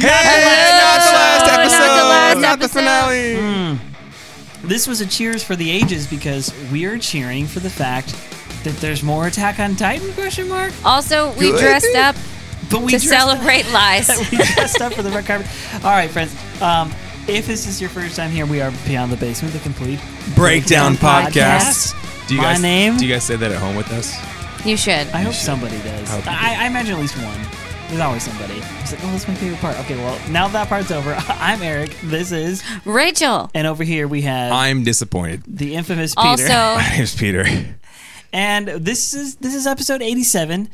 Hey, not the last not the episode. last Not the episode. finale. This was a cheers for the ages because we are cheering for the fact that there's more Attack on Titan question mark. Also, we Good. dressed up But we to dressed celebrate lies. We dressed up for the red carpet. All right, friends. Um, if this is your first time here, we are Beyond the Basement, the complete Breakdown Breakdown podcast. Do you My guys name? Do you guys say that at home with us? You should. I hope somebody does. hope you I, I imagine at least one. There's always somebody. It's like, oh, that's my favorite part. Okay, well, now that part's over. I'm Eric. This is, Rachel. and over here we have I'm disappointed. the infamous Peter. Also, My name's Peter. and this is this is episode 87.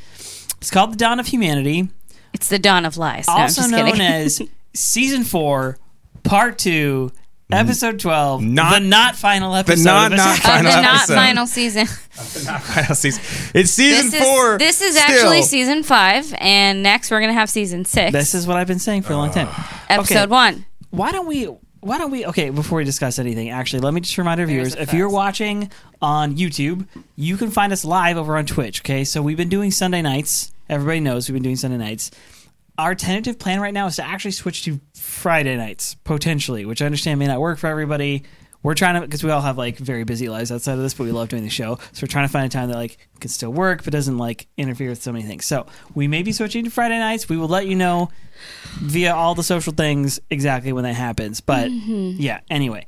It's called The Dawn of Humanity, it's the dawn of lies. No, I'm also just known kidding. as season four, part two, episode 12, Not- the not final episode. The not- of not Attack on of final the not episode. final season. Final season. It's season This four. is this is still. actually season five, and next we're gonna have season six. This is what I've been saying for a long time. Uh, episode okay. one. why don't we why don't we okay before we discuss anything actually let me just remind our viewers if you're watching on youtube you can find us live over on twitch okay so we've been doing sunday nights everybody knows we've been doing sunday nights our tentative plan right now is to actually switch to friday nights potentially which i understand may not work for everybody we're trying to because we all have like very busy lives outside of this but we love doing the show so we're trying to find a time that like can still work but doesn't like interfere with so many things so we may be switching to friday nights we will let you know via all the social things exactly when that happens. But yeah, anyway.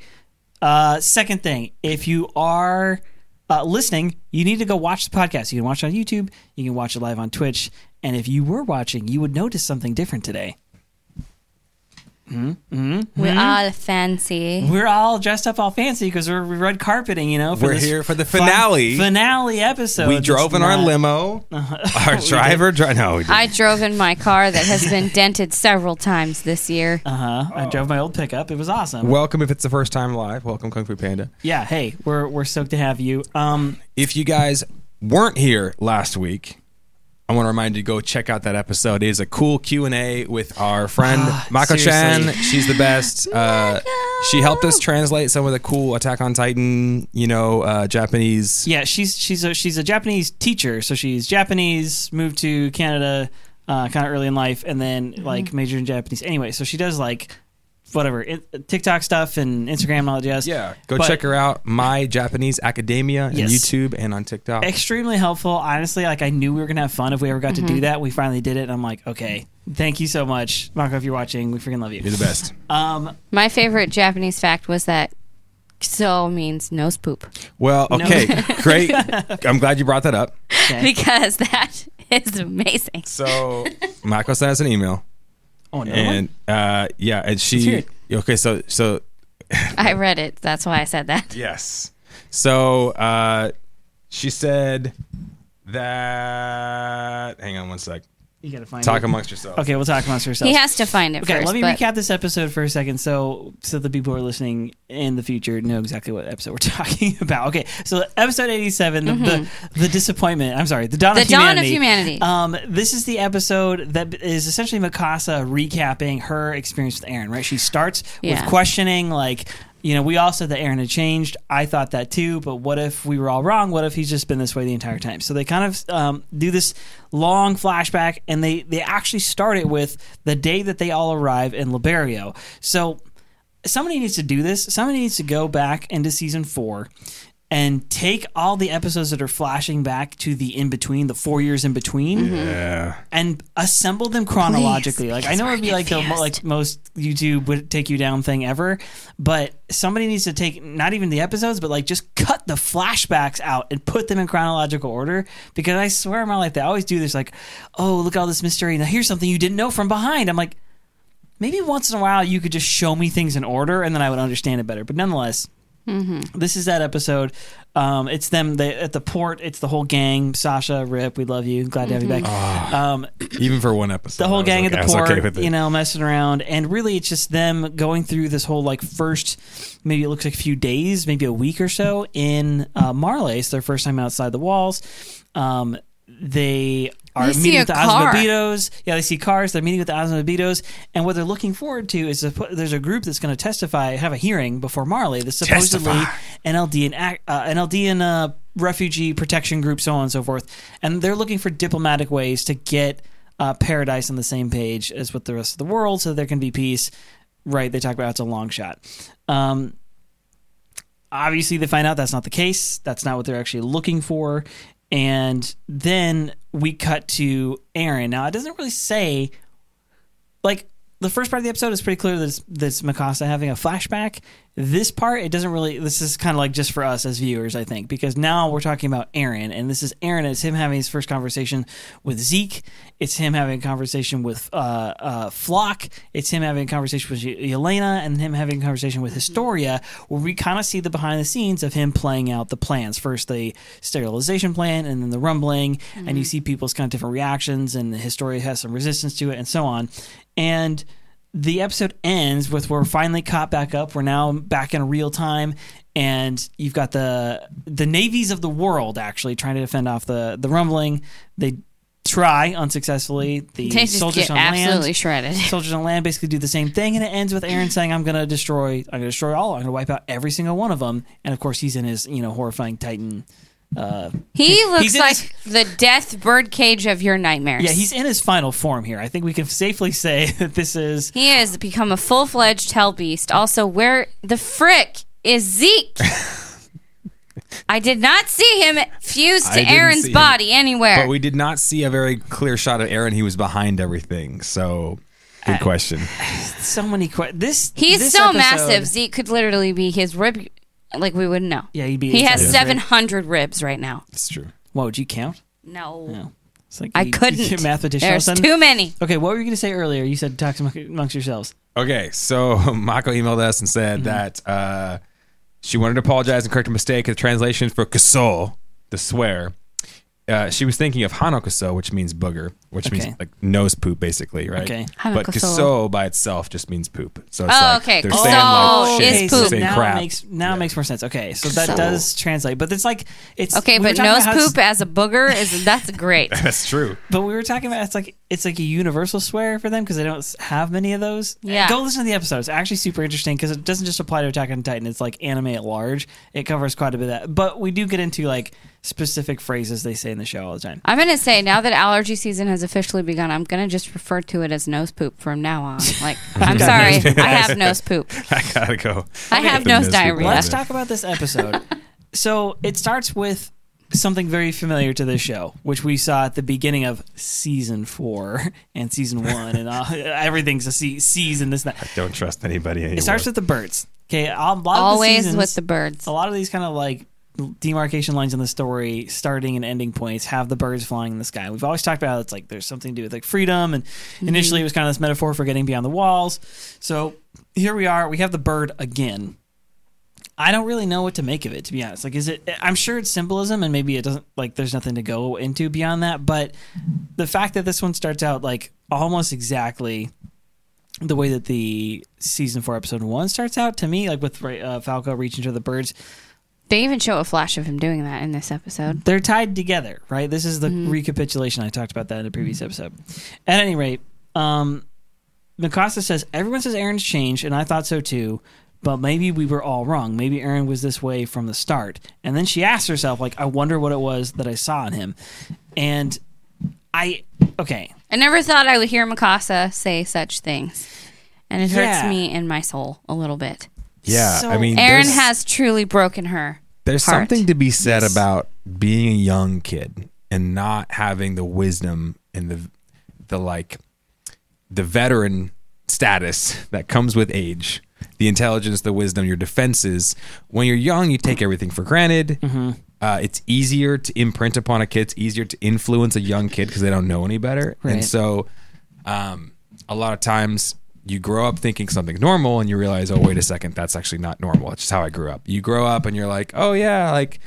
Uh, second thing, if you are uh, listening, you need to go watch the podcast. You can watch it on YouTube, you can watch it live on Twitch. And if you were watching, you would notice something different today. We're all fancy. We're all dressed up all fancy because we're red carpeting, you know. For We're this here for the finale. finale episode. we drove It's in our limo. Uh-huh. Our driver, dri- no, we didn't. I drove in my car that has been dented several times this year. Uh-huh. I drove my old pickup. It was awesome. Welcome if it's the first time live. Welcome Kung Fu Panda. yeah, hey, we're we're stoked to have you. Um, If you guys weren't here last week, I want to remind you to go check out that episode. It is a cool Q and A with our friend Mako Chan. She's the best. Uh, she helped us translate some of the cool Attack on Titan, you know, uh, Japanese. Yeah, she's she's a she's a Japanese teacher, so she's Japanese, moved to Canada uh, kind of early in life, and then like majored in Japanese. Anyway, so she does like whatever it, TikTok stuff and Instagram and all that jazz. Yeah, go But check her out. My Japanese Academia on Yes. YouTube and on TikTok. Extremely helpful. Honestly, like I knew we were gonna have fun if we ever got to do that. We finally did it. And I'm like, okay, thank you so much, Marco. If you're watching, we freaking love you. You're the best. Um, My favorite Japanese fact was that so means nose poop Well, okay, great. I'm glad you brought that up. okay. because that is amazing. So, Mako sent us an email, oh no, and uh, yeah, and she. Okay, so so I read it. That's why I said that. Yes. So uh, she said that. Hang on one sec. You gotta find Talk it. amongst yourselves. Okay, we'll talk amongst ourselves. He has to find it Okay, first. let me but recap this episode for a second, so so the people who are listening in the future know exactly what episode we're talking about. Okay, so episode eighty-seven, the, the the disappointment. I'm sorry, the dawn The of Dawn of humanity. Humanity. Um, this is the episode that is essentially Mikasa recapping her experience with Eren. Right, she starts Yeah. with questioning like. You know, we all said that Eren had changed. I thought that too, but what if we were all wrong? What if he's just been this way the entire time? So they kind of um, do this long flashback, and they they actually start it with the day that they all arrive in Liberio. So somebody needs to do this. Somebody needs to go back into season four and take all the episodes that are flashing back to the in between, the four years in between, mm-hmm. Yeah. and assemble them chronologically. like I know it'd be like the mo- like most YouTube would take you down thing ever, but somebody needs to take not even the episodes, but like just cut the flashbacks out and put them in chronological order. Because I swear in my life they always do this. Like, oh look at all this mystery. Now here's something you didn't know from behind. I'm like. Maybe once in a while you could just show me things in order and then I would understand it better. But nonetheless, this is that episode. Um, it's them they, at the port. It's the whole gang. Sasha, Rip, we love you. Glad to have you back. Um, Even for one episode. the whole gang okay- at the port, okay you know, messing around, and really, it's just them going through this whole like first, maybe it looks like a few days, maybe a week or so in uh, Marley. It's their first time outside the walls. Um, they are They see meeting with the. Azumabitos. Yeah, they see cars. They're meeting with the Azumabitos, and what they're looking forward to is a, there's a group that's going to testify, have a hearing before Marley. That's supposedly Testify. NLD and uh, NLD and uh, refugee protection group, so on and so forth. And they're looking for diplomatic ways to get uh, paradise on the same page as with the rest of the world, so there can be peace. Right? They talk about it's a long shot. Um, obviously, they find out that's not the case. That's not what they're actually looking for. And then we cut to Eren. Now, it doesn't really say like the first part of the episode is pretty clear that it's, that it's Mikasa having a flashback. This part, it doesn't really. This is kind of like just for us as viewers, I think, because now we're talking about Eren, and this is Eren. It's him having his first conversation with Zeke. It's him having a conversation with uh, uh, Floch. It's him having a conversation with Y- Yelena, and him having a conversation with Historia, where we kind of see the behind the scenes of him playing out the plans. First, the sterilization plan, and then the rumbling, and you see people's kind of different reactions, and Historia has some resistance to it, and so on. And the episode ends with we're finally caught back up. We're now back in real time, and you've got the the navies of the world actually trying to defend off the the rumbling. They try unsuccessfully. The They soldiers on land. shredded. Soldiers on land basically do the same thing, and it ends with Eren saying, "I'm going to destroy. I'm going to destroy all. I'm going to wipe out every single one of them." And of course, he's in his you know horrifying Titan. Uh, He looks like his- the death birdcage of your nightmares. yeah, he's in his final form here. I think we can safely say that this is He has become a full fledged hell beast. Also, where the frick is Zeke? I did not see him fused to Eren's see him. body anywhere. But we did not see a very clear shot of Eren. He was behind everything. So, good question. so many questions. This He's this so episode- massive. Zeke could literally be his rib. Like we wouldn't know. Yeah, he'd be. He has inside his seven rib. hundred ribs right now. It's true. What would you count? No, No. It's like I you- couldn't. you mathematician all of a There's sudden. too many. Okay, what were you going to say earlier? You said talk among- amongst yourselves. Okay, so Mako emailed us and said Mm-hmm. that uh, she wanted to apologize and correct a mistake. The translation for kaso, the swear. Uh, she was thinking of hanokaso, which means booger, which Okay. means like nose poop, basically, right? Okay. But Hanokaso. kaso by itself just means poop. So it's Oh, like okay. they're Kaso saying like is shit, okay, poop. so saying now crap. it makes now it makes more sense. Okay, so that So- does translate, but it's like it's Okay, we were but talking nose about how it's- poop as a booger is that's great. That's true. But we were talking about it's like it's like a universal swear for them because they don't s- have many of those. Yeah. go listen to the episode. It's actually super interesting because it doesn't just apply to Attack on Titan. It's like anime at large. It covers quite a bit of that. But we do get into like specific phrases they say in the show all the time. I'm gonna say now that allergy season has officially begun, I'm gonna just refer to it as nose poop from now on. Like, I'm sorry, I have nose poop. I gotta go. I have The nose nose poop diarrhea. Let's talk about this episode. so it starts with something very familiar to this show, which we saw at the beginning of season four and season one, and all, everything's a se- season. This and that. Don't trust anybody anymore. It starts with the birds. Okay, a lot of the Always seasons- with the birds. a lot of these kind of like demarcation lines in the story, starting and ending points, have the birds flying in the sky. We've always talked about it's like there's something to do with like freedom, and initially it was kind of this metaphor for getting beyond the walls. So here we are. We have the bird again. I don't really know what to make of it, to be honest. Like, is it? I'm sure it's symbolism, and maybe it doesn't. Like, there's nothing to go into beyond that. But the fact that this one starts out like almost exactly the way that the season four episode one starts out to me, like with uh, Falco reaching to the birds, They even show a flash of him doing that in this episode. they're tied together, right? This is the recapitulation. I talked about that in a previous episode. At any rate, um, Mikasa says everyone says Eren's changed, and I thought so too. But maybe we were all wrong. Maybe Eren was this way from the start. And then she asked herself, like, I wonder what it was that I saw in him. And I, okay, I never thought I would hear Mikasa say such things, and it Yeah. hurts me in my soul a little bit. Yeah, So- I mean, Eren has truly broken her. There's heart. something to be said Yes. about being a young kid and not having the wisdom and the the like the veteran status that comes with age. The intelligence, the wisdom, your defenses. When you're young, you take everything for granted. Mm-hmm. Uh, it's easier to imprint upon a kid. It's easier to influence a young kid because they don't know any better. Right. And so, um, a lot of times you grow up thinking something's normal and you realize, oh, wait a second, that's actually not normal. It's just how I grew up. You grow up and you're like, oh, yeah, like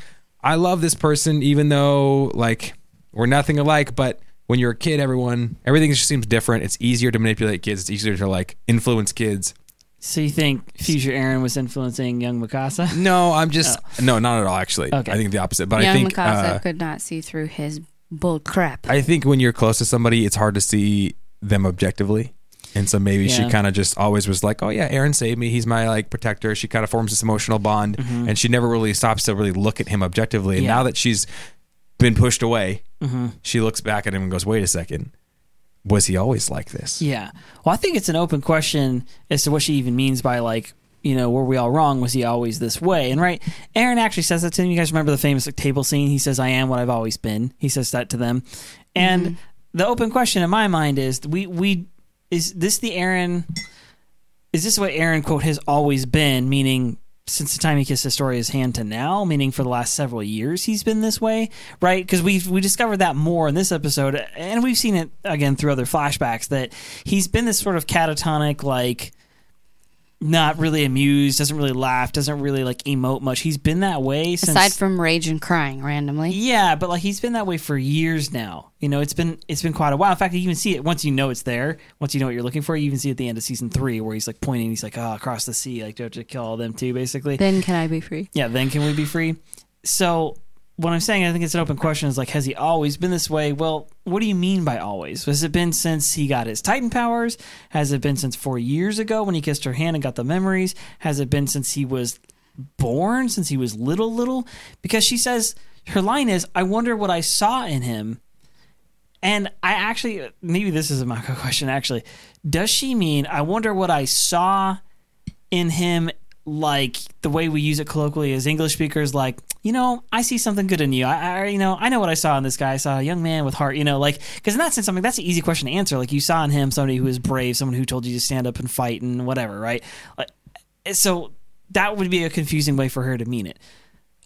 I love this person, even though like we're nothing alike. But when you're a kid, everyone, everything just seems different. It's easier to manipulate kids. It's easier to like influence kids. so you think future Eren was influencing young Mikasa? No, I'm just, no, not at all, actually. Okay. I think the opposite. But Young I think, Mikasa uh, could not see through his bull crap. I think when you're close to somebody, it's hard to see them objectively. And so maybe she kind of just always was like, "Oh yeah, Eren saved me. He's my like protector." She kind of forms this emotional bond, and she never really stops to really look at him objectively. And Mm-hmm. Yeah. now that she's been pushed away, Mm-hmm. she looks back at him and goes, "Wait a second, was he always like this? Yeah. Well, I think it's an open question as to what she even means by like, you know, were we all wrong? Was he always this way? And right, Eren actually says that to him. You guys remember the famous like, table scene? He says, "I am what I've always been." He says that to them. And the open question in my mind is, we we is this the Eren? Is this what Eren quote has always been? Meaning. Since the time he kissed Historia's hand to now, meaning for the last several years, he's been this way, right? Because we we discovered that more in this episode, and we've seen it again through other flashbacks that he's been this sort of catatonic, like not really amused, doesn't really laugh, doesn't really like emote much. He's been that way since Aside from rage and crying randomly. yeah, but like he's been that way for years now. You know, it's been it's been quite a while. In fact, you even see it once you know it's there. Once you know what you're looking for, you even see it at the end of season three where he's like pointing. He's like, "Oh, across the sea, like don't you kill all them too?" Basically, Then can I be free? yeah. Then can we be free? So what I'm saying, I think it's an open question. Is like, has he always been this way? Well, what do you mean by always? Has it been since he got his Titan powers? Has it been since four years ago when he kissed her hand and got the memories? Has it been since he was born? Since he was little, little? Because she says her line is, "I wonder what I saw in him." And I actually, maybe this is a Mako question. Actually, does she mean, "I wonder what I saw in him"? Like the way we use it colloquially as English speakers, like you know, I see something good in you. I, I you know, I know what I saw in this guy. I saw a young man with heart. You know, like because in that sense, I mean, that's an easy question to answer. Like you saw in him somebody who is brave, someone who told you to stand up and fight and whatever, right? Like, eh, so that would be a confusing way for her to mean it.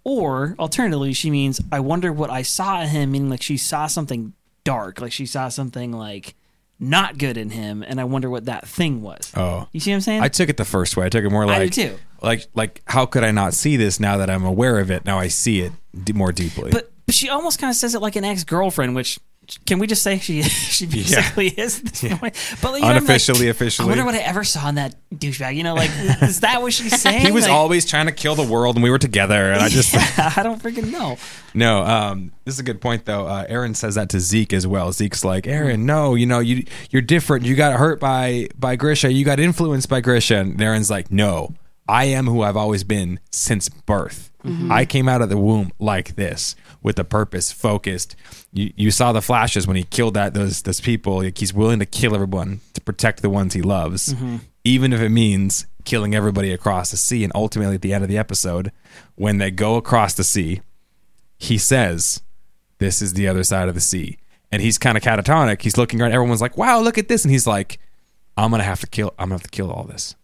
Or alternatively, she means, I wonder what I saw in him, meaning like she saw something dark, like she saw something like not good in him, and I wonder what that thing was. Oh. You see what I'm saying? I took it the first way. I took it more like I do too. Like like how could I not see this now that I'm aware of it? Now I see it d- more deeply. but, but she almost kind of says it like an ex girlfriend, which can we just say she she basically is at this point? But you know, I'm like, Unofficially, officially. I wonder what I ever saw in that douchebag. You know, like is that what she's saying? he was Like, always trying to kill the world, and we were together. And I just I don't freaking know. no. Um, this is a good point though. Uh, Eren says that to Zeke as well. Zeke's like, Eren, no, you know, you you're different. You got hurt by by Grisha. You got influenced by Grisha. And Eren's like, no, I am who I've always been since birth. Mm-hmm. I came out of the womb like this with a purpose, focused. You, you saw the flashes when he killed that those those people. Like he's willing to kill everyone to protect the ones he loves, mm-hmm. even if it means killing everybody across the sea. And ultimately, at the end of the episode, when they go across the sea, he says, "This is the other side of the sea," and he's kind of catatonic. He's looking around. Everyone's like, "Wow, look at this!" And he's like, "I'm gonna have to kill. I'm gonna have to kill all this."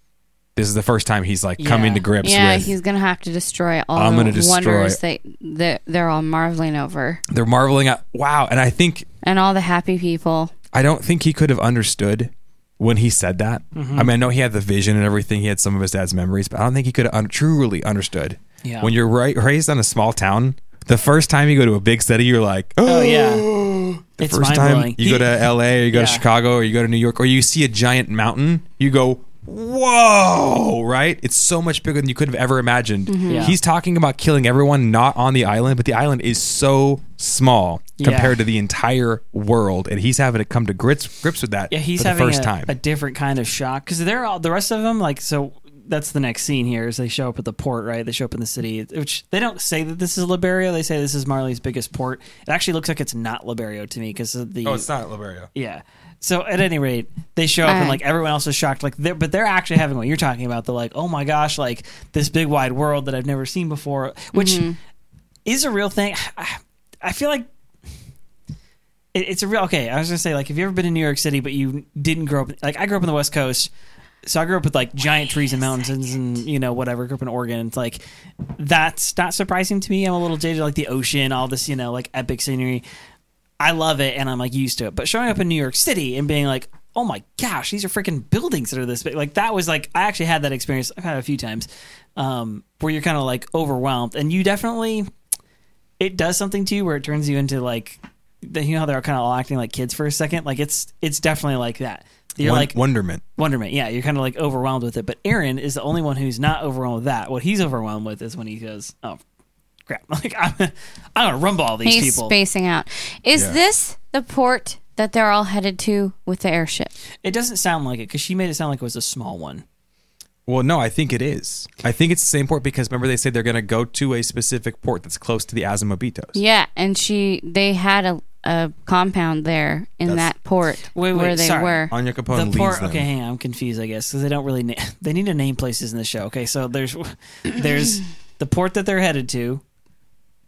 This is the first time he's like coming to grips Yeah, with. he's gonna have to destroy all I'm the gonna destroy- wonders that, that they're all marveling over, They're marveling at wow, and I think and all the happy people. I don't think he could have understood when he said that. Mm-hmm. I mean, I know he had the vision and everything. He had some of his dad's memories, but I don't think he could have un- truly understood. Yeah. When you're ra- raised in a small town, the first time you go to a big city, you're like, Oh yeah, The it's first time you go to LA or you go Yeah. to Chicago or you go to New York or you see a giant mountain, you go, whoa, right? It's so much bigger than you could have ever imagined. Mm-hmm. Yeah. He's talking about killing everyone not on the island, but the island is so small Yeah. compared to the entire world. And he's having to come to grips, grips with that Yeah, he's for the having first a, time. a different kind of shock because they're all the rest of them like so. That's the next scene here. Is they show up at the port, right? They show up in the city, which they don't say that this is Liberio. They say this is Marley's biggest port. It actually looks like it's not Liberio to me because the oh, it's not Liberio. yeah. So at any rate, they show up and like everyone else is shocked. Like, they're, but they're actually having what you're talking about. The like, oh my gosh, like this big wide world that I've never seen before, which is a real thing. I feel like it, it's a real. Okay, I was gonna say like, have you ever been in New York City, but you didn't grow up? Like, I grew up on the West Coast. So I grew up with like giant trees and mountains and you know whatever. Grew up in Oregon. It's like that's not surprising to me. I'm a little jaded, like the ocean, all this you know like epic scenery. I love it and I'm like used to it. But showing up in New York City and being like, oh my gosh, these are freaking buildings that are this big. Like that was like I actually had that experience. I've had a few times um, where you're kind of like overwhelmed, and you definitely it does something to you where it turns you into like the, you know how they're kind of all acting like kids for a second. Like it's it's definitely like that. You're Won- like wonderment. wonderment. Yeah, you're kind of like overwhelmed with it. But Eren is the only one who's not overwhelmed with that. What he's overwhelmed with is when he goes, "Oh, crap! Like I'm, I'm gonna rumble all these He's people." spacing out. Is Yeah. this the port that they're all headed to with the airship? It doesn't sound like it because she made it sound like it was a small one. Well, no, I think it is. I think it's the same port because remember they said they're going to go to a specific port that's close to the Azumabitos. Yeah, and she they had a, a compound there in That's that port Wait, wait, where they sorry. were. Onyankopon the port. them. Okay, hang on. I'm confused. I guess because they don't really. Na- they need to name places in the show. Okay, so there's there's the port that they're headed to.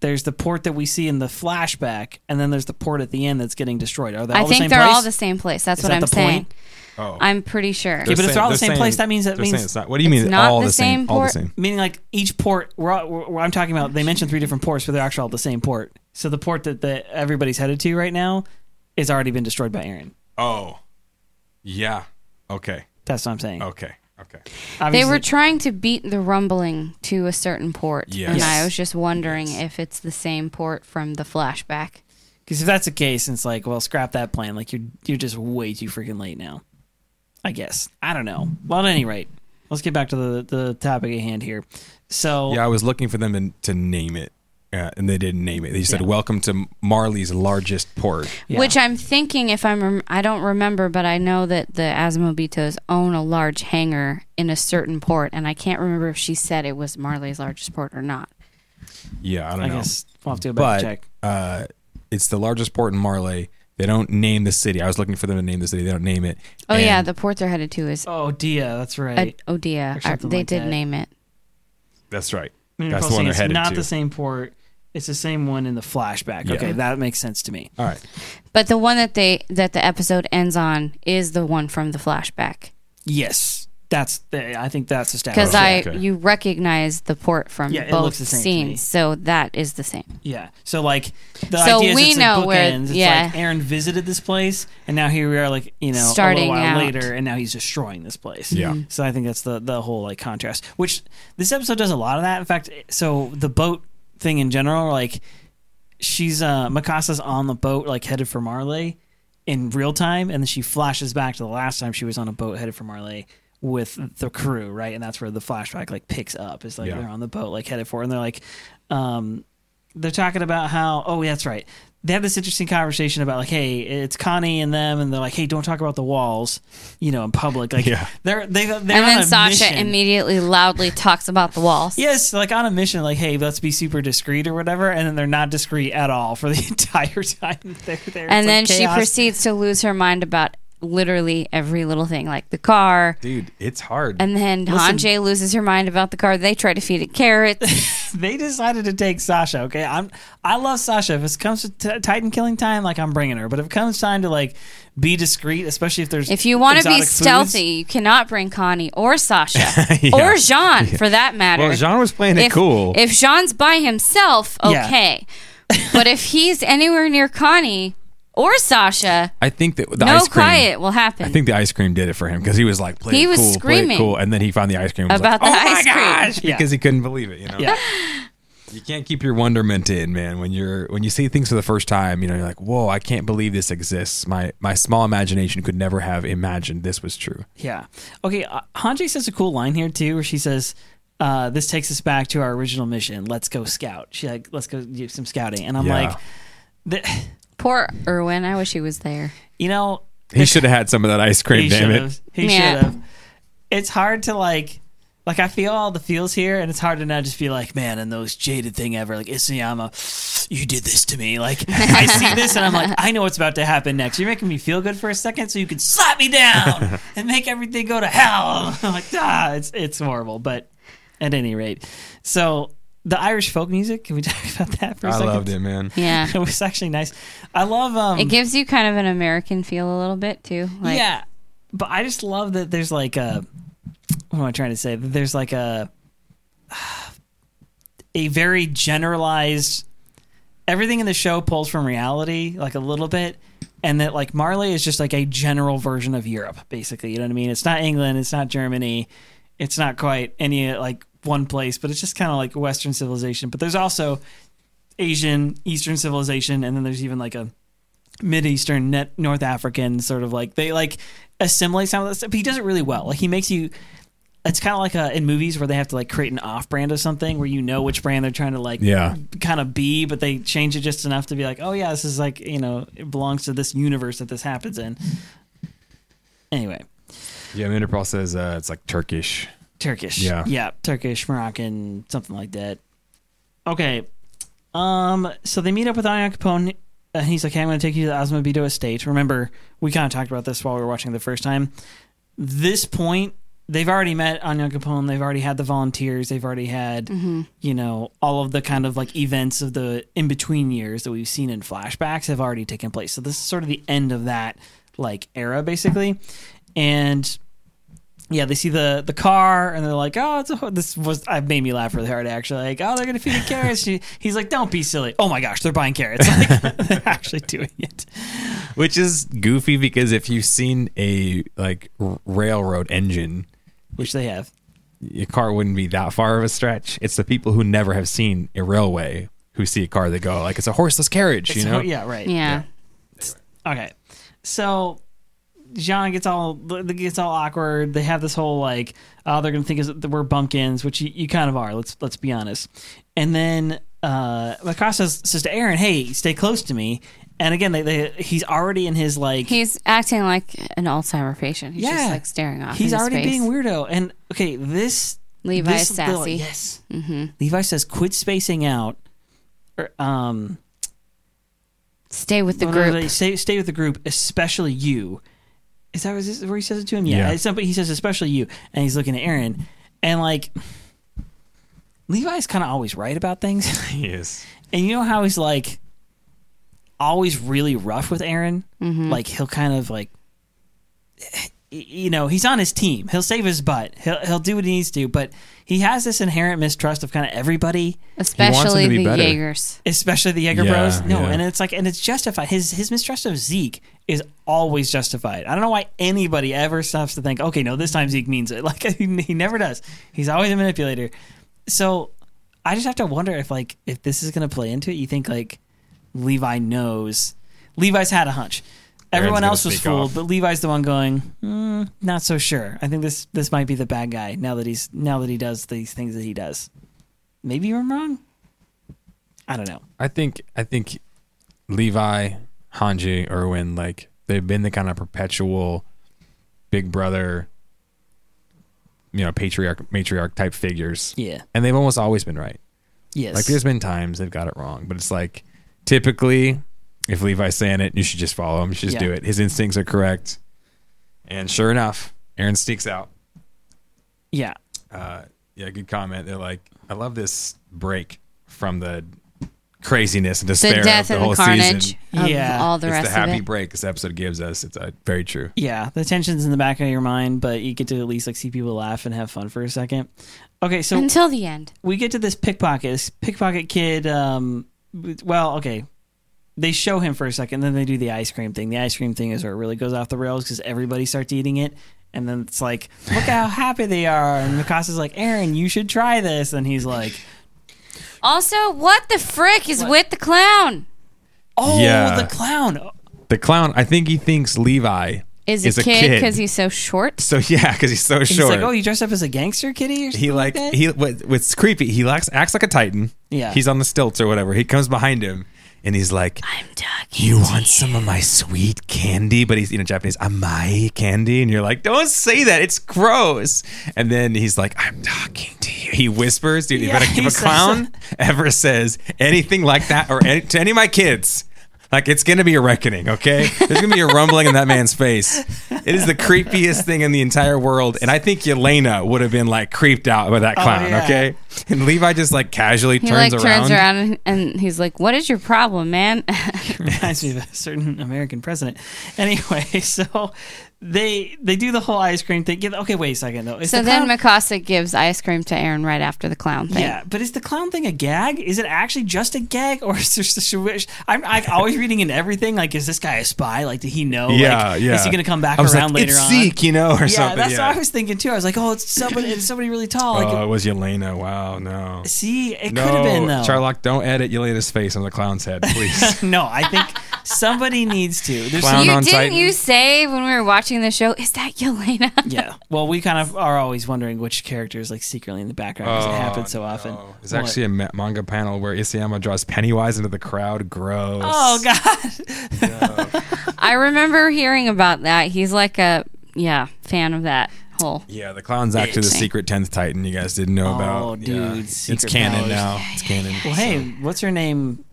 There's the port that we see in the flashback, and then there's the port at the end that's getting destroyed. Are they all I the think same they're place? all the same place. That's Is what that I'm the saying. point? Oh. I'm pretty sure. Yeah, but if they're all the same saying- place, that means that they're means- saying it's not. What do you mean? It's not all the the same. same All the port? same. Meaning, like each port, we're, all, we're, I'm talking about. They mentioned three different ports, but they're actually all the same port. So the port that the, everybody's headed to right now is already been destroyed by Eren. Oh, yeah. Okay. That's what I'm saying. Okay. Okay. They were trying to beat the rumbling to a certain port. Yes. And I was just wondering if it's the same port from the flashback. Because if that's the case, it's like, well, scrap that plan. Like you're you're just way too freaking late now. I guess I don't know. Well, at any rate, let's get back to the the topic at hand here. So Yeah, I was looking for them to, to name it, uh, and they didn't name it. They said, Yeah. "Welcome to Marley's largest port." yeah. Which I'm thinking, if I'm, rem- I don't remember, but I know that the Azumabitos own a large hangar in a certain port, and I can't remember if she said it was Marley's largest port or not. Yeah, I don't I know. guess we'll have to go back but and check. uh, it's the largest port in Marley. They don't name the city. I was looking for them to name the city. They don't name it. Oh And- yeah, the port they're headed to is Oh, Dia, that's right. Ad- Odia. Or I- something they like did that. name it. that's right. I mean, that's the one they're it's headed not to. the same port. It's the same one in the flashback. Yeah. Okay, that makes sense to me. All right. But the one that they that the episode ends on is the one from the flashback Yes, that's. The, I think that's established. because I okay. you recognize the port from Yeah, it both looks the same to me. scenes, so that is the same. Yeah. So like the So idea is we it's know like where- bookends. It's yeah. like Eren visited this place and now here we are like, you know, Starting a little while out. later and now he's destroying this place. Yeah. Mm-hmm. So I think that's the the whole like contrast. Which this episode does a lot of that. In fact, so the boat thing in general, like she's uh Mikasa's on the boat like headed for Marley in real time and then she flashes back to the last time she was on a boat headed for Marley with the crew, right? And that's where the flashback like picks up. It's like Yeah. they're on the boat like headed for and they're like um they're talking about how oh that's right they have this interesting conversation about like hey it's connie and them and they're like hey don't talk about the walls you know in public like Yeah. they're they, they're and on then a Sasha mission. immediately loudly talks about the walls. yes like on a mission like hey let's be super discreet or whatever and then they're not discreet at all for the entire time they're there and It's then like she proceeds to lose her mind about literally every little thing, like the car. Dude, it's hard. And then Listen- Hanji loses her mind about the car. They try to feed it carrots. they decided to take Sasha. Okay, I'm I love Sasha. If it comes to t- Titan killing time, like I'm bringing her. But if it comes time to like be discreet, especially if there's if you want to be exotic foods- stealthy, you cannot bring Connie or Sasha Yeah. or Jean for that matter. well, Jean was playing it if, cool. If Jean's by himself, Yeah. okay. but if he's anywhere near Connie or Sasha, I think that the no ice cream. quiet will happen. I think the ice cream did it for him because he was like, "Play He it was cool, play it screaming cool," and then he found the ice cream was About like, the "Oh my ice cream." gosh!" Yeah. because he couldn't believe it. You know, Yeah. you can't keep your wonderment in, man. When you're when you see things for the first time, you know, you're like, "Whoa, I can't believe this exists." My my small imagination could never have imagined this was true. Yeah. Okay. Uh, Hanji says a cool line here too, where she says, uh, "This takes us back to our original mission. Let's go scout." She like, "Let's go do some scouting," and I'm Yeah. like, the, Poor Erwin. I wish he was there. you know, He should have had some of that ice cream. he damn should it! have. He Yeah. should have. It's hard to like. Like I feel all the feels here, and it's hard to not just be like, man, and those jaded thing ever, like Isayama, you did this to me. Like I see this, and I'm like, I know what's about to happen next. You're making me feel good for a second, so you can slap me down and make everything go to hell. I'm like, ah, it's it's horrible. But at any rate, so the Irish folk music. Can we talk about that for a I second? I loved it, man. Yeah. It was actually nice. I love. Um, It gives you kind of an American feel a little bit too. Like, yeah, but I just love that there's like a what am I trying to say? That there's like a a very generalized everything in the show pulls from reality like a little bit and that like Marley is just like a general version of Europe basically you know what I mean it's not England it's not Germany it's not quite any like one place but it's just kind of like western civilization but there's also Asian Eastern civilization and then there's even like a Mid Eastern, net North African sort of like they like assimilate some of that stuff. But he does it really well. Like he makes you. It's kind of like uh in movies where they have to like create an off brand of something where you know which brand they're trying to like Yeah. kind of be, but they change it just enough to be like, oh yeah, this is like you know it belongs to this universe that this happens in. Anyway, Yeah, Interpol says uh, it's like Turkish. Turkish, Yeah. yeah, Turkish, Moroccan, something like that. Okay, um, so they meet up with Onyankopon and he's like, "Hey, I'm going to take you to the Azumabito estate." Remember, we kind of talked about this while we were watching the first time. This point, they've already met Onyankopon. They've already had the volunteers. They've already had, you know, all of the kind of like events of the in between years that we've seen in flashbacks have already taken place. So this is sort of the end of that like era, basically. And yeah, they see the the car and they're like, "Oh, it's a, this was." I made me laugh really hard actually. Like, "Oh, they're gonna feed the carrots." She, he's like, "Don't be silly." Oh my gosh, they're buying carrots. Like, they're actually doing it. Which is goofy because if you've seen a like r- railroad engine, Which they have. your car wouldn't be that far of a stretch. It's the people who never have seen a railway who see a car they go like it's a horseless carriage, you It's- know? yeah, right. Yeah. Okay, so Jean gets all gets all awkward. They have this whole like, oh, they're gonna think is that we're bumpkins, which you, you kind of are. Let's let's be honest. And then uh, says, to Eren, "Hey, stay close to me." And again, they, they he's already in his like He's acting like an Alzheimer patient. He's Yeah. just like staring off. he's already being weirdo. And okay, this Levi this little- sassy. yes, mm-hmm. Levi says, "Quit spacing out." Or, um, Stay with the group. Stay, stay with the group, especially you. Is that where he says it to him? Yeah. Yeah. It's somebody he says especially you, and he's looking at Eren, and like Levi's kind of always right about things, He is. and you know how he's like always really rough with Eren. Mm-hmm. Like he'll kind of like, y- you know, he's on his team. He'll save his butt. He'll he'll do what he needs to, but he has this inherent mistrust of kind of everybody Especially to be the better. Jaegers. especially the Jaeger Yeah, Bros. No, yeah. and it's like, and it's justified. His his mistrust of Zeke is always justified. I don't know why anybody ever stops to think, okay, no, this time Zeke means it. Like he, he never does. He's always a manipulator. So I just have to wonder if like if this is going to play into it. You think like Levi knows? Levi's had a hunch. Everyone else was fooled, off. but Levi's the one going, hmm, not so sure. I think this this might be the bad guy now that he's now that he does these things that he does. Maybe I'm wrong. I don't know. I think I think Levi, Hanji, Erwin, like they've been the kind of perpetual big brother, you know, patriarch matriarch type figures. Yeah. And they've almost always been right. Yes. Like there's been times they've got it wrong, but it's like typically if Levi's saying it, you should just follow him. You should just Yeah. do it. His instincts are correct. And sure enough, Eren sneaks out. yeah. Uh, yeah, good comment. They're like, I love this break from the craziness and The despair death of the and whole the carnage season. of Yeah. all the it's rest the happy of it. break this episode gives us. It's uh, very true. Yeah. The tension's in the back of your mind, but you get to at least like see people laugh and have fun for a second. Okay, so Until the end. we get to this pickpocket. This pickpocket kid. Um, well, okay. They show him for a second, then they do the ice cream thing. The ice cream thing is where it really goes off the rails because everybody starts eating it, and then it's like, look how happy they are. And Mikasa's like, Eren, you should try this, and he's like, Also, what the frick is with the clown? Oh, Yeah. the clown. The clown, I think he thinks Levi Is, a kid because he's so short? So yeah, because he's so He's short. like, oh, you dressed up as a gangster kitty or something he like that? he what, what's creepy. He acts, acts like a titan. Yeah. he's on the stilts or whatever. He comes behind him and he's like, I'm talking. "You want some of my sweet candy?" But he's you know Japanese, ah, "Amai candy," and you're like, "Don't say that. It's gross." And then he's like, "I'm talking to you." He whispers, "Dude, Yeah, if, a says clown ever says anything like that or any, to any of my kids." Like it's gonna be a reckoning, okay? There's gonna be a rumbling in that man's face. It is the creepiest thing in the entire world, and I think Yelena would have been like creeped out by that oh, clown, Oh, yeah. okay? And Levi just like casually He turns like around. turns around and, and he's like, "What is your problem, man?" reminds me of a certain American president. Anyway, so they they do the whole ice cream thing. Give- Okay, wait a second though. Is so the then clown- Mikasa gives ice cream to Eren right after the clown thing. yeah, but is the clown thing a gag? Is it actually just a gag, or is there should we- I'm, I'm always reading in everything like, is this guy a spy? Like, did he know? yeah, like, yeah. Is he going to come back I was around like, later it's on? Zeke, you know, or yeah, something. that's yeah. what I was thinking too. I was like, oh, it's somebody, it's somebody really tall. Like, oh, it was Yelena. Wow, no. see, it no, could have been though. Charlock, don't edit Yelena's face on the clown's head, please. no, I think somebody needs to. There's Clown You on didn't Titan. you say when we were watching the show, is that Yelena? yeah. Well, we kind of are always wondering which character is like secretly in the background because it oh, happens so often. Oh, There's What? actually a ma- manga panel where Isayama draws Pennywise into the crowd. Gross. Oh God! I remember hearing about that. He's like a yeah fan of that whole. Yeah, the clown's actually the secret tenth Titan. You guys didn't know about. Oh, Yeah. dude, it's canon powers. now. It's canon. Well, hey, what's her name?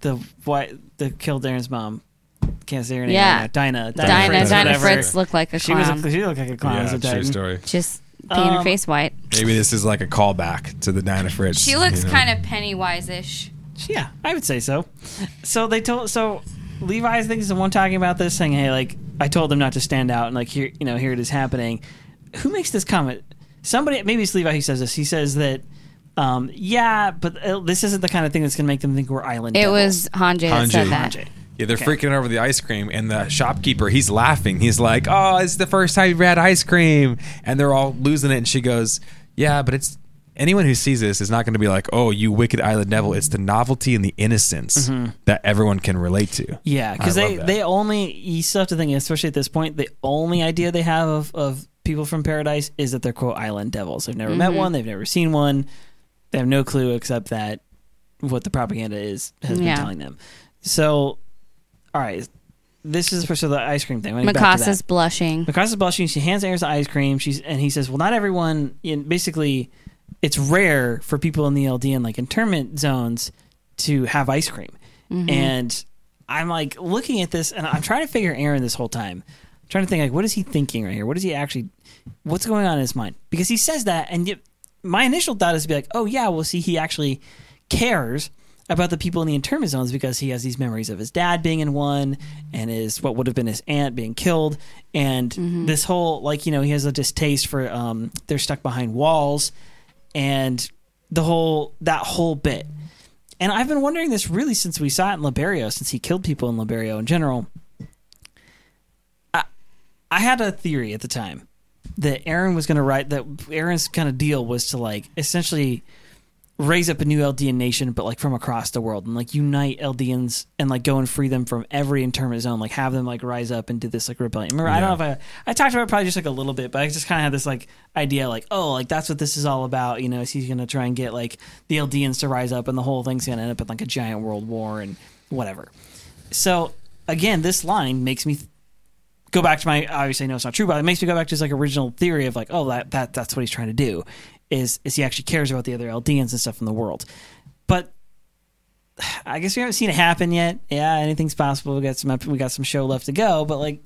The what the killed Eren's mom. Can't say her name. Yeah. right now. Dinah. Dinah, Fritz, Dinah. Fritz looked like a She was. clown. A, she looked like a clown. as yeah, a true story. just paint her Um, face white. Maybe this is like a callback to the Dinah Fritz. She looks you know? kind of Pennywise-ish. Yeah, I would say so. So they told. So Levi, I think, is the one talking about this, saying, "Hey, like I told them not to stand out, and like here, you know, here it is happening." Who makes this comment? Somebody, maybe it's Levi who says this. He says that, um, yeah, but uh, this isn't the kind of thing that's going to make them think we're island. It devils. was Hanji that said Hanji. that. Hanji. Yeah, they're Okay. freaking over the ice cream, and the shopkeeper, he's laughing. He's like, "Oh, it's the first time you've had ice cream," and they're all losing it. And she goes, "Yeah, but it's anyone who sees this is not going to be like, oh, you wicked island devil.' It's the novelty and the innocence that everyone can relate to." Yeah, because I love they that. they only you still have to think, especially at this point, the only idea they have of, of people from paradise is that they're quote island devils. They've never met one, they've never seen one, they have no clue except that what the propaganda is has Yeah. been telling them. So, all right, this is for so the ice cream thing. Let me back to that. Mikasa's blushing. Mikasa's blushing. She hands Eren the ice cream. She's and he says, "Well, not everyone. Basically, it's rare for people in the Eldian like internment zones to have ice cream." Mm-hmm. And I'm like looking at this, and I'm trying to figure Eren this whole time. I'm trying to think like, what is he thinking right here? What is he actually? What's going on in his mind? Because he says that, and yet my initial thought is to be like, "Oh yeah, well, see, he actually cares." About the people in the internment zones because he has these memories of his dad being in one and his what would have been his aunt being killed. And this whole like you know he has a distaste for um they're stuck behind walls and the whole that whole bit. And i've been wondering this really since we saw it in liberio since he killed people in liberio in general. I, I had a theory at the time that eren was going to write that eren's kind of deal was to like essentially raise up a new Eldian nation, but like from across the world, and like unite Eldians and like go and free them from every internment zone, like have them like rise up and do this like rebellion. Remember, I don't know if I I talked about it probably just like a little bit, but I just kind of had this like idea, like oh, like that's what this is all about. You know, is he's gonna try and get like the Eldians to rise up, and the whole thing's gonna end up in like a giant world war and whatever. So again, this line makes me. Th- Go back to my obviously I know it's not true, but it makes me go back to his like original theory of like, oh that, that that's what he's trying to do, is is he actually cares about the other Eldians and stuff in the world. But I guess we haven't seen it happen yet. Yeah, anything's possible. We got some we got some show left to go, but like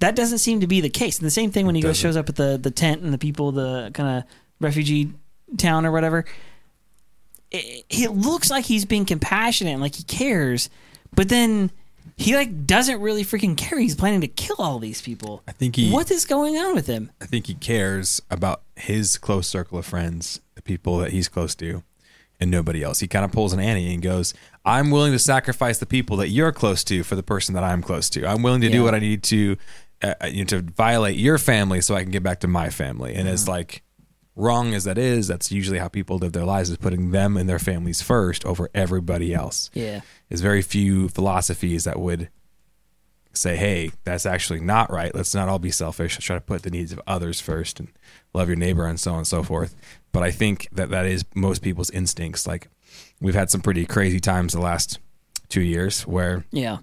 that doesn't seem to be the case. And the same thing when he goes shows up at the the tent and the people, the kind of refugee town or whatever. It, it looks like he's being compassionate and like he cares, but then he like doesn't really freaking care. He's planning to kill all these people. I think he What is going on with him? I think he cares about his close circle of friends, the people that he's close to, and nobody else. He kind of pulls an Annie and goes, "I'm willing to sacrifice the people that you're close to for the person that I'm close to. I'm willing to Yeah. do what I need to, uh, you know, to violate your family so I can get back to my family." And as like wrong as that is, that's usually how people live their lives: is putting them and their families first over everybody else. Yeah. There's very few philosophies that would say, hey, that's actually not right. Let's not all be selfish. Let's try to put the needs of others first and love your neighbor and so on and so forth. But I think that that is most people's instincts. Like we've had some pretty crazy times the last two years where Yeah.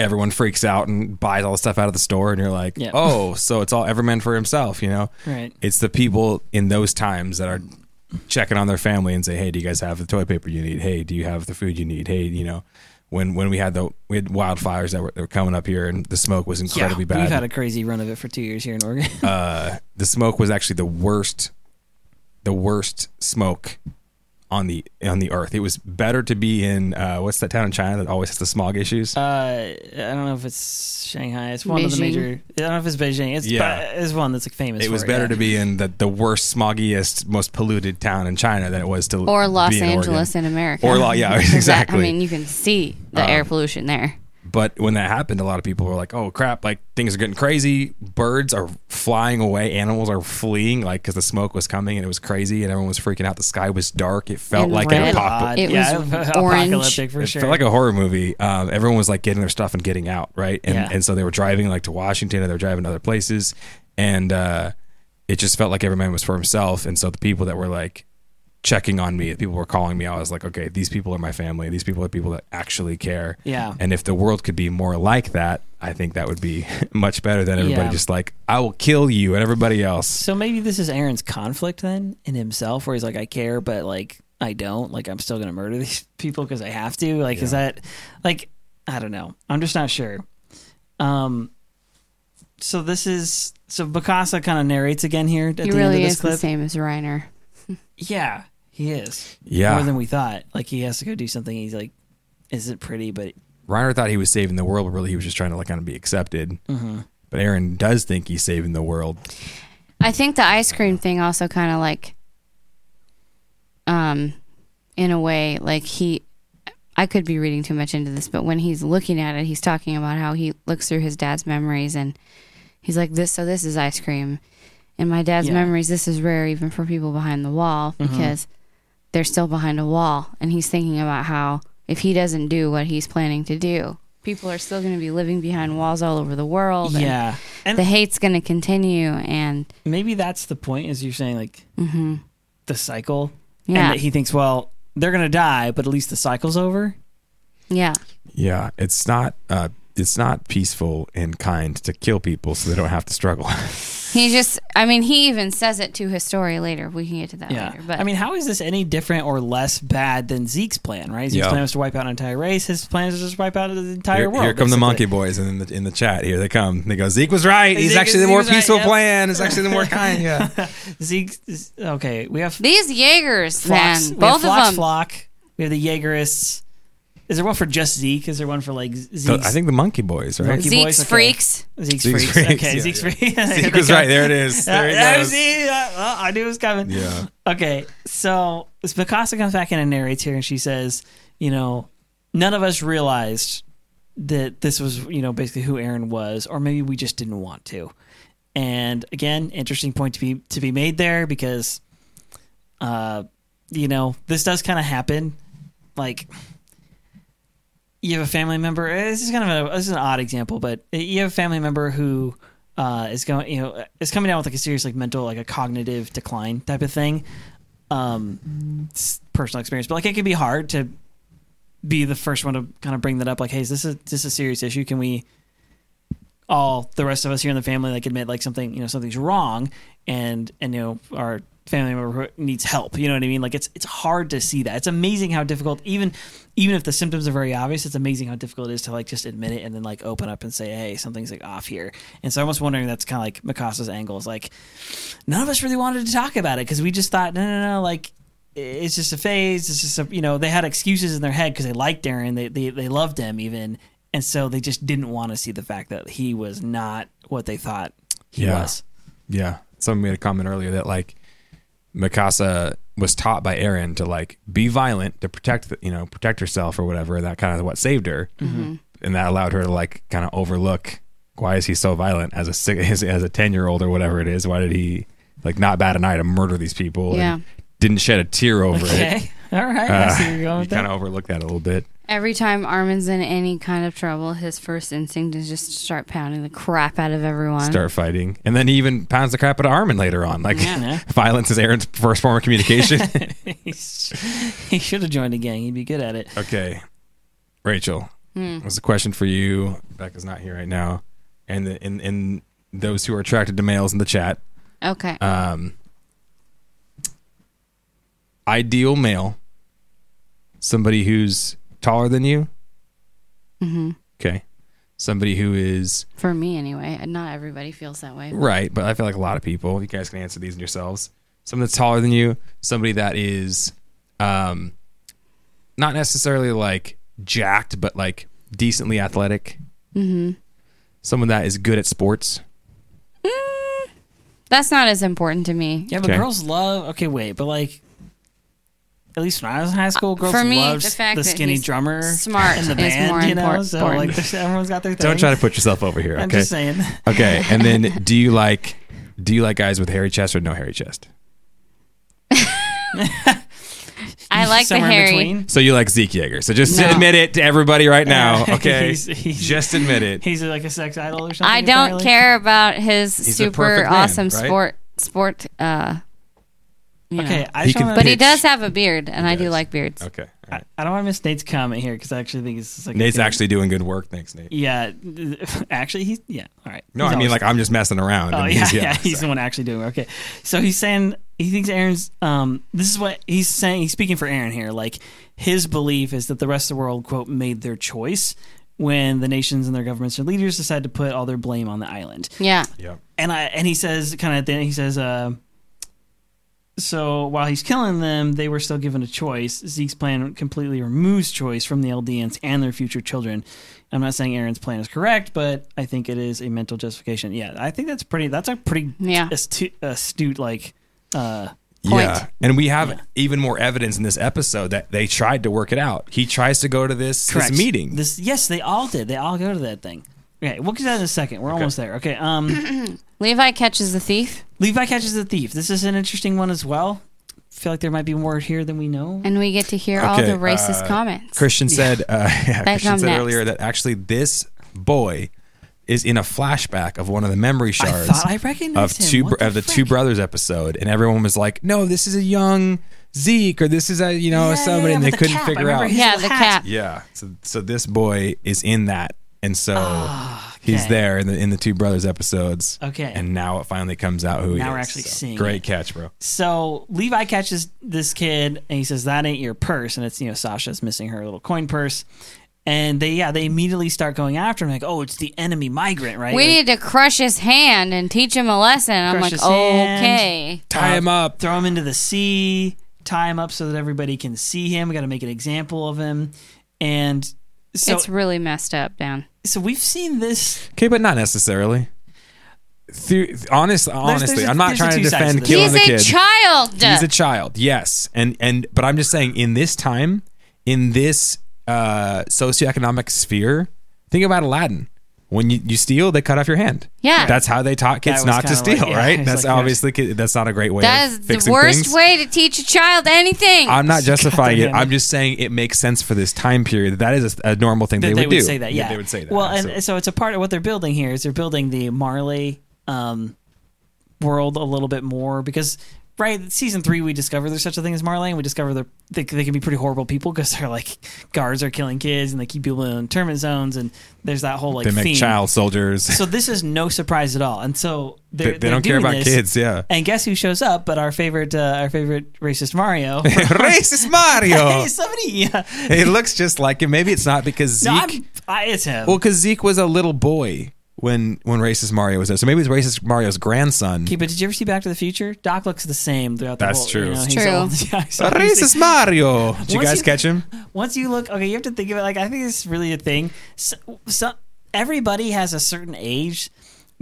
Everyone freaks out and buys all the stuff out of the store and you're like, Yeah. oh, so it's all every man for himself, you know? Right. It's the people in those times that are checking on their family and say, "Hey, do you guys have the toilet paper you need? Hey, do you have the food you need? Hey, you know." When, when we had the we had wildfires that were, that were coming up here and the smoke was incredibly bad. We've had a crazy run of it for two years here in Oregon. uh, the smoke was actually the worst, the worst smoke on the on the earth. It was better to be in uh, what's that town in China that always has the smog issues? Uh, I don't know if it's Shanghai. It's one of the major. I don't know if it's Beijing. It's Yeah. yeah. It's one that's like famous. it for was better yeah. to be in the, the worst, smoggiest, most polluted town in China than it was to Or Los be in Oregon. Angeles in America. Or Lo- yeah, 'Cause that- exactly. I mean, you can see the Um, air pollution there. But when that happened, a lot of people were like, "Oh crap! Like things are getting crazy. Birds are flying away. Animals are fleeing. Like because the smoke was coming and it was crazy, and everyone was freaking out. The sky was dark. It felt And like red. an apocalypse. It yeah, was apocalyptic for it sure. felt like a horror movie. Um, everyone was like getting their stuff and getting out, right? And Yeah. and so they were driving like to Washington, and they were driving to other places, and uh, it just felt like every man was for himself. And so the people that were like checking on me, the people were calling me. I was like, okay, these people are my family. These people are people that actually care. Yeah. And if the world could be more like that, I think that would be much better than everybody Yeah. just like, I will kill you and everybody else. so maybe this is Eren's conflict then in himself, where he's like, I care, but like I don't. Like I'm still gonna murder these people because I have to. Like is that like I don't know. I'm just not sure. Um. So this is so Mikasa kind of narrates again here at He the end really of is this clip. the same as Reiner. Yeah, he is. Yeah. more than we thought. Like he has to go do something. He's like, isn't pretty, but Reiner thought he was saving the world, but really he was just trying to like kind of be accepted. Mm-hmm. But Eren does think he's saving the world. I think the ice cream thing also kind of like, um, in a way, like he, I could be reading too much into this, but when he's looking at it, he's talking about how he looks through his dad's memories and he's like, this, so this is ice cream. In my dad's Yeah. Mm-hmm. memories, this is rare even for people behind the wall because they're still behind a wall. And he's thinking about how if he doesn't do what he's planning to do, people are still going to be living behind walls all over the world. and yeah. And the hate's going to continue. And maybe that's the point. Is you're saying like the cycle, Yeah. and that he thinks, well, they're gonna die, but at least the cycle's over. yeah. Yeah, it's not uh it's not peaceful and kind to kill people so they don't have to struggle. He just, I mean, he even says it to Historia later. We can get to that Yeah. later. But I mean, how is this any different or less bad than Zeke's plan? Right? Zeke's Yeah. plan was to wipe out an entire race. His plan is to just wipe out the entire here, world. here come the monkey boys in the in the chat. Here they come. They go. Zeke was right. He's Zeke- actually the Zeke more was right, peaceful yep. plan. It's actually the more kind. Yeah. Zeke. Okay, we have these Jaegers, Flocks, man, we have both Flock's of them. Flock. We have the Jaegerists. Is there one for just Zeke? Is there one for like Zeke? I think the monkey boys, right? Monkey- Zeke's boys, okay. freaks. Zeke's, Zeke's freaks. freaks, Okay, yeah, Zeke's yeah. freaks. Zeke was right. There it is. There he Yeah, goes. see, uh, well, I knew it was coming. Yeah. Okay, so this Mikasa comes back in and narrates here, and she says, you know, none of us realized that this was, you know, basically who Eren was, or maybe we just didn't want to. And again, interesting point to be to be made there because, uh, you know, this does kind of happen. Like, you have a family member. eh, This is kind of a this is an odd example, but you have a family member who uh, is going, you know, is coming down with like a serious like mental, like a cognitive decline type of thing. Um, personal experience, but like it can be hard to be the first one to kind of bring that up. Like, hey, is this a this a serious issue? Can we all the rest of us here in the family like admit like something you know something's wrong and and you know our family member who needs help you know what i mean like it's it's hard to see that it's amazing how difficult even even if the symptoms are very obvious it's amazing how difficult it is to like just admit it and then like open up and say hey something's like off here and so i'm almost wondering that's kind of like mikasa's angle is like none of us really wanted to talk about it because we just thought no no no like it's just a phase it's just a you know they had excuses in their head because they liked Darren they, they they loved him even and so they just didn't want to see the fact that he was not what they thought he Yeah. was Yeah. Someone made a comment earlier that like Mikasa was taught by Eren to like be violent to protect the, you know protect herself or whatever. And that kind of what saved her, Mm-hmm. and that allowed her to like kind of overlook why is he so violent as a six, as, as a ten year old or whatever it is. Why did he like not bat an eye to murder these people? Yeah. and didn't shed a tear over it. okay all right Uh, I see where you're going you kind of overlooked that a little bit. Every time Armin's in any kind of trouble, his first instinct is just to start pounding the crap out of everyone. Start fighting, and then he even pounds the crap out of Armin later on. Like Yeah. violence is Eren's first form of communication. He's- he should have joined a gang he'd be good at it Okay, Rachel, what's a question for you? Becca's not here right now, and the, in in those who are attracted to males in the chat. Okay. Um, ideal male, somebody who's taller than you. hmm Okay, somebody who is For me, anyway. Not everybody feels that way. right, but I feel like a lot of people. You guys can answer these yourselves. Someone that's taller than you, somebody that is, um, not necessarily like jacked, but like decently athletic. hmm Someone that is good at sports. That's not as important to me. yeah but Okay. girls love okay wait but like at least when I was in high school, girls For me, loved the fact the that skinny he's drummer smart in the is band, more you know. import- So like, there's- everyone's got their thing. Don't try to put yourself over here. I'm just saying. Okay. And then do you like do you like guys with hairy chest or no hairy chest? I like the Somewhere in hairy. between. So you like Zeke Yeager. So just No. admit it to everybody right now. Okay. He's- he's- just admit it. He's like a sex idol or something. I don't apparently. care about his He's a super perfect man, awesome right? sport sport uh you Okay, know. I He just can wanna- But he does have a beard and I do like beards. Okay. I, I don't want to miss Nate's comment here because I actually think it's like Nate's actually doing good work. Thanks, Nate. Yeah, actually, he's yeah. All right. No, He's I mean like I'm just messing around. Oh and yeah, he's- yeah, he's the one actually doing it. Okay, so he's saying he thinks Eren's. Um, this is what he's saying. He's speaking for Eren here. Like his belief is that the rest of the world quote made their choice when the nations and their governments and leaders decided to put all their blame on the island. Yeah. Yeah. And I and he says kind of at the end he says. Uh, so while he's killing them, they were still given a choice. Zeke's plan completely removes choice from the Eldians and their future children. I'm not saying Eren's plan is correct, but I think it is a mental justification. Yeah, I think that's pretty. That's a pretty Yeah. astute, astute like. Uh, Point. Yeah. And we have Yeah. even more evidence in this episode that they tried to work it out. He tries to go to this, correct this meeting. This yes, they all did. They all go to that thing. Okay, we'll get to that in a second. We're almost there. Okay. Um, Levi catches the thief, Levi catches the thief. This is an interesting one as well. feel like there might be more here than we know. and we get to hear all Okay, the racist uh, comments. Christian said, uh, yeah, Christian come said next. earlier that actually this boy is in a flashback of one of the memory I shards thought I of recognized him. two What the of the two frick? brothers episode, and everyone was like, "No, this is a young Zeke, or this is a you know Yeah, somebody," yeah, and with they the couldn't cap. I figure remember out. his Yeah, little the hat. cap. Yeah, so so this boy is in that, and so Ah, he's okay. there in the in the two brothers episodes. Okay. and now it finally comes out who he is. Now we're actually So, seeing Great it. catch, bro. So Levi catches this kid and he says, That ain't your purse. And it's, you know, Sasha's missing her little coin purse. And they, yeah, they immediately start going after him, like, oh, it's the enemy migrant, right? we Like, need to crush his hand and teach him a lesson. I'm Crush like, his hand. okay. Tie him up. throw him into the sea, tie him up so that everybody can see him. We got to make an example of him. And so, it's really messed up, Dan. so we've seen this. Okay, but not necessarily. Through, honest, honestly, there's a- I'm not trying to defend to this. killing He's the a child. He's a child, yes, and and but I'm just saying in this time, in this uh, socioeconomic sphere, think about Aladdin. When you, you steal, they cut off your hand. Yeah. that's how they taught kids not to kinda like- steal, yeah, right? That's like, obviously ki- that's not a great way. that of is the worst things. way to teach a child anything. I'm not justifying it. I'm just saying it makes sense for this time period. That is a, a normal thing That they, they, would, would do. say that, yeah. they would say that. Well, and absolutely. so it's a part of what they're building here is they're building the Marley um, world a little bit more because right season three we discover there's such a thing as Marley and we discover they're, they they can be pretty horrible people because they're like guards are killing kids and they keep people in internment zones and there's that whole like they make theme. child soldiers. So this is no surprise at all, and so they, they're, they don't care about this, kids. Yeah, And guess who shows up? But our favorite, uh, our favorite racist Mario. racist Mario. hey, somebody, yeah. it looks just like him. Maybe it's not because Zeke. No, I, it's him. Well, because Zeke was a little boy when when racist Mario was there, so maybe it's racist Mario's grandson. Okay, but did you ever see Back to the Future? Doc looks the same throughout the That's whole. true. You know, It's he's true. old. Yeah, so A racist Mario. Did you guys you- catch him? Once you look, okay, you have to think of it like I think it's really a thing. So, so everybody has a certain age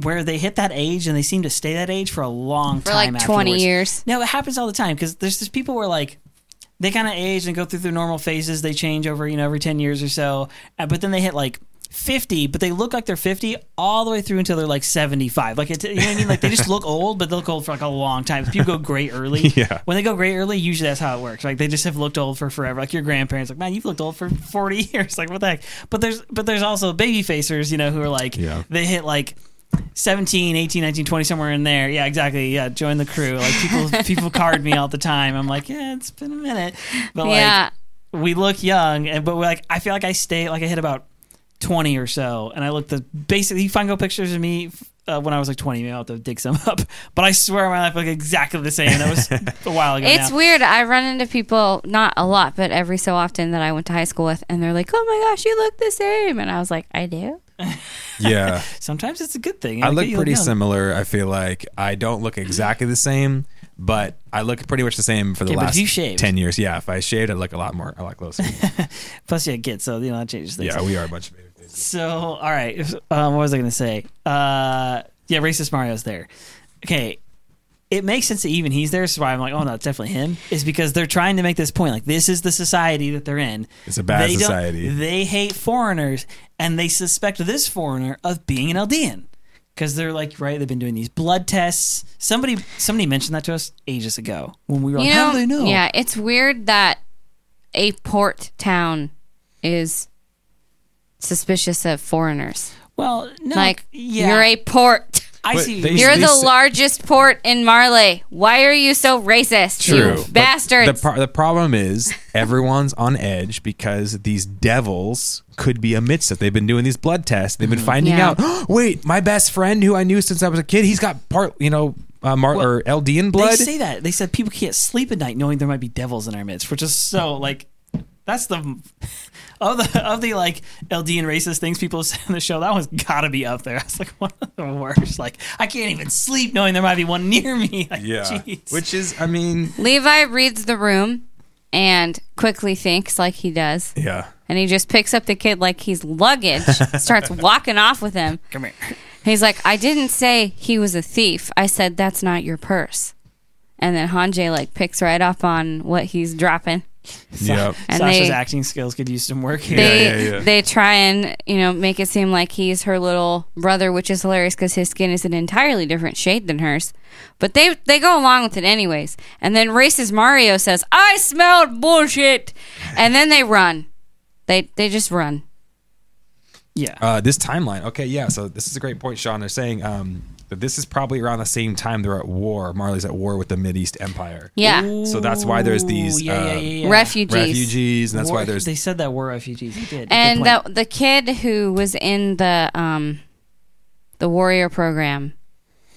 where they hit that age and they seem to stay that age for a long time. For time. like 20 afterwards. years. No, it happens all the time because there's just people where like they kind of age and go through their normal phases. They change over, you know, every 10 years or so. Uh, but then they hit like 50, but they look like they're 50 all the way through until they're like 75. Like, it's, you know what I mean? Like, they just look old, but they look old for like a long time. If People go gray early. Yeah. When they go gray early, usually that's how it works. Like, they just have looked old for forever. Like, your grandparents, like, man, you've looked old for 40 years. Like, what the heck? But there's, but there's also baby facers, you know, who are like, Yeah. they hit like 17, 18, 19, 20, somewhere in there. Yeah, exactly. Yeah, join the crew. Like people people card me all the time. I'm like, yeah, it's been a minute. But like yeah. we look young and but we're like I feel like I stay like I hit about 20 or so and I looked the basically you find go pictures of me uh, when I was like 20 maybe I'll have to dig some up but I swear my life look exactly the same that was a while ago It's now. weird. I run into people, not a lot, but every so often that I went to high school with, and they're like, oh my gosh, you look the same. And I was like, I do? Yeah, sometimes it's a good thing I Like, look pretty young. similar. I feel like I don't look exactly the same, but I look pretty much the same for the Okay, last ten years. Yeah, if I shaved, I look a lot more. I like closer. plus you had kids so you know that changes things yeah, we are a bunch of baby faces. So, all right. Um, what was I going to say? Uh, yeah, racist Mario's there. Okay. It makes sense that even he's there. So why I'm like, oh no, it's definitely him. Is because they're trying to make this point. Like this is the society that they're in. It's a bad They don't- society. They hate foreigners, and they suspect this foreigner of being an Eldian. Because they're like, right? They've been doing these blood tests. Somebody, somebody mentioned that to us ages ago when we were like, You how do they know? yeah, it's weird that a port town is suspicious of foreigners. Well, no, like, yeah. you're a port. I But see. they- You're they the s- largest port in Marley. Why are you so racist? True. You But bastards. The, pro- the problem is everyone's on edge because these devils could be amidst it. They've been doing these blood tests. They've been finding Yeah. out. Wait, my best friend who I knew since I was a kid, he's got part, you know, uh, Mar- Well, or Eldian They blood. say that. They said people can't sleep at night knowing there might be devils in our midst, which is so like that's the of the of the like LD and racist things people say on the show. That one's got to be up there. That's like one of the worst. Like I can't even sleep knowing there might be one near me. Like, yeah, jeez. which is, I mean, Levi reads the room and quickly thinks like he does. yeah. And he just picks up the kid like he's luggage, starts walking off with him. come here. He's like, I didn't say he was a thief. I said that's not your purse. And then Hanji like picks right up on what he's dropping. Yep. And Sasha's they- acting skills could use some work here. They yeah, yeah. they try and you know make it seem like he's her little brother, which is hilarious because his skin is an entirely different shade than hers. But they they go along with it anyways. And then racist Mario says, "I smelled bullshit," and then they run. They they just run. yeah. Uh, this timeline. Okay, yeah. So this is a great point, Sean. They're saying um, that this is probably around the same time they're at war. Marley's at war with the Mid East Empire. Yeah, So that's why there's these, Ooh, yeah, yeah, uh, yeah, yeah. refugees. Refugees, and that's War- why there's They said that were refugees. They did. And point. the the kid who was in the um the warrior program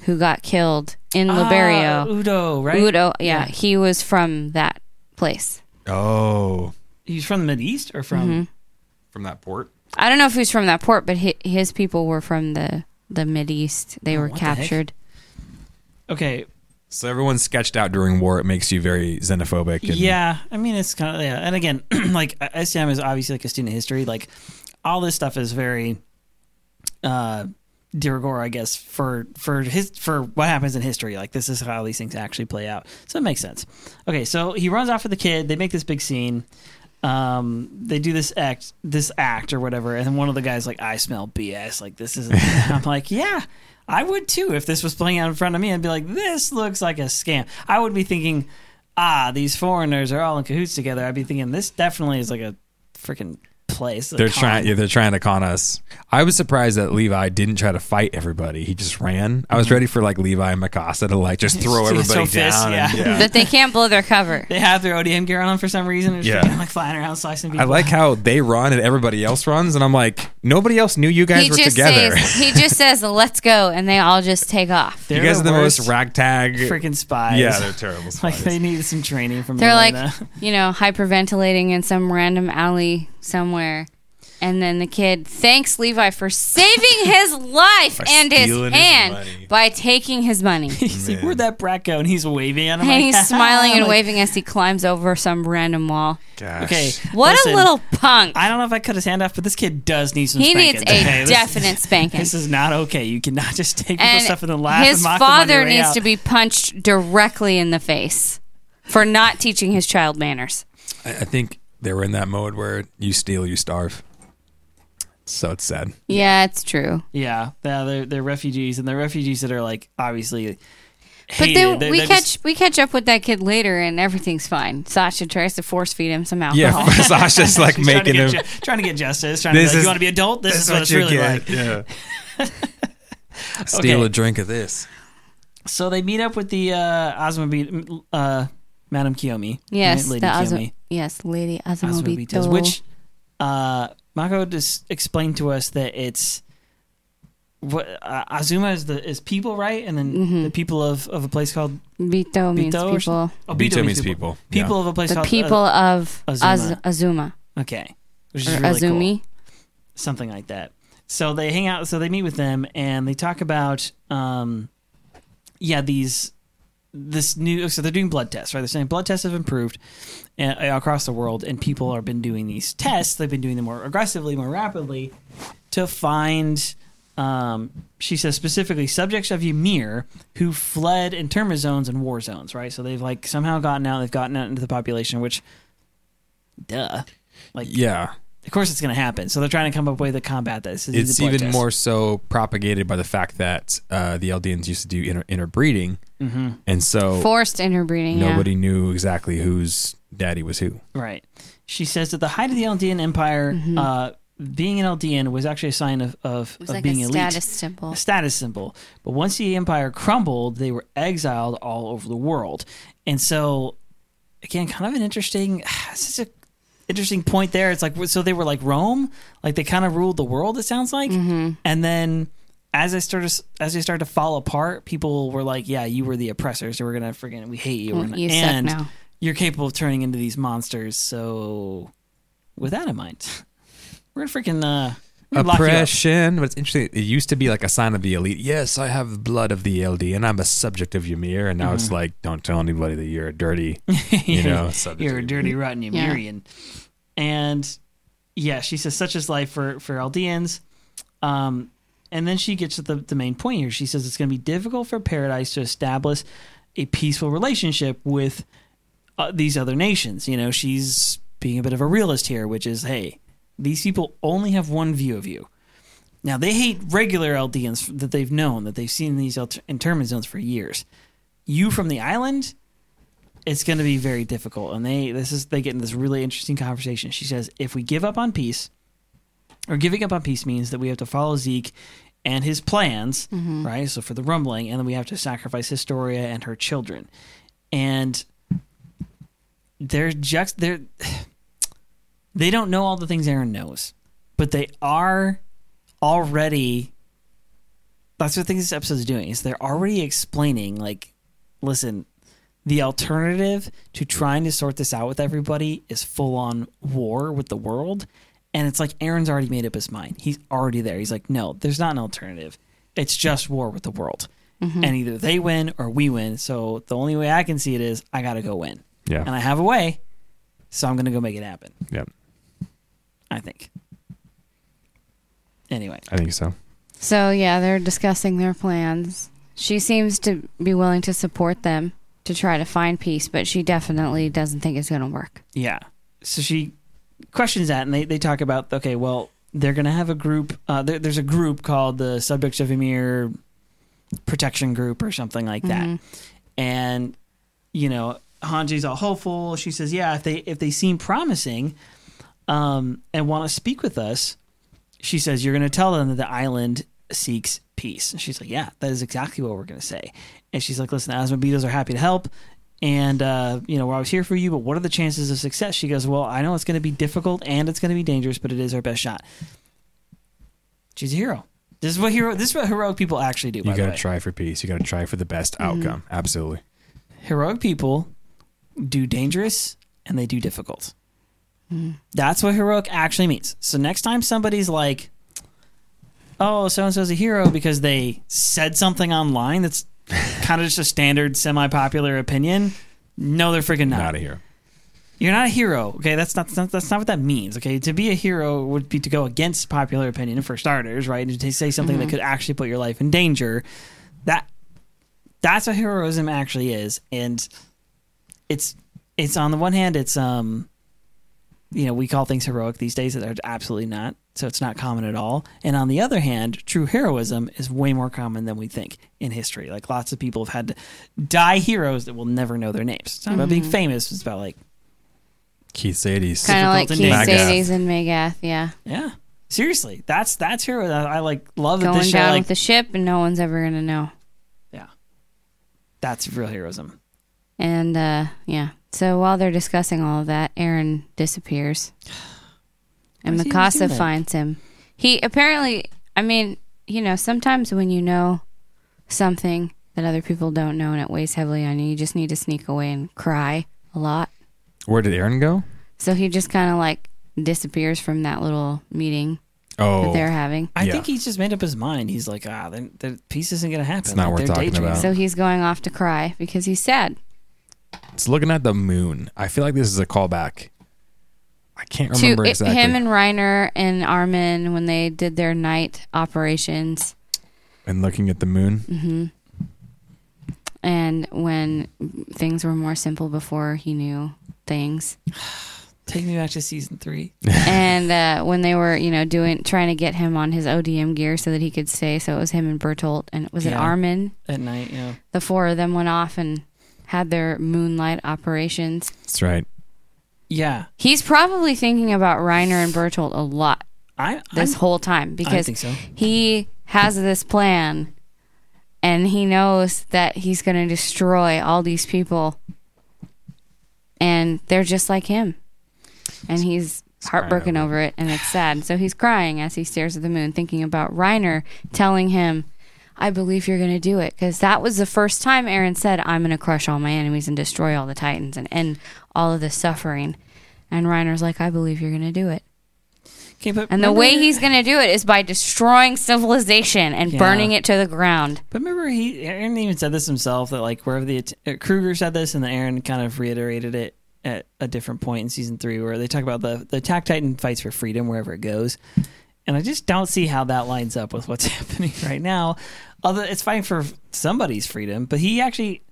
who got killed in Ah, Liberio. Udo, right? Udo, yeah, Yeah. he was from that place. oh He's from the Mid East or from? Mm-hmm. from that port. I don't know if he was from that port, but hi his people were from the the Mid East. They Oh, were what the captured. Okay. So everyone's sketched out during war. It makes you very xenophobic. And, Yeah, I mean it's kind of yeah, and again, like STM is obviously like a student of history. Like all this stuff is very uh de rigueur, I guess, for for his for what happens in history. Like this is how these things actually play out. So it makes sense. Okay, so he runs off with the kid. They make this big scene. Um, they do this act, this act or whatever, and one of the guys like, "I smell BS." Like this is. I'm like, yeah, I would too if this was playing out in front of me. I'd be like, this looks like a scam. I would be thinking, ah, these foreigners are all in cahoots together. I'd be thinking this definitely is like a freaking place. They're con. trying. Yeah, they're trying to con us. I was surprised that Levi didn't try to fight everybody. He just ran. I was mm-hmm. ready for like Levi and Mikasa to like just throw everybody so fist, down. and- yeah. yeah. But they can't blow their cover. They have their ODM gear on them for some reason. They're just Yeah. yeah. like flying around slicing I like how they run and everybody else runs, and I'm like, nobody else knew you guys He were together. says he just says let's go, and they all just take off. They're you guys are the most ragtag. freaking spies. yeah, they're terrible. like they need some training from. They're like you know hyperventilating in some random alley somewhere. And then the kid thanks Levi for saving his life By and his stealing his hand money. by taking his money. He's like, where'd that brat go? And he's waving at him. And like, he's smiling and like, waving as he climbs over some random wall. Gosh. Okay, What listen, a little punk. I don't know if I cut his hand off, but this kid does need some. He spanking, needs a okay? This- definite spanking. This is not okay. You cannot just take people's stuff and then laugh his and mock them on your father way needs out. to be punched directly in the face for not teaching his child manners. I, I think they were in that mode where you steal, you starve. So it's sad. Yeah, it's true. Yeah, yeah, they're they're refugees, and they're refugees that are like obviously. But then They're- we they're catch just- we catch up with that kid later, and everything's fine. Sasha tries to force feed him some alcohol. Yeah, alcohol. Sasha's like She's trying to making get him. ju- trying to get justice. Trying This to be like, is- you want to be adult? This, is what, it's you really get. like. Yeah. Steal Okay. a drink of this. So they meet up with the uh, Azuma, uh, Madame Kiyomi. yes, right? Lady the Azu- Kiyomi. Yes, Lady Azumabitos, Azumabito. which uh, Mako just explained to us that it's what uh, Azuma is the is people, right? And then Mm-hmm. the people of, of a place called Bito means Bito or people. oh, Bito means people. Yeah. People of a place The called people of Azuma. Az- Azuma Uh, okay, which or is really Azumi. cool. something like that. So they hang out. So they meet with them and they talk about, um, yeah, these this new. So they're doing blood tests, right? They're saying blood tests have improved uh, across the world, and people have been doing these tests. They've been doing them more aggressively, more rapidly, to find. Um, she says specifically subjects of Ymir who fled internment zones and war zones, right? So they've like somehow gotten out. They've gotten out into the population, which, duh, like Yeah. Of course, it's going to happen. So they're trying to come up with a combat this. This is It's even test. more so propagated by the fact that uh, the Eldians used to do inter- interbreeding, Mm-hmm. and so Forced interbreeding. nobody knew exactly whose daddy was who. right. She says at the height of the Eldian Empire, Mm-hmm. uh, being an Eldian was actually a sign of of, It was of like being a elite, status symbol. a status symbol. But once the empire crumbled, they were exiled all over the world, and so again, kind of an interesting, such a interesting point there. It's like so they were like Rome, like they kind of ruled the world. It sounds like, Mm-hmm. and then. As I started, as they started to fall apart, people were like, "Yeah, you were the oppressors. So we're gonna friggin' we hate you. Gonna, You and now. you're capable of turning into these monsters. So, with that in mind, we're gonna freaking uh, we're gonna lock you up. Oppression, but it's interesting. It used to be like a sign of the elite. Yes, I have blood of the LD, and I'm a subject of Ymir. And now Mm-hmm. it's like, don't tell anybody that you're a dirty, you know, subject. you're a of dirty, rotten Yeah. Ymirian. And yeah, she says such is life for for Eldians. Um, and then she gets to the, the main point here. She says it's going to be difficult for Paradise to establish a peaceful relationship with uh, these other nations. You know, she's being a bit of a realist here, which is, hey, these people only have one view of you. Now they hate regular Eldians that they've known, that they've seen in these internment zones for years. You from the island, it's going to be very difficult. And they this is they get in this really interesting conversation. She says, if we give up on peace, or giving up on peace means that we have to follow Zeke and his plans, mm-hmm. right? So for the rumbling, and then we have to sacrifice Historia and her children, and they're just they're they don't know all the things Eren knows, but they are already. That's what I think this episode is doing is they're already explaining like, listen, the alternative to trying to sort this out with everybody is full on war with the world. And it's like Eren's already made up his mind. He's already there. He's like, no, there's not an alternative. It's just war with the world. Mm-hmm. And either they win or we win. So the only way I can see it is I got to go win. Yeah. And I have a way. So I'm going to go make it happen, yeah. I think. Anyway. I think so. So yeah, they're discussing their plans. She seems to be willing to support them to try to find peace, but she definitely doesn't think it's going to work. Yeah. So she questions that, and they, they talk about okay, well, they're going to have a group. Uh, there, there's a group called the Subjects of Ymir Protection Group or something like that, and you know, Hanji's all hopeful. She says, yeah, if they if they seem promising, um, and want to speak with us, she says you're going to tell them that the island seeks peace. And she's like, yeah, that is exactly what we're going to say. And she's like, listen, the Asmodees are happy to help. And, uh, you know, we're always here for you, but what are the chances of success? She goes, well, I know it's going to be difficult and it's going to be dangerous, but it is our best shot. She's a hero. This is what hero. This is what heroic people actually do. You got to try for peace. You got to try for the best outcome. Absolutely. heroic people do dangerous and they do difficult. That's what heroic actually means. So next time somebody's like, "Oh, so and so's a hero because they said something online that's kind of just a standard semi-popular opinion," no, they're freaking not. Not a hero. You're not a hero. Okay, that's not that's not what that means. Okay, to be a hero would be to go against popular opinion for starters, right? And to say something that could actually put your life in danger. That that's what heroism actually is, and it's it's on the one hand, it's um, you know, we call things heroic these days that are absolutely not. So it's not common at all. And on the other hand, true heroism is way more common than we think in history. Like lots of people have had to die heroes that will never know their names. It's not about being famous. It's about like Keith Shadis. Kind of like Difficult Keith in Magath. Shadis and Magath, yeah. Yeah. Seriously, that's that's hero. I, I like love that Going this show down like with the ship and no one's ever going to know. yeah. That's real heroism. And uh, yeah, so while they're discussing all of that, Eren disappears, and Why is he always doing Mikasa that? finds him. He apparently, I mean, you know, sometimes when you know something that other people don't know and it weighs heavily on you, you just need to sneak away and cry a lot. Where did Eren go? So he just kind of like disappears from that little meeting that Oh, they're having. I Yeah. think he's just made up his mind. He's like, ah, the, the peace isn't gonna happen. It's not Like, worth they're talking daydreaming. about. So he's going off to cry because he's sad. It's looking at the moon. I feel like this is a callback. I can't To remember it- exactly. him and Reiner and Armin when they did their night operations. and looking at the moon. hmm And when things were more simple before he knew things. Take me back to season three. and uh, when they were, you know, doing trying to get him on his ODM gear so that he could stay. So it was him and Bertolt and was it Armin? At night, yeah. The four of them went off and had their moonlight operations. That's right. Yeah. He's probably thinking about Reiner and Bertolt a lot. I this I'm- whole time because think so. he has this plan and he knows that he's going to destroy all these people and they're just like him and he's heartbroken over over it and it's sad so he's crying as he stares at the moon thinking about reiner telling him i believe you're going to do it because that was the first time eren said i'm going to crush all my enemies and destroy all the titans and end all of the suffering and reiner's like i believe you're going to do it Okay, but and the way he's going to do it is by destroying civilization and Yeah. burning it to the ground. But remember, he Eren even said this himself that like wherever the uh, Kruger said this, and the Eren kind of reiterated it at a different point in season three, where they talk about the the Attack Titan fights for freedom wherever it goes, and I just don't see how that lines up with what's happening right now. Although it's fighting for somebody's freedom, but he actually.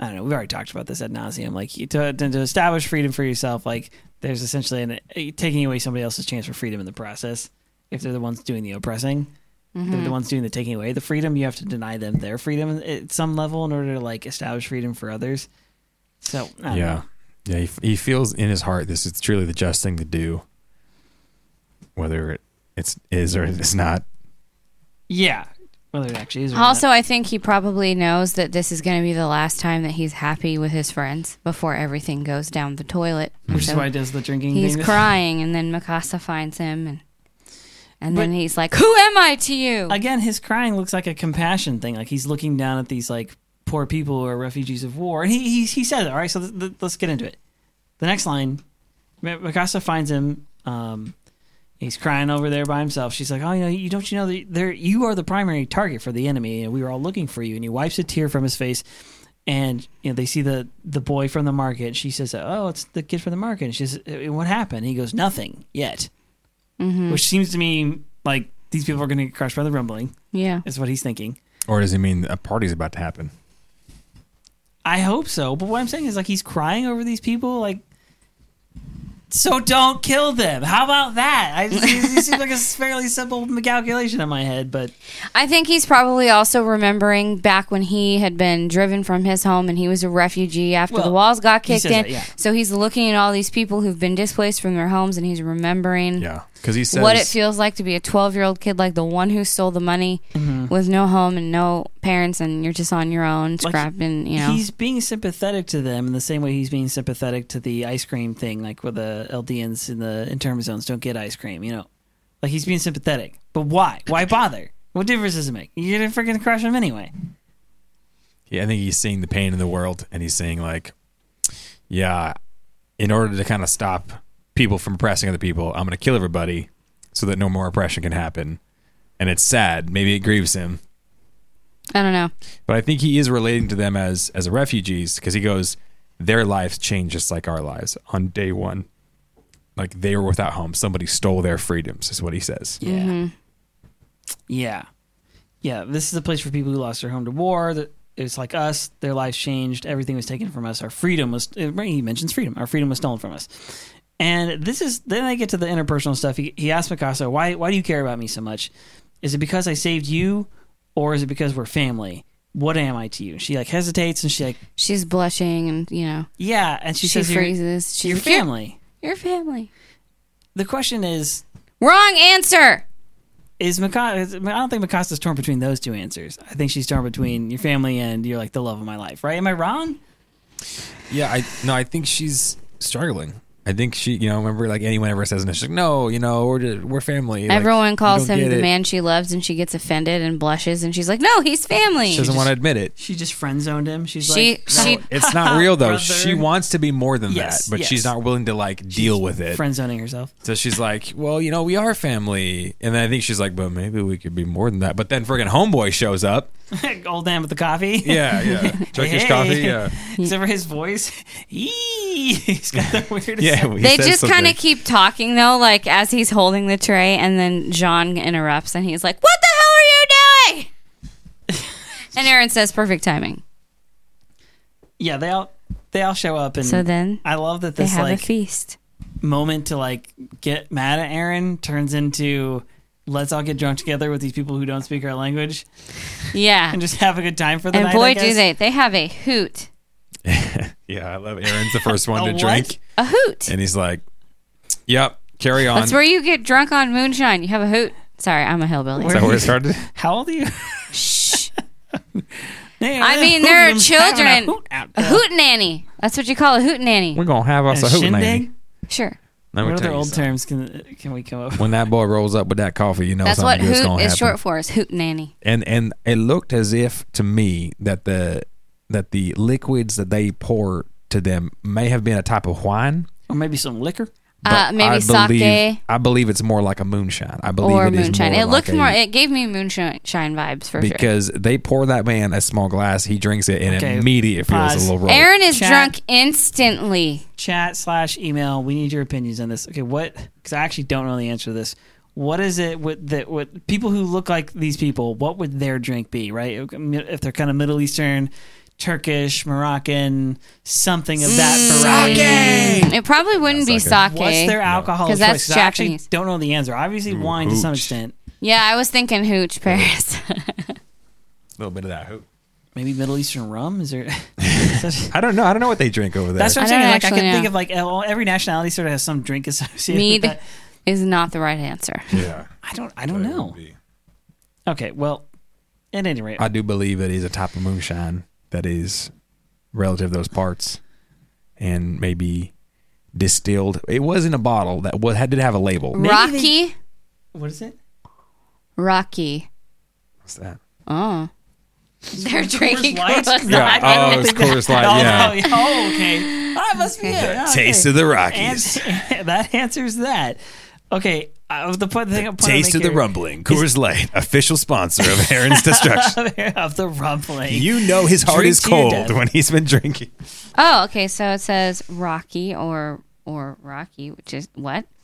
I don't know. We've already talked about this ad nauseum. Like to, to to establish freedom for yourself, like there's essentially an, uh, taking away somebody else's chance for freedom in the process. If they're the ones doing the oppressing, they're the ones doing the taking away the freedom. You have to deny them their freedom at some level in order to like establish freedom for others. So I don't Yeah. know. Yeah. He, he feels in his heart this is truly the just thing to do, whether it it's is or it's not. yeah. It actually is. Also, not. I think he probably knows that this is going to be the last time that he's happy with his friends before everything goes down the toilet. which So is why he does the drinking. he's thing. crying, and then Mikasa finds him, and and But- then he's like, "Who am I to you?" Again, his crying looks like a compassion thing. Like he's looking down at these like poor people who are refugees of war, and he he, he says it. All right, so th- th- let's get into it. The next line, Mikasa finds him. Um, he's crying over there by himself. She's like, "Oh, you know, you don't you know that there you are the primary target for the enemy, and we were all looking for you." And he wipes a tear from his face, and you know they see the the boy from the market. She says, "Oh, it's the kid from the market." And she says, "Uh, "What happened?" He goes, "Nothing yet," hmm which seems to me like these people are going to get crushed by the rumbling. Yeah, Is what he's thinking. Or does he mean a party's about to happen? I hope so. But what I'm saying is like he's crying over these people. Like, so don't kill them. How about that? I, it seems like a fairly simple calculation in my head, but I think he's probably also remembering back when he had been driven from his home and he was a refugee after Well, the walls got kicked in. that, yeah. So he's looking at all these people who've been displaced from their homes and he's remembering Yeah. Because he says what it feels like to be a 12 year old kid like the one who stole the money Mm-hmm. with no home and no parents and you're just on your own Like, scrapping you know he's being sympathetic to them in the same way he's being sympathetic to the ice cream thing, like where the Eldians in the internment zones don't get ice cream. You know, like he's being sympathetic. But why? Why bother? What difference does it make? You're gonna freaking crush him anyway. Yeah, I think he's seeing the pain in the world and he's saying like, yeah, in order to kind of stop people from oppressing other people, I'm going to kill everybody so that no more oppression can happen. And it's sad. Maybe it grieves him, i don't know but I think he is relating to them as as refugees because he goes, their lives changed just like our lives on day one. Like they were without home. Somebody stole their freedoms, is what he says. Yeah. Mm-hmm. Yeah. Yeah. This is a place for people who lost their home to war. That it's like us. Their lives changed. Everything was taken from us. Our freedom was. He mentions freedom. Our freedom was stolen from us. And this is then I get to the interpersonal stuff. He, he asked Mikasa, "Why? Why do you care about me so much? Is it because I saved you, or is it because we're family? What am I to you?" She like hesitates and she like, she's blushing and you know "Yeah," and she, she, says, "You're- freezes she's "Your family." your family The question is, wrong answer is Mikasa? I don't think Mikasa's torn between those two answers. I think she's torn between your family and you're like the love of my life, right? Am I wrong? Yeah, I no, I think she's struggling. I think she, you know, remember like anyone ever says, this, she's like, no, you know, we're just, we're family. Everyone you calls him the it. man she loves and she gets offended and blushes and she's like no he's family She doesn't want to admit it. She just friend zoned him. She's She- like, she- It's not real though. Brother. She wants to be more than Yes, that, but yes. she's not willing to like deal with it. friend zoning herself. So she's like, "Well, you know, we are family." And then I think she's like, "But maybe we could be more than that." But then friggin' homeboy shows up. Old man with the coffee. Yeah, yeah. Turkish Hey. coffee. Yeah, Except for his voice, Eee! he's got the weirdest. yeah. he they just kind of keep talking though like as he's holding the tray and then jean interrupts and he's like what the hell are you doing and eren says perfect timing yeah. They all they all show up, and so then I love that they this have like a feast moment to like get mad at Eren turns into let's all get drunk together with these people who don't speak our language yeah and just have a good time for the and night. boy I do they they have a hoot yeah, I love Eren's the first one to what? drink, a hoot and he's like, "Yep, Carry on. That's where you get drunk on moonshine. You have a hoot. Sorry, I'm a hillbilly. Is that where it started? How old are you? Shh. I I mean, there are children. A hoot nanny. That's what you call a hoot nanny. We're gonna have us a, hoot nanny. Sure. Let me What other old something. terms can can we come up with? When that boy rolls up with that coffee, you know That's what something good's hoot is happen. short for. Is hoot nanny. and and it looked as if to me that the that the liquids that they pour to them may have been a type of wine. Or maybe some liquor? Uh, maybe I believe, sake I believe it's more like a moonshine. I believe or it is moonshine. more It looked like a- more. It gave me moonshine vibes for sure. because they pour that man a small glass, he drinks it, and Okay, immediately it feels a little roll. Eren is Chat. drunk instantly. Chat slash email. We need your opinions on this. Okay, what? Because I actually don't know the answer to this. What is it with that? What people who look like these people? What would their drink be? Right? If they're kind of Middle Eastern, Turkish, Moroccan, something of that Mm. variety. It probably wouldn't be That's sake. What's their alcohol 'Cause choice? that's 'Cause I actually Japanese. don't know the answer. Obviously, wine to some hooch. extent. yeah, I was thinking hooch Paris. a little bit of that hoot. Maybe Middle Eastern rum. Is there? I don't know. I don't know what they drink over there. That's what I'm I saying. don't Like I actually can think know. of like well, every nationality sort of has some drink associated Mead with that. is not the right answer. yeah, I don't. I don't know. Okay, well, at any rate, I do believe it is a type of moonshine that is relative to those parts, and maybe distilled. It was in a bottle that was had to have a label. Maybe Rocky, what is it? Rocky. What's that? Oh, they're drinking Light? Coors oh, Light. Yeah, oh, it's Coors Light. Oh, Yeah, oh, oh, okay. That must be it. Oh, okay. Taste of the Rockies. Ans- that answers that. Okay, uh, the point, thing, point I Taste make of the here rumbling. Coors Light, official sponsor of Eren's Destruction. of the rumbling. You know his heart Drink is cold death. when he's been drinking. Oh, okay. So it says Rocky or or Rocky, which is what?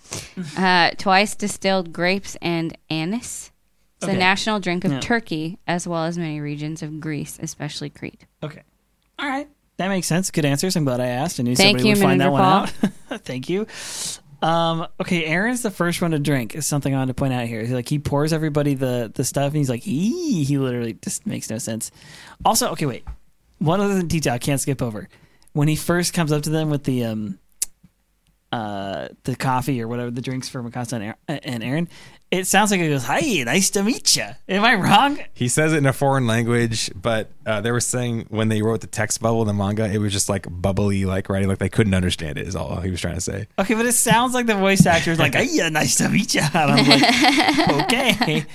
Uh, twice distilled grapes and anise. It's Okay. a national drink of Yeah. Turkey, as well as many regions of Greece, especially Crete. Okay. All right. That makes sense. Good answers. I'm glad I asked. I knew Thank somebody you, would find that Manager one out. Thank you. Um, okay, Eren's the first one to drink. Is something I want to point out here. Like he pours everybody the the stuff, and he's like, "Ee," he literally just makes no sense. Also, okay, wait. One other detail I can't skip over. When he first comes up to them with the um, uh, the coffee or whatever the drinks for Mikasa and Eren, and Eren, it sounds like it goes, "Hi, nice to meet you." Am I wrong? He says it in a foreign language, but uh, they were saying when they wrote the text bubble in the manga, it was just like bubbly, like writing, like they couldn't understand it. Is all he was trying to say. Okay, but it sounds like the voice actor is like, "Hey, nice to meet you." And I'm like, "Okay."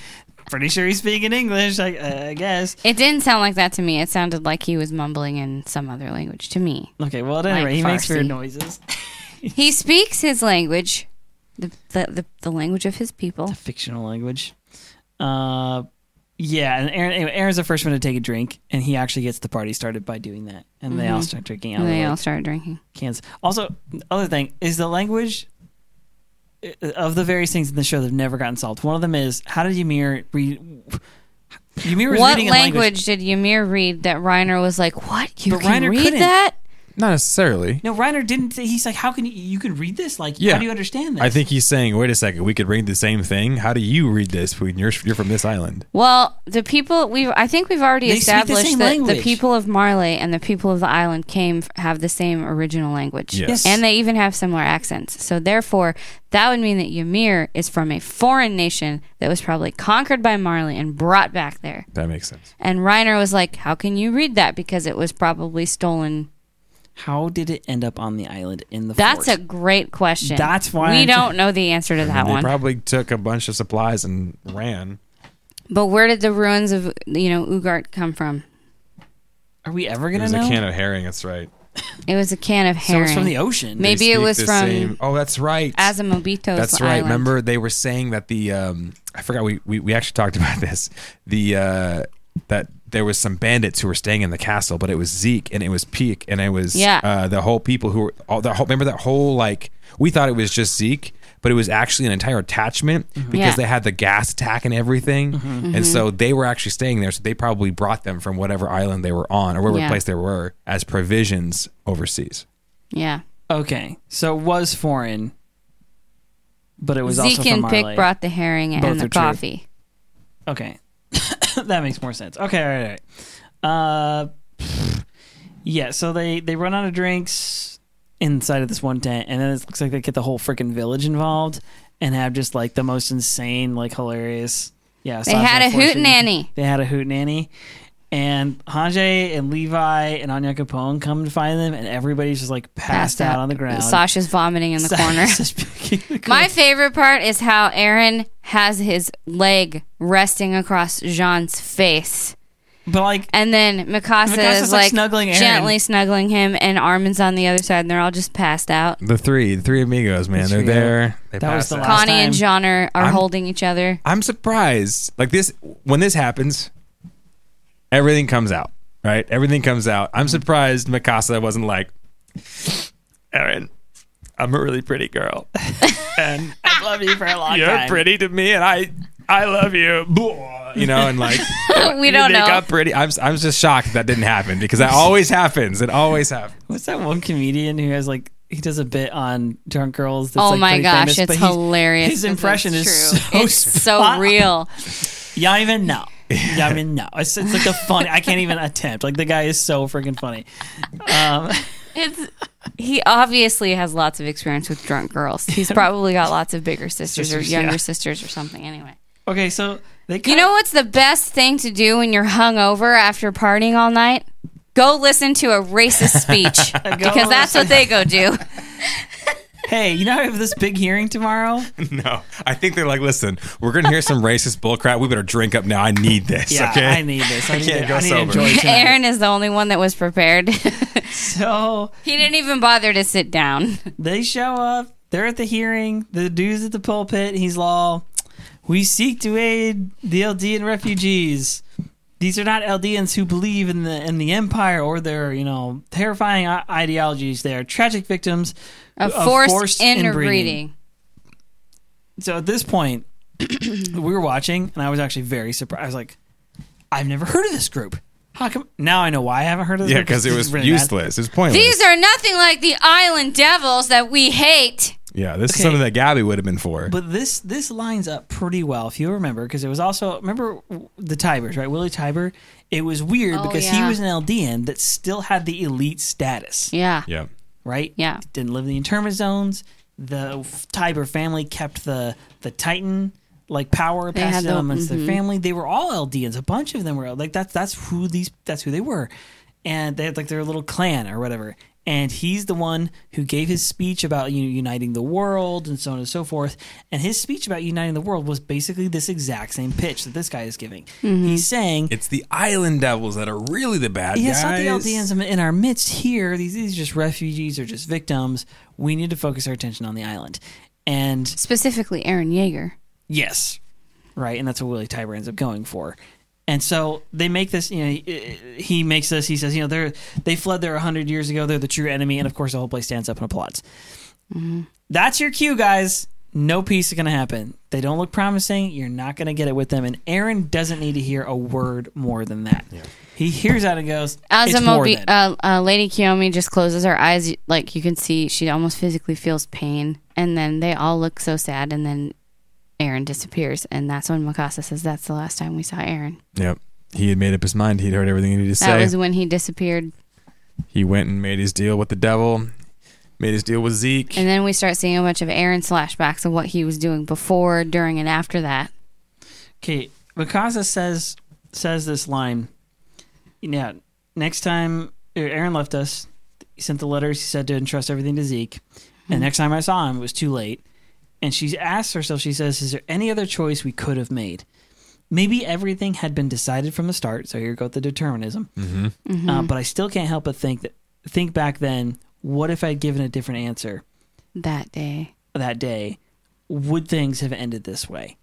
Pretty sure he's speaking English, I, uh, I guess. It didn't sound like that to me. It sounded like he was mumbling in some other language to me. Okay, well, at any Like rate, he makes weird noises. He speaks his language, the the, the, the language of his people. Fictional language. Uh, yeah, and Eren, anyway, Eren's the first one to take a drink, and he actually gets the party started by doing that, and they all start drinking out they the all started drinking. cans. Also, other thing is the language uh, of the various things in the show that have never gotten solved. One of them is how did Ymir read? Ymir was What reading a language did Ymir read that Reiner was like, "What? You But can Reiner read couldn't. that?" Not necessarily. No, Reiner didn't. He's like, how can you? You can read this? Like, Yeah. how do you understand this? I think he's saying, "Wait a second, we could read the same thing. How do you read this? When you're you're from this island." Well, the people we have I think we've already They speak the established same that the people of Marley and the people of the island came have the same original language. Yes. And they even have similar accents. So therefore, that would mean that Ymir is from a foreign nation that was probably conquered by Marley and brought back there. That makes sense. And Reiner was like, "How can you read that because it was probably stolen?" How did it end up on the island in the? That's fort? a great question. That's why we I'm- don't know the answer to that they one. probably took a bunch of supplies and ran. but where did the ruins of you know Utgard come from? Are we ever gonna it was know? a can of herring. That's right. It was a can of herring. so herring. it's from the ocean. Maybe it speak was the from same- Oh, that's right. Azumabito's That's right. island. Remember, they were saying that the um, I forgot we, we we actually talked about this. The uh, that there was some bandits who were staying in the castle, but it was Zeke and it was Pieck and it was Yeah. uh, the whole people who were all the whole. Remember that whole like we thought it was just Zeke. But it was actually an entire attachment because Yeah. they had the gas attack and everything, Mm-hmm. and so they were actually staying there. So they probably brought them from whatever island they were on or whatever Yeah. place they were as provisions overseas. Yeah. okay, so it was foreign, but it was Zeke also from and Marley. Pieck brought the herring Both and the are true. coffee. Okay, that makes more sense. Okay, all right, all right. Uh, yeah. So they they run out of drinks. inside of this one tent, and then it looks like they get the whole freaking village involved and have just like the most insane, like hilarious. Yeah, They had a hootenanny. They had a hootenanny. And Hanji and Levi and Onyankopon come to find them, and everybody's just like passed, out. on the ground. Sasha's vomiting in the corner. Sasha's puking in the My favorite part is how Eren has his leg resting across Jean's face. but like And then Mikasa, Mikasa's, is like, like, snuggling Eren. gently snuggling him, and Armin's on the other side, and they're all just passed out. The three, the three amigos, man, The they're there. They That was the out. last Connie and time- Jean are, are I'm- holding each other. I'm surprised. Like this, when this happens, everything comes out, right? Everything comes out. I'm mm-hmm. surprised Mikasa wasn't like, Eren, I'm a really pretty girl, and I love you for a long time. you're time. pretty to me, and I, I love you. You know, and like we don't think know. I'm pretty. I'm, I'm just shocked that didn't happen because that always happens. It always happens. What's that one comedian who has like he does a bit on drunk girls? That's Oh like my gosh, famous, it's hilarious. His impression is true. so it's so spot- real. Yeah, I even know. Yeah, I mean, no. It's, it's like the funny. I can't even attempt. Like the guy is so freaking funny. Um, It's he obviously has lots of experience with drunk girls. He's probably got lots of bigger sisters or Sisters, younger yeah. sisters or something. Anyway, okay, so they. you know what's the best thing to do when you're hungover after partying all night? Go listen to a racist speech because that's what they go do. Hey, you know I have this big hearing tomorrow. No, I think they're like, listen, we're gonna hear some racist bullcrap. We better drink up now. I need this. Yeah, okay, I need this. I, need, can't to, go I need to sober. enjoy tonight. Eren is the only one that was prepared. So he didn't even bother to sit down. they show up. They're at the hearing. The dude's at the pulpit. He's law. We seek to aid the Eldian refugees. These are not Eldians who believe in the in the empire or their you know terrifying ideologies. They are tragic victims Of of forced, interbreeding. So at this point, we were watching, and I was actually very surprised. I was like, I've never heard of this group. How come? Now I know why I haven't heard of this Yeah, because it was really useless. It's pointless. These are nothing like the island devils that we hate. yeah, this is Okay. something that Gabi would have been for. But this this lines up pretty well if you remember because it was also remember the Tyburs right Willy Tybur. It was weird Oh, because he yeah. was an Eldian that still had the elite status, Yeah. yeah, right? Yeah. didn't live in the internment zones. The Tybur family kept the the Titan like power They passed down the- amongst their mhm. family. They were all Eldians. A bunch of them were like that's that's who these that's who they were, and they had like their little clan or whatever. And he's the one who gave his speech about you know, uniting the world and so on and so forth. And his speech about uniting the world was basically this exact same pitch that this guy is giving. Mm-hmm. He's saying it's the island devils that are really the bad yeah, it's not the Eldians in our midst here. These, these are just refugees or just victims. We need to focus our attention on the island. And Specifically, Eren Yeager. yes, right. And that's what Willy Tybur ends up going for. And so they make this. You know, he, he makes this. He says, you know, they're they fled there hundred years ago. They're the true enemy. And of course, the whole place stands up and applauds. That's your cue, guys. No peace is going to happen. They don't look promising. You're not going to get it with them. And Eren doesn't need to hear a word more than that. He hears that and goes, "It's more Azumobi, than." uh, uh, Lady Kiyomi just closes her eyes. Like you can see, she almost physically feels pain. And then they all look so sad. And then Eren disappears. And that's when Mikasa says, That's the last time we saw Eren. Yep, he had made up his mind. He'd heard everything he needed to That say. That was when he disappeared. he went and made his deal with the devil. Made his deal with Zeke. And then we start seeing a bunch of Eren flashbacks of what he was doing before, during, and after that. Okay, Mikasa says says this line. Yeah, next time er, Eren left us, he sent the letters. He said to entrust everything to Zeke. And next time I saw him, it was too late. And she asks herself, she says, "Is there any other choice we could have made? Maybe everything had been decided from the start. So here goes the determinism. mm-hmm. Uh, but I still can't help but think that think back then. What if I'd given a different answer? That day. that day, would things have ended this way?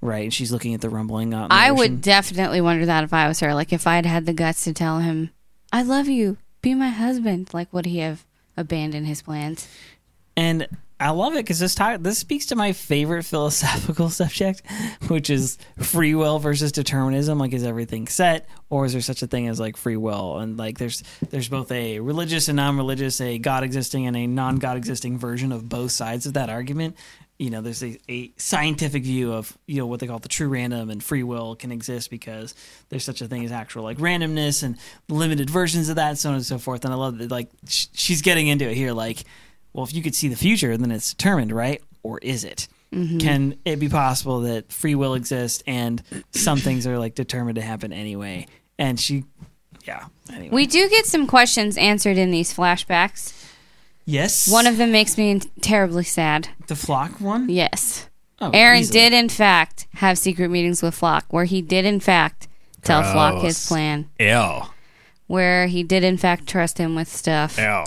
Right? And she's looking at the rumbling out. the I ocean. would definitely wonder that if I was her. Like, if I'd had the guts to tell him, I love you, be my husband, like, would he have abandoned his plans? and I love it because this talk, this speaks to my favorite philosophical subject, which is free will versus determinism. Like, is everything set, or is there such a thing as like free will? And like, there's there's both a religious and non-religious, a God existing and a non-God existing version of both sides of that argument. you know there's a, a scientific view of you know what they call the true random and free will can exist because there's such a thing as actual like randomness and limited versions of that so on and so forth. And I love that like sh- she's getting into it here. Like, well, if you could see the future, then it's determined, right? Or is it? Mm-hmm. Can it be possible that free will exists and some things are like determined to happen anyway? And she, yeah. Anyway, We do get some questions answered in these flashbacks. yes. One of them makes me terribly sad. the Floch one. Yes. Oh, Eren easily. did, in fact, have secret meetings with Floch, where he did, in fact, tell Floch his plan, Ew. where he did, in fact, trust him with stuff. Ew.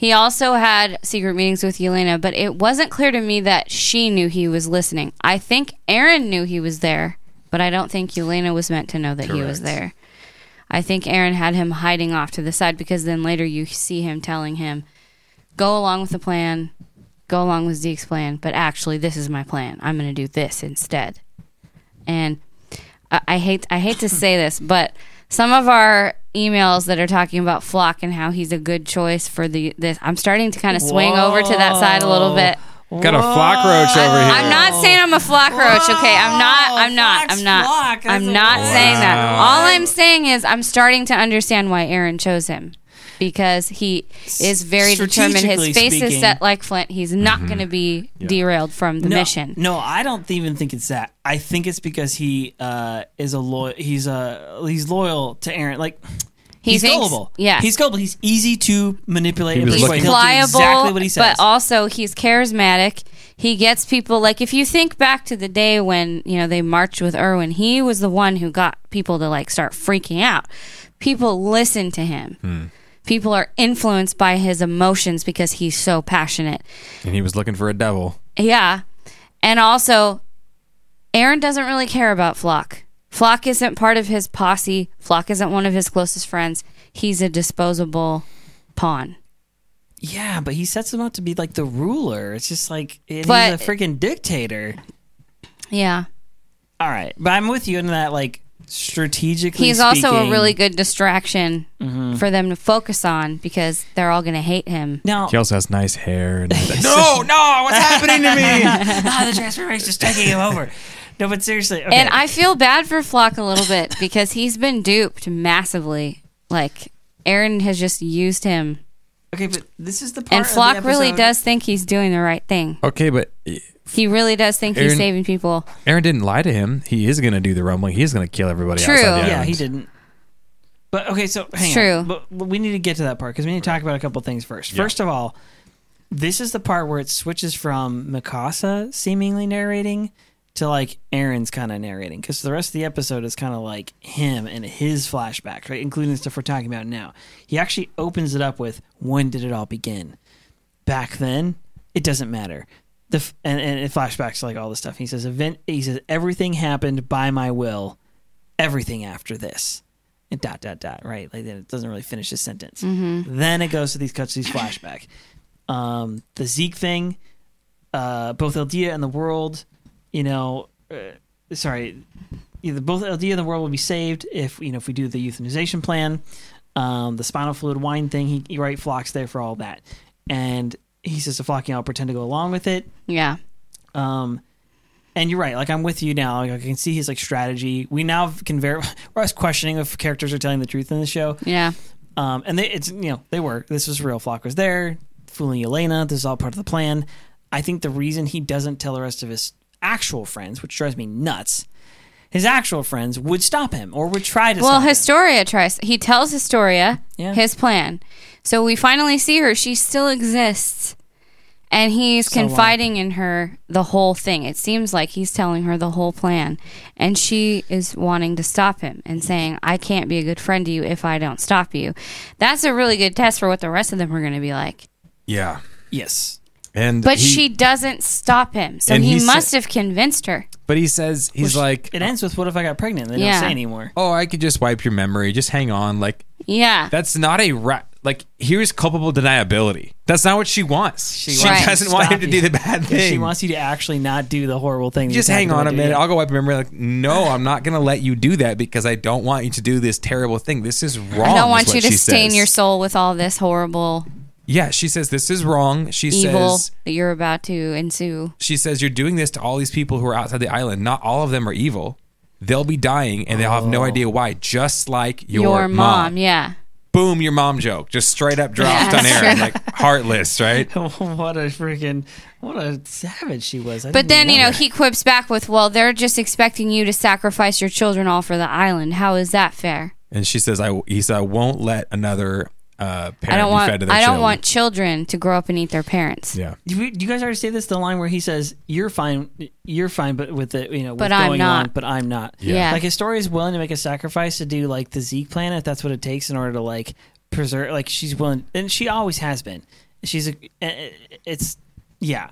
He also had secret meetings with Yelena, but it wasn't clear to me that she knew he was listening. I think Eren knew he was there, but I don't think Yelena was meant to know that he was there. I think Eren had him hiding off to the side because then later you see him telling him, go along with the plan, go along with Zeke's plan, but actually, this is my plan. I'm going to do this instead. And I, I hate I hate to say this, but some of our emails that are talking about Floch and how he's a good choice for the this, I'm starting to kind of swing over to that side a little bit. Got a Floch roach over here. I'm not saying I'm a Floch roach, okay? I'm not. I'm not. I'm not. Floch. That's I'm not saying that. All I'm saying is I'm starting to understand why Eren chose him because he is very determined. His Strategically face is set like flint. He's not going to be derailed from the no, mission. No, I don't even think it's that. I think it's because he uh, is a loyal. He's a he's loyal to Eren. Like He he's thinks- gullible. yeah. he's gullible. He's easy to manipulate. He and looking- pliable, exactly what he says. but also he's charismatic. He gets people like if you think back to the day when you know they marched with Erwin, he was the one who got people to like start freaking out. People listen to him. Hmm. People are influenced by his emotions because he's so passionate. And he was looking for a devil. Yeah, and also Eren doesn't really care about Floch. Floch isn't part of his posse. Floch isn't one of his closest friends. He's a disposable pawn. yeah, but he sets him up to be like the ruler. It's just like But- he's a freaking dictator. Yeah. All right, but I'm with you in that. Like strategically, He's also a Mm-hmm. really good distraction for them to focus on because they're all going to hate him. now. He also has nice hair. And no, no, what's happening to me? ah, the transformation is taking him over. No, but seriously, okay. And I feel bad for Floch a little bit because he's been duped massively. Like Eren has just used him, okay, but this is the part. and of the Floch really does think he's doing the right thing. Okay, but He really does think he's saving people. Eren didn't lie to him. He is going to do the rumbling. He's going to kill everybody True. outside the Yeah, he didn't. But okay, so hang true. on. But, but we need to get to that part because we need to talk about a couple things first. Yeah. First of all, this is the part where it switches from Mikasa seemingly narrating to like Eren's kind of narrating because the rest of the episode is kind of like him and his flashbacks, right? Including the stuff we're talking about now. He actually opens it up with when did it all begin? Back then, it doesn't matter. The f- and, and it flashbacks to like all this stuff. He says event. He says everything happened by my will. Everything after this and dot dot dot right like then it doesn't really finish his sentence then it goes to these cuts to these flashback um the zeke thing uh both eldia and the world you know uh, sorry either both eldia and the world will be saved if you know if we do the euthanization plan um the spinal fluid wine thing he, he right Floch's there for all that and he says to Floch you know i'll pretend to go along with it Yeah. um, and you're right. Like I'm with you now. Like I can see his like strategy. We now can verify. I was questioning if characters are telling the truth in the show. Yeah. Um, and they, it's you know they were. This was real. Floch was there, fooling Yelena. This is all part of the plan. I think the reason he doesn't tell the rest of his actual friends, which drives me nuts, his actual friends would stop him or would try to. Well, stop him. Historia tries. He tells Historia Yeah. his plan. So we finally see her. She still exists. And he's So long. confiding in her the whole thing. It seems like he's telling her the whole plan. And she is wanting to stop him and saying, I can't be a good friend to you if I don't stop you. That's a really good test for what the rest of them are going to be like. Yeah. yes. And But he- she doesn't stop him. So And he he sa- must have convinced her. But he says he's Which- like, It ends with "What if I got pregnant?" They Yeah. don't say anymore. "Oh, I could just wipe your memory. Just hang on." Like Yeah. that's not a ra- like here's culpable deniability. That's not what she wants. She, She wants doesn't want him stop to you. do the bad thing. She wants you to actually not do the horrible thing. just hang on a minute. I'll go wipe your memory. Like, no, I'm not going to let you do that because I don't want you to do this terrible thing. This is wrong. I don't want you to stain says. your soul with all this horrible yeah, she says this is wrong. She evil says that you're about to ensue. she says you're doing this to all these people who are outside the island. Not all of them are evil. They'll be dying and they'll have no idea oh. why. Just like your, Your, mom. mom, yeah. Boom, your mom joke. Just straight up dropped Yeah, on air, Like heartless, right? what a freaking what a savage she was. I But didn't then, you know, that. he quips back with, well, they're just expecting you to sacrifice your children all for the island. How is that fair? And she says, "I." He said, "I won't let another uh, parent I don't be want fed to their I don't children." want children to grow up and eat their parents. Yeah. Do you, do you guys already say this? The line where he says, "You're fine, you're fine," but with the you know, But what's I'm going not. on, but I'm not. Yeah. Like Historia is willing to make a sacrifice to do like the Zeke plan if that's what it takes in order to like preserve. Like she's willing, and she always has been. She's a. It's yeah.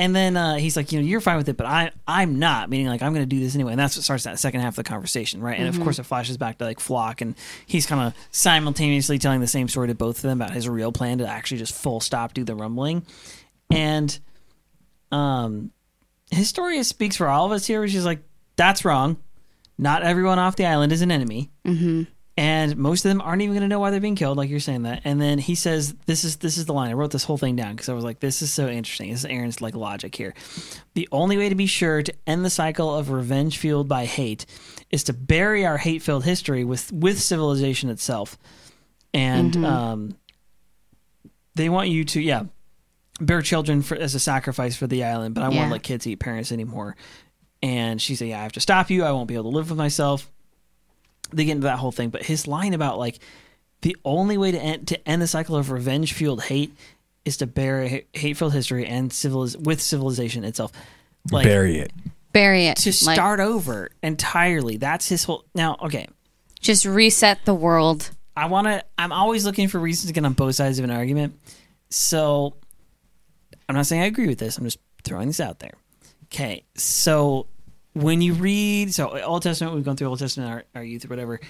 And then uh, he's like, you know, you're fine with it, but I, I'm not. Meaning, like, I'm going to do this anyway. And that's what starts that second half of the conversation, right? And of course, it flashes back to like Floch, and he's kind of simultaneously telling the same story to both of them about his real plan to actually just full stop do the rumbling. And um, Historia speaks for all of us here, which is like, that's wrong. Not everyone off the island is an enemy. Mm-hmm. And most of them aren't even going to know why they're being killed, like you're saying that. And then he says, "This is this is the line." I wrote this whole thing down because I was like, "This is so interesting." This is Eren's like logic here. The only way to be sure to end the cycle of revenge fueled by hate is to bury our hate-filled history with with civilization itself. And um, they want you to, yeah, bear children for, as a sacrifice for the island, but I Yeah. won't let kids eat parents anymore. And she said, "Yeah, I have to stop you. I won't be able to live with myself." They get into that whole thing, but his line about like the only way to end to end the cycle of revenge fueled hate is to bury hate-filled history and civiliz- with civilization itself. Like Bury it. Bury it. to Like, start over entirely. That's his whole. Now, okay, just reset the world. I want to. I'm always looking for reasons to get on both sides of an argument. So, I'm not saying I agree with this. I'm just throwing this out there. Okay, so when you read, so Old Testament, we've gone through Old Testament, our, our youth or whatever.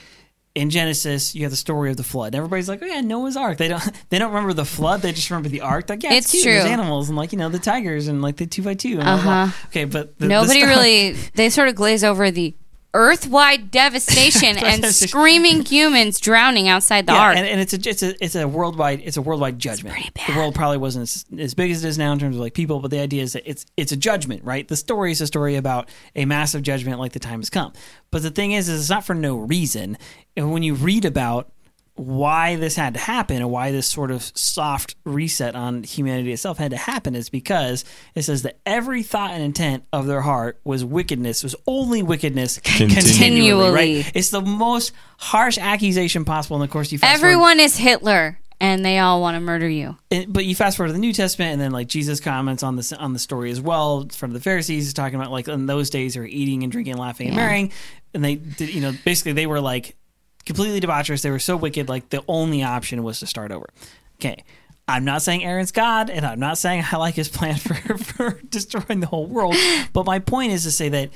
In Genesis, you have the story of the flood. Everybody's like, "Oh yeah, Noah's Ark." They don't, they don't remember the flood. They just remember the ark. Like, yeah, it's, It's cute. true. There's animals and like you know the tigers and like the two by two. And blah, blah, blah. Uh-huh. Okay, but the, the Nobody stuff- really they sort of glaze over the earth-wide devastation and screaming humans drowning outside the yeah, ark. and, and it's a it's a it's a worldwide it's a worldwide judgment. The world probably wasn't as, as big as it is now in terms of like people, but the idea is that it's it's a judgment, right? The story is a story about a massive judgment, like the time has come. But the thing is, is it's not for no reason. And when you read about why this had to happen and why this sort of soft reset on humanity itself had to happen is because it says that every thought and intent of their heart was wickedness, was only wickedness continually, right? It's the most harsh accusation possible. And of course, you fast forward- Everyone is Hitler and they all want to murder you. and- but you fast forward to the New Testament, and then like Jesus comments on this on the story as well from the Pharisees, he's talking about like in those days they were eating and drinking, and laughing and Yeah. marrying, and they did you know basically they were like completely debaucherous. They were so wicked, like the only option was to start over. Okay. I'm not saying Eren's God, and I'm not saying I like his plan for, for destroying the whole world. But my point is to say that,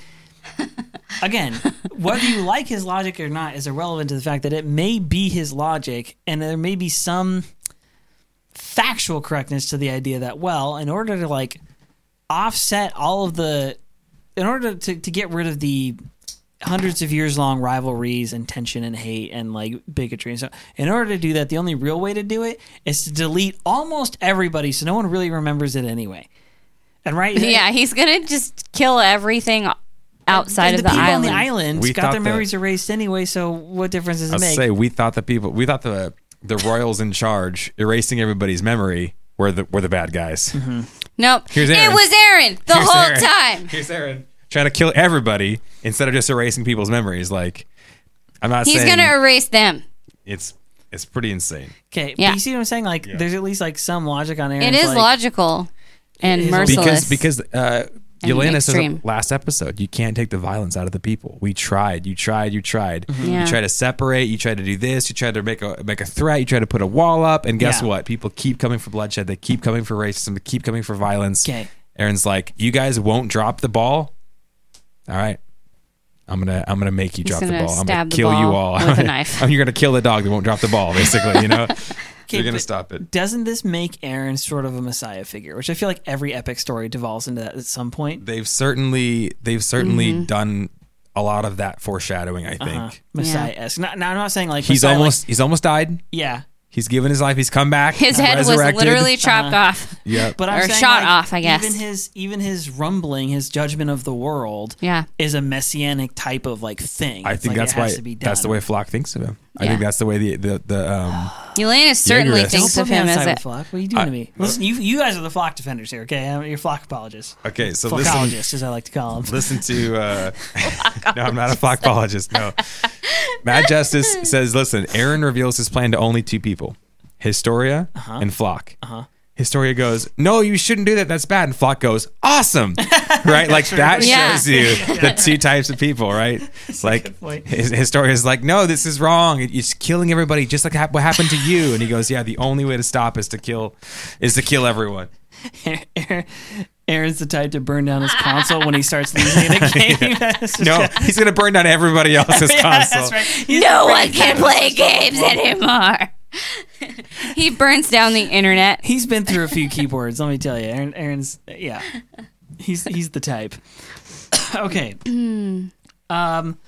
again, whether you like his logic or not is irrelevant to the fact that it may be his logic, and there may be some factual correctness to the idea that well in order to like offset all of the in order to, to get rid of the hundreds of years long rivalries and tension and hate and like bigotry and so in order to do that the only real way to do it is to delete almost everybody so no one really remembers it anyway and right Yeah, he's going to just kill everything outside and of the, the, people island. on the island We got thought their that- memories erased anyway so what difference does I it make say we thought the people we thought the the royals in charge erasing everybody's memory were the were the bad guys. Mm-hmm. Nope. Here's Eren. it was Eren the Here's whole Eren. time. Here's Eren trying to kill everybody instead of just erasing people's memories. Like I'm not saying He's saying going to erase them. it's it's pretty insane. okay Yeah. but you see what i'm saying like there's at least like some logic on Eren's It is like, logical and It is merciless. Because because uh And Yelena says last episode, you can't take the violence out of the people. We tried, you tried, you tried. Yeah. You try to separate, you try to do this, you try to make a make a threat, you try to put a wall up, and guess Yeah. what? People keep coming for bloodshed, they keep coming for racism, they keep coming for violence. Okay. Eren's like, You guys won't drop the ball? All right. I'm gonna I'm gonna make you He's drop the gonna ball. I'm stab gonna the kill you ball all with a knife. You're gonna kill the dog that won't drop the ball, basically, you know? Okay, You're gonna but stop it. Doesn't this make Eren sort of a messiah figure? Which I feel like every epic story devolves into that at some point. They've certainly they've certainly Mm-hmm. done a lot of that foreshadowing, I think. Uh, Messiah esque. Now, now, I'm not saying like He's Messiah, like- almost he's almost died. yeah. He's given his life. He's come back. His head was resurrected. literally chopped off. Yep. But I'm Or saying, shot like, off, I guess. Even his even his rumbling, his judgment of the world, Yeah. is a messianic type of like thing. I think like, that's why has to be that's the way Floch thinks of him. I think that's the way the the, the um Yelena certainly Jaegerists. thinks of him as side a Floch. What are you doing I- to me? Listen, you you guys are the Floch defenders here, okay? I'm your Floch apologists. Okay, so listen Flockologists, as I like to call them. listen to uh No, I'm not a flockologist. No. Matt Justice says, listen, Eren reveals his plan to only two people. Historia and Floch. Uh-huh. Historia goes, "No, you shouldn't do that. That's bad." And Floch goes, "Awesome." right? Like that Yeah. shows you the two types of people, right? like good his, Historia is like, "No, this is wrong. It's killing everybody just like what happened to you." And he goes, "Yeah, the only way to stop is to kill is to kill everyone." Eren's the type to burn down his console when he starts losing a game. That's just No, kinda- he's going to burn down everybody else's yeah, console. right. No one can play games anymore. He burns down the internet. He's been through a few keyboards. Let me tell you, Eren, Eren's yeah, he's he's the type. okay, um,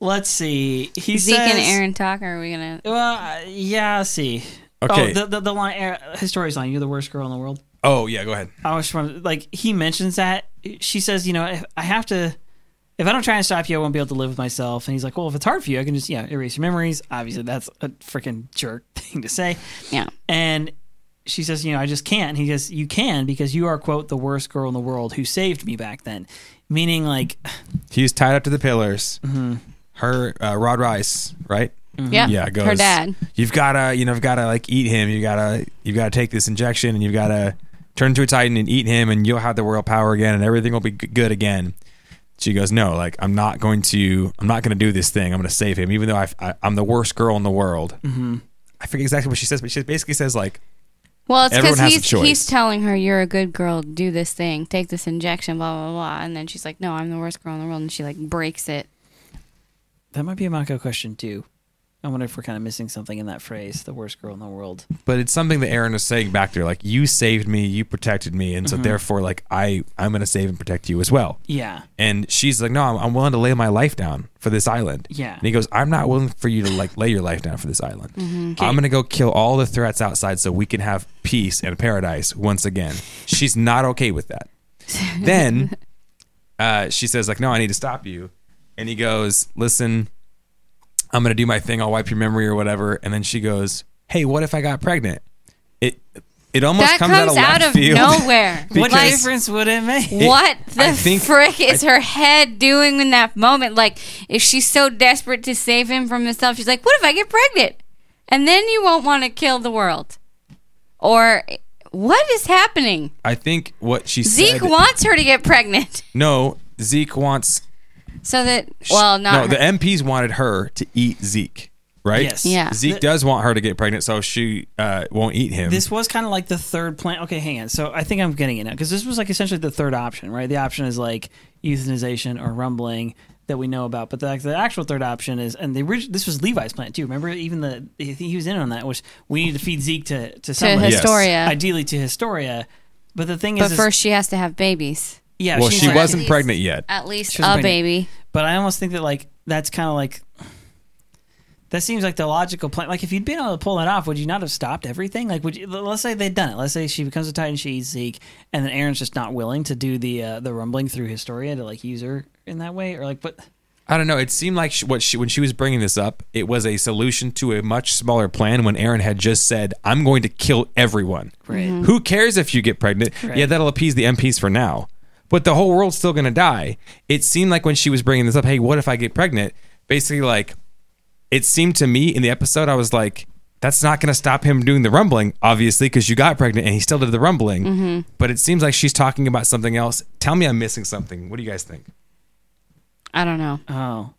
let's see. He Zeke says, and Eren talk. Or are we gonna? Well, uh, yeah. Let's see. Okay. Oh, the the, the line, Eren, Historia's line. You're the worst girl in the world. Oh, yeah, go ahead. I was trying like he mentions that she says, you know, I have to, if I don't try and stop you, I won't be able to live with myself. And he's like, well, if it's hard for you, I can just yeah erase your memories. Obviously, that's a freaking jerk thing to say. Yeah. And she says, you know, I just can't. And he goes, you can because you are quote the worst girl in the world who saved me back then, meaning like He's tied up to the pillars. Mm-hmm. Her uh, Rod Reiss, right? Yeah. Yeah, goes. Her dad. You've gotta, you know, you've gotta like eat him. You gotta, you've gotta take this injection, and you've gotta turn into a titan and eat him, and you'll have the world power again, and everything will be g- good again. She goes, no, like I'm not going to, I'm not going to do this thing. I'm going to save him, even though I, I, I'm the worst girl in the world. Mm-hmm. I forget exactly what she says, but she basically says like, Well, it's because Everyone has a he's choice. he's telling her you're a good girl. Do this thing. Take this injection. Blah blah blah. And then she's like, No, I'm the worst girl in the world. And she like breaks it. that might be a Mako question too. I wonder if we're kind of missing something in that phrase, the worst girl in the world. but it's something that Eren is saying back there, like you saved me, you protected me, and so therefore, like I, I'm going to save and protect you as well. Yeah. And she's like, no, I'm, I'm willing to lay my life down for this island. Yeah. And he goes, I'm not willing for you to like lay your life down for this island. I'm going to go kill all the threats outside so we can have peace and paradise once again. She's not okay with that. then uh, she says like, no, I need to stop you. And he goes, listen, I'm going to do my thing. I'll wipe your memory or whatever. And then she goes, hey, what if I got pregnant? It, it almost that comes, comes, out of, left of field. nowhere. What like, difference would it make? what the I think- frick is her head doing in that moment? Like, if she's so desperate to save him from himself, she's like, "What if I get pregnant?" And then you won't want to kill the world. Or what is happening? I think what she Zeke said. wants her to get pregnant no, Zeke wants so that well, not no, her. the MPs wanted her to eat Zeke, right? Yes. Yeah. Zeke The- does want her to get pregnant, so she uh, won't eat him. This was kind of like the third plan. Okay, hang on. So I think I'm getting it now because this was like essentially the third option, right? The option is like euthanization or rumbling that we know about, but the, the actual third option is, and the orig- this was Levi's plan too. Remember, even the I think he was in on that. Was we need to feed Zeke to to to somebody, Yes. Historia. ideally to Historia. But the thing but is, is- first she has to have babies. Yeah, well, she's she like- wasn't least- pregnant yet. At least She was a pregnant. baby. But I almost think that like that's kind of like that seems like the logical plan. Like if you'd been able to pull that off, would you not have stopped everything? Like would you? Let's say they'd done it. Let's say she becomes a Titan, she eats Zeke, and then Eren's just not willing to do the uh, the rumbling through Historia to like use her in that way, or like what? I don't know. It seemed like she, what she when she was bringing this up, it was a solution to a much smaller plan. When Eren had just said, "I'm going to kill everyone." Right. Who cares if you get pregnant? Right. Yeah, that'll appease the MPs for now, but the whole world's still going to die. It seemed like when she was bringing this up, "Hey, what if I get pregnant?" Basically, like it seemed to me in the episode, I was like, "That's not going to stop him doing the rumbling, obviously, because you got pregnant and he still did the rumbling." Mm-hmm. But it seems like she's talking about something else. Tell me, I'm missing something. What do you guys think? I don't know. Oh,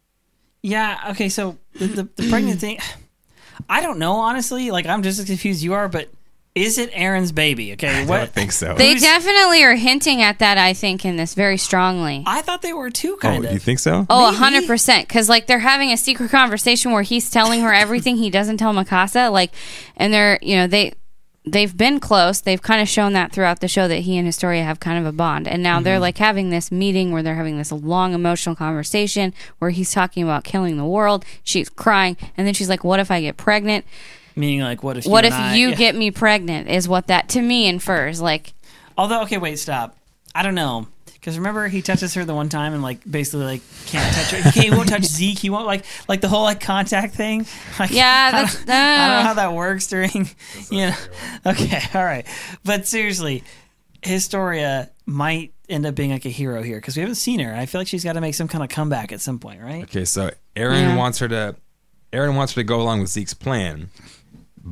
yeah. Okay, so the, the, the pregnant thing, I don't know honestly. Like I'm just as confused as you are, but is it Eren's baby? Okay, I what? don't think so. They Who's- definitely are hinting at that. I think in this very strongly. I thought they were too oh, of. you think so? Oh, a Maybe. hundred percent. Because like they're having a secret conversation where he's telling her everything he doesn't tell Mikasa. Like, and they're you know they they've been close. They've kind of shown that throughout the show that he and Historia have kind of a bond. And now they're mm-hmm. like having this meeting where they're having this long emotional conversation where he's talking about killing the world. She's crying, and then she's like, "What if I get pregnant?" Meaning, like, what if what you if and I- you yeah. get me pregnant? Is what that to me infers. Like, Although, okay, wait, stop. I don't know. Because remember, he touches her the one time and like basically like can't touch her. He, can't, he won't touch Zeke. He won't like like the whole like contact thing. Like, Yeah, I don't, I don't know uh. how that works during. You know. Okay, all right. But seriously, Historia might end up being like a hero here because we haven't seen her. I feel like she's got to make some kind of comeback at some point, right? Okay, so Eren Yeah. wants her to Eren wants her to go along with Zeke's plan,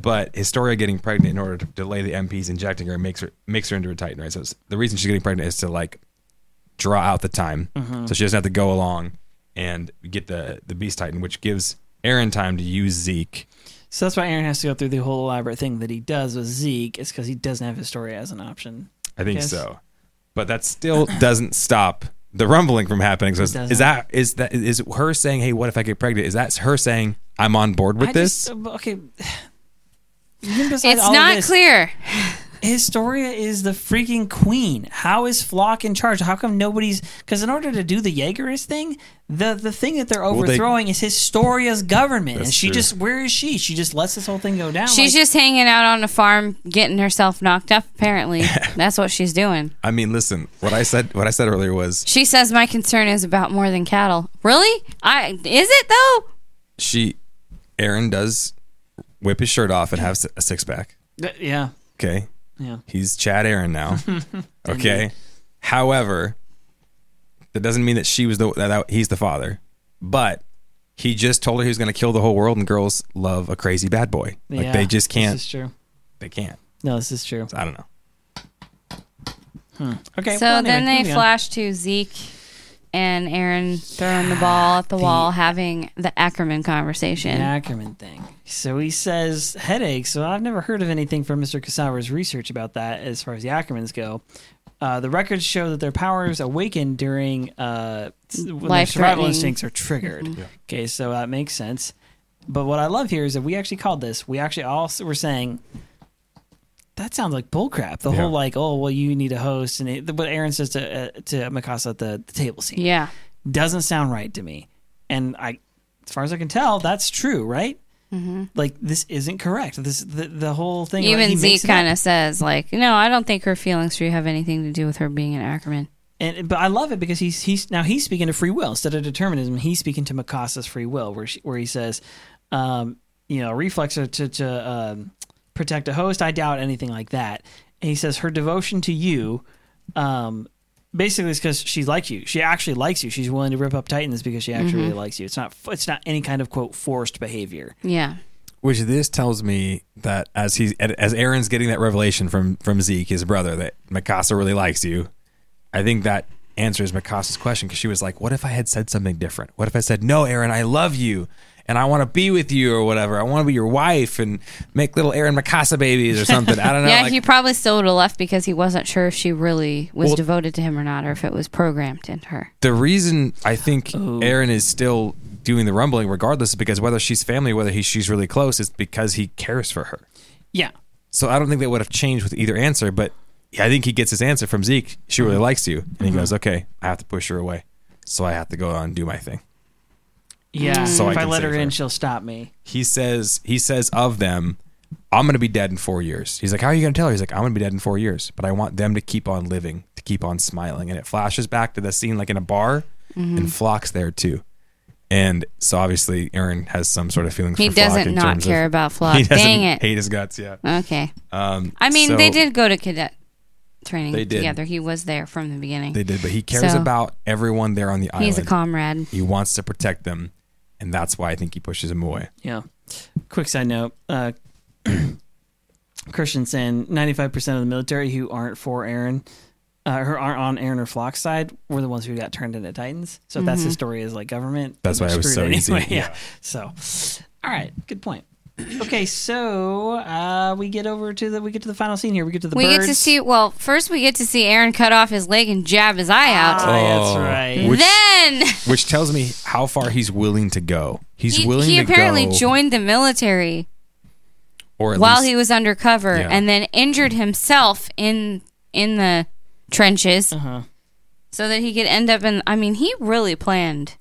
but Historia getting pregnant in order to delay the MPs injecting her makes her makes her into a Titan, right? So the reason she's getting pregnant is to like draw out the time, Mm-hmm. so she doesn't have to go along and get the the Beast Titan, which gives Eren time to use Zeke. So that's why Eren has to go through the whole elaborate thing that he does with Zeke. It's because he doesn't have Historia as an option. I think Yes. so, but that still doesn't stop the rumbling from happening. So is, is that is that is her saying, "Hey, what if I get pregnant?" Is that her saying, "I'm on board with I this"? just- uh, okay. Even besides it's all not this, clear. Historia is the freaking queen. How is Floch in charge? How come nobody's? Because in order to do the Jaegerist thing, the the thing that they're they- overthrowing is Historia's government, and she true. just where is she? She just lets this whole thing go down. She's like- just hanging out on the farm, getting herself knocked up. Apparently, that's what she's doing. I mean, listen, what I said what I said earlier was She says my concern is about more than cattle. Really? I is it though? she Eren does whip his shirt off and have a six pack. Yeah, Okay. yeah. He's Chad Eren now. okay. However, that doesn't mean that she was the that, that he's the father. But he just told her he was going to kill the whole world and girls love a crazy bad boy. Like Yeah, they just can't This is true. they can't. No, this is true. I don't know. Hmm. Okay. So well, anyway, then they moving on. flash to Zeke and Eren throwing the ball at the, wall, having the Ackerman conversation. The Ackerman thing. So he says headaches. So I've never heard of anything from Mr. Ksaver's research about that as far as the Ackermans go. Uh, the records show that their powers awaken during uh, when their survival instincts are triggered. Okay, so that makes sense. But what I love here is that we actually called this. We actually all were saying that sounds like bullcrap. The Yeah. whole like, oh well, you need a host, and it, what Eren says to uh, to Mikasa at the, the table scene Yeah. doesn't sound right to me. And I, as far as I can tell, that's true, right? Mm-hmm. Like this isn't correct. This the the whole thing. Even he Zeke kind of says, like, no, I don't think her feelings for you have anything to do with her being an Ackerman. And but I love it because he's he's now he's speaking to free will instead of determinism. He's speaking to Mikasa's free will, where she, where he says, um, you know, reflex to to, to um, protect a host. I doubt anything like that. And he says her devotion to you, um, basically, is because she likes you. She actually likes you. She's willing to rip up Titans because she actually really likes you. It's not it's not any kind of quote forced behavior. Yeah. Which this tells me that as he's as Eren's getting that revelation from from Zeke, his brother, that Mikasa really likes you. I think that answers Mikasa's question because she was like, "What if I had said something different? What if I said, no, Eren, I love you." And I want to be with you, or whatever. I want to be your wife and make little Eren Mikasa babies or something. I don't know. yeah, like- he probably still would have left because he wasn't sure if she really was Well- devoted to him or not, or if it was programmed in her. the reason I think Eren is still doing the rumbling, regardless, is because whether she's family, whether he, she's really close, is because he cares for her. Yeah, So I don't think that would have changed with either answer, but I think he gets his answer from Zeke. She really mm-hmm. likes you, and he mm-hmm. goes, "Okay, I have to push her away, so I have to go on and do my thing." Yeah. So if I, can let her save in, her. she'll stop me. He says, he says of them, "I'm going to be dead in four years." He's like, "How are you going to tell her?" He's like, "I'm going to be dead in four years, but I want them to keep on living, to keep on smiling." And it flashes back to the scene like in a bar, and Floch's there too. And so obviously Eren has some sort of feelings. He for Floch He doesn't in not terms of- care about Floch. He doesn't Dang it. hate his guts. Yeah. Okay. Um, I mean, so- they did go to cadet training They did. together. He was there from the beginning. They did, but he cares So- about everyone there on the island. He's a comrade. He wants to protect them, and that's why I think he pushes him away. Yeah. Quick side note: uh, Christian saying ninety-five percent of the military who aren't for Eren, uh, who aren't on Eren or Floch's side, were the ones who got turned into Titans. So if that's the story is like government. That's why it was screwed so easy. Yeah. So, all right, good point. Okay, so uh, we get over to the we get to the final scene here. We get to the We birds. get to see. Well, first we get to see Eren cut off his leg and jab his eye out. Ah, Oh, that's right. which- then Which tells me how far he's willing to go. He's he, willing he to apparently go, joined the military or while least, he was undercover, Yeah. and then injured himself in in the trenches, Uh-huh. so that he could end up in. I mean, he really planned.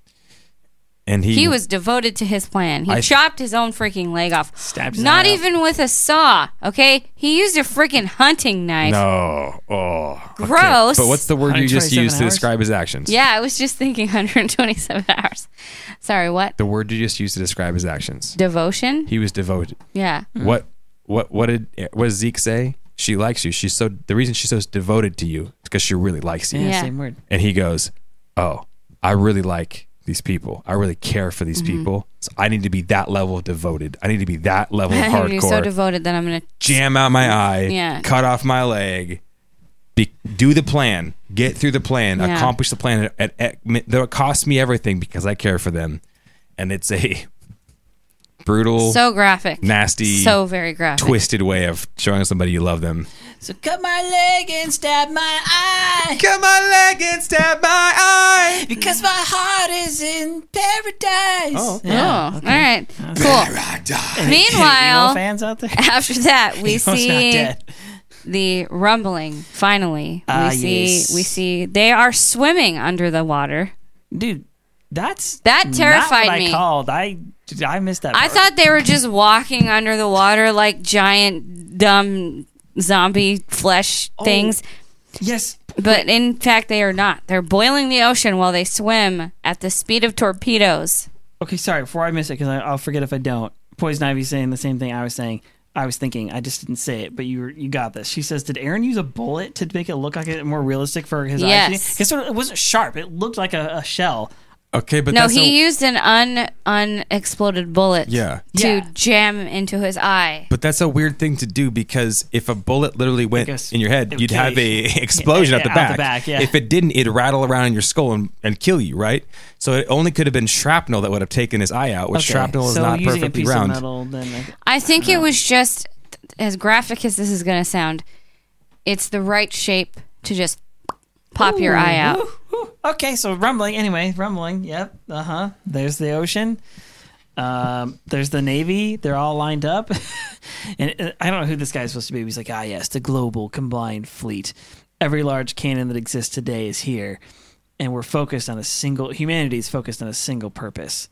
And he, He was devoted to his plan. He I- chopped his own freaking leg off. Stabbed his Not eye out. even with a saw, okay? He used a freaking hunting knife. no. Oh, okay. Gross. But what's the word you just 127 used to describe his actions? Yeah, I was just thinking 127 hours. Sorry, what? The word you just used to describe his actions. Devotion? He was devoted. Yeah. Hmm. What what what did what does Zeke say? She likes you. She's so the reason she's so devoted to you is because she really likes you. Yeah, Yeah. same word. And he goes, "Oh, I really like these people. I really care for these Mm-hmm. people. So I need to be that level of devoted. I need to be that level of You're hardcore. so devoted that I'm going to. Jam out my eye. Yeah. Cut off my leg. Be, do the plan. Get through the plan. Yeah. Accomplish the plan. At, at, at, it costs me everything because I care for them. And it's a brutal, So graphic. nasty, So very graphic. twisted way of showing somebody you love them. So cut my leg and stab my eye Cut my leg and stab my eye. because my heart is in paradise. Oh. Oh, all right. Cool. Emo Meanwhile, fans out there. after that, we Emo's see the rumbling. Finally, Ah, we see yes. we see they are swimming under the water. dude. That's That terrified not what me. Called. I I miss that. I part. thought they were just walking under the water like giant dumb zombie flesh Oh. things. yes. But in fact, they are not. They're boiling the ocean while they swim at the speed of torpedoes. Okay, sorry. Before I miss it, because I'll forget if I don't. Poison Ivy saying the same thing I was saying. I was thinking. I just didn't say it, but you were, you got this. She says, "Did Eren use a bullet to make it look like it more realistic for his Yes. eyes?" Because it wasn't sharp. It looked like a, a shell. Okay, but No, that's he a, used an un unexploded bullet yeah. to Yeah. jam into his eye. But that's a weird thing to do because if a bullet literally went guess in your head, would you'd kill have you. a explosion at the Yeah, back. out the back, yeah. If it didn't, it'd rattle around in your skull and, and kill you, right? So it only could have been shrapnel that would have taken his eye out, which Okay, shrapnel is so not using perfectly a piece round. Of metal, then like, I think it was just as graphic as this is going to sound. It's the right shape to just pop your eye out. Woo, woo. Okay, so rumbling. Anyway, rumbling. Yep. Uh huh. There's the ocean. Um, there's the navy. They're all lined up. and uh, I don't know who this guy's supposed to be. He's like, ah, yes, the global combined fleet. Every large cannon that exists today is here, and we're focused on a single. Humanity is focused on a single purpose.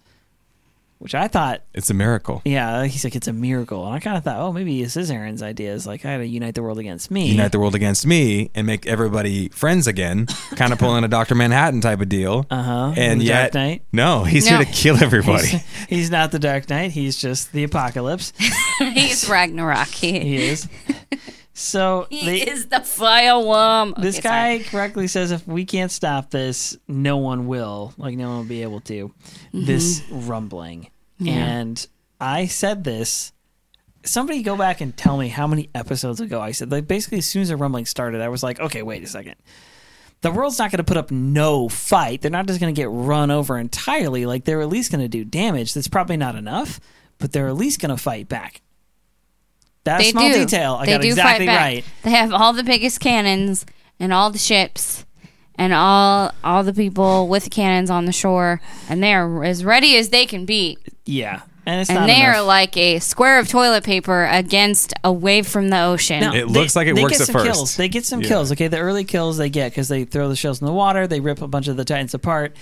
Which I thought, It's a miracle. yeah, he's like, it's a miracle. And I kind of thought, oh, maybe this is Eren's idea. Is like, I gotta unite the world against me. Unite the world against me and make everybody friends again, kind of pulling a Doctor Manhattan type of deal. Uh huh. And the yet, Dark Knight. no, he's No. here to kill everybody. He's, he's not the Dark Knight. He's just the apocalypse. He's Ragnarok. He, He is. So he they, is the fire worm. this Okay, sorry. guy correctly says if we can't stop this, no one will. Like no one will be able to. This rumbling. Yeah. And I said this. Somebody go back and tell me how many episodes ago I said like basically as soon as the rumbling started, I was like, okay, wait a second. The world's not going to put up no fight. They're not just going to get run over entirely. Like they're at least going to do damage. That's probably not enough, but they're at least going to fight back. That They small do. detail, I they got do exactly fight back. right. They have all the biggest cannons and all the ships and all all the people with cannons on the shore, and they are as ready as they can be. Yeah, and it's And not they are like a square of toilet paper against a wave from the ocean. No, It looks like it works get at first. Kills. They get some Yeah. kills. Okay, the early kills they get because they throw the shells in the water. They rip a bunch of the titans apart.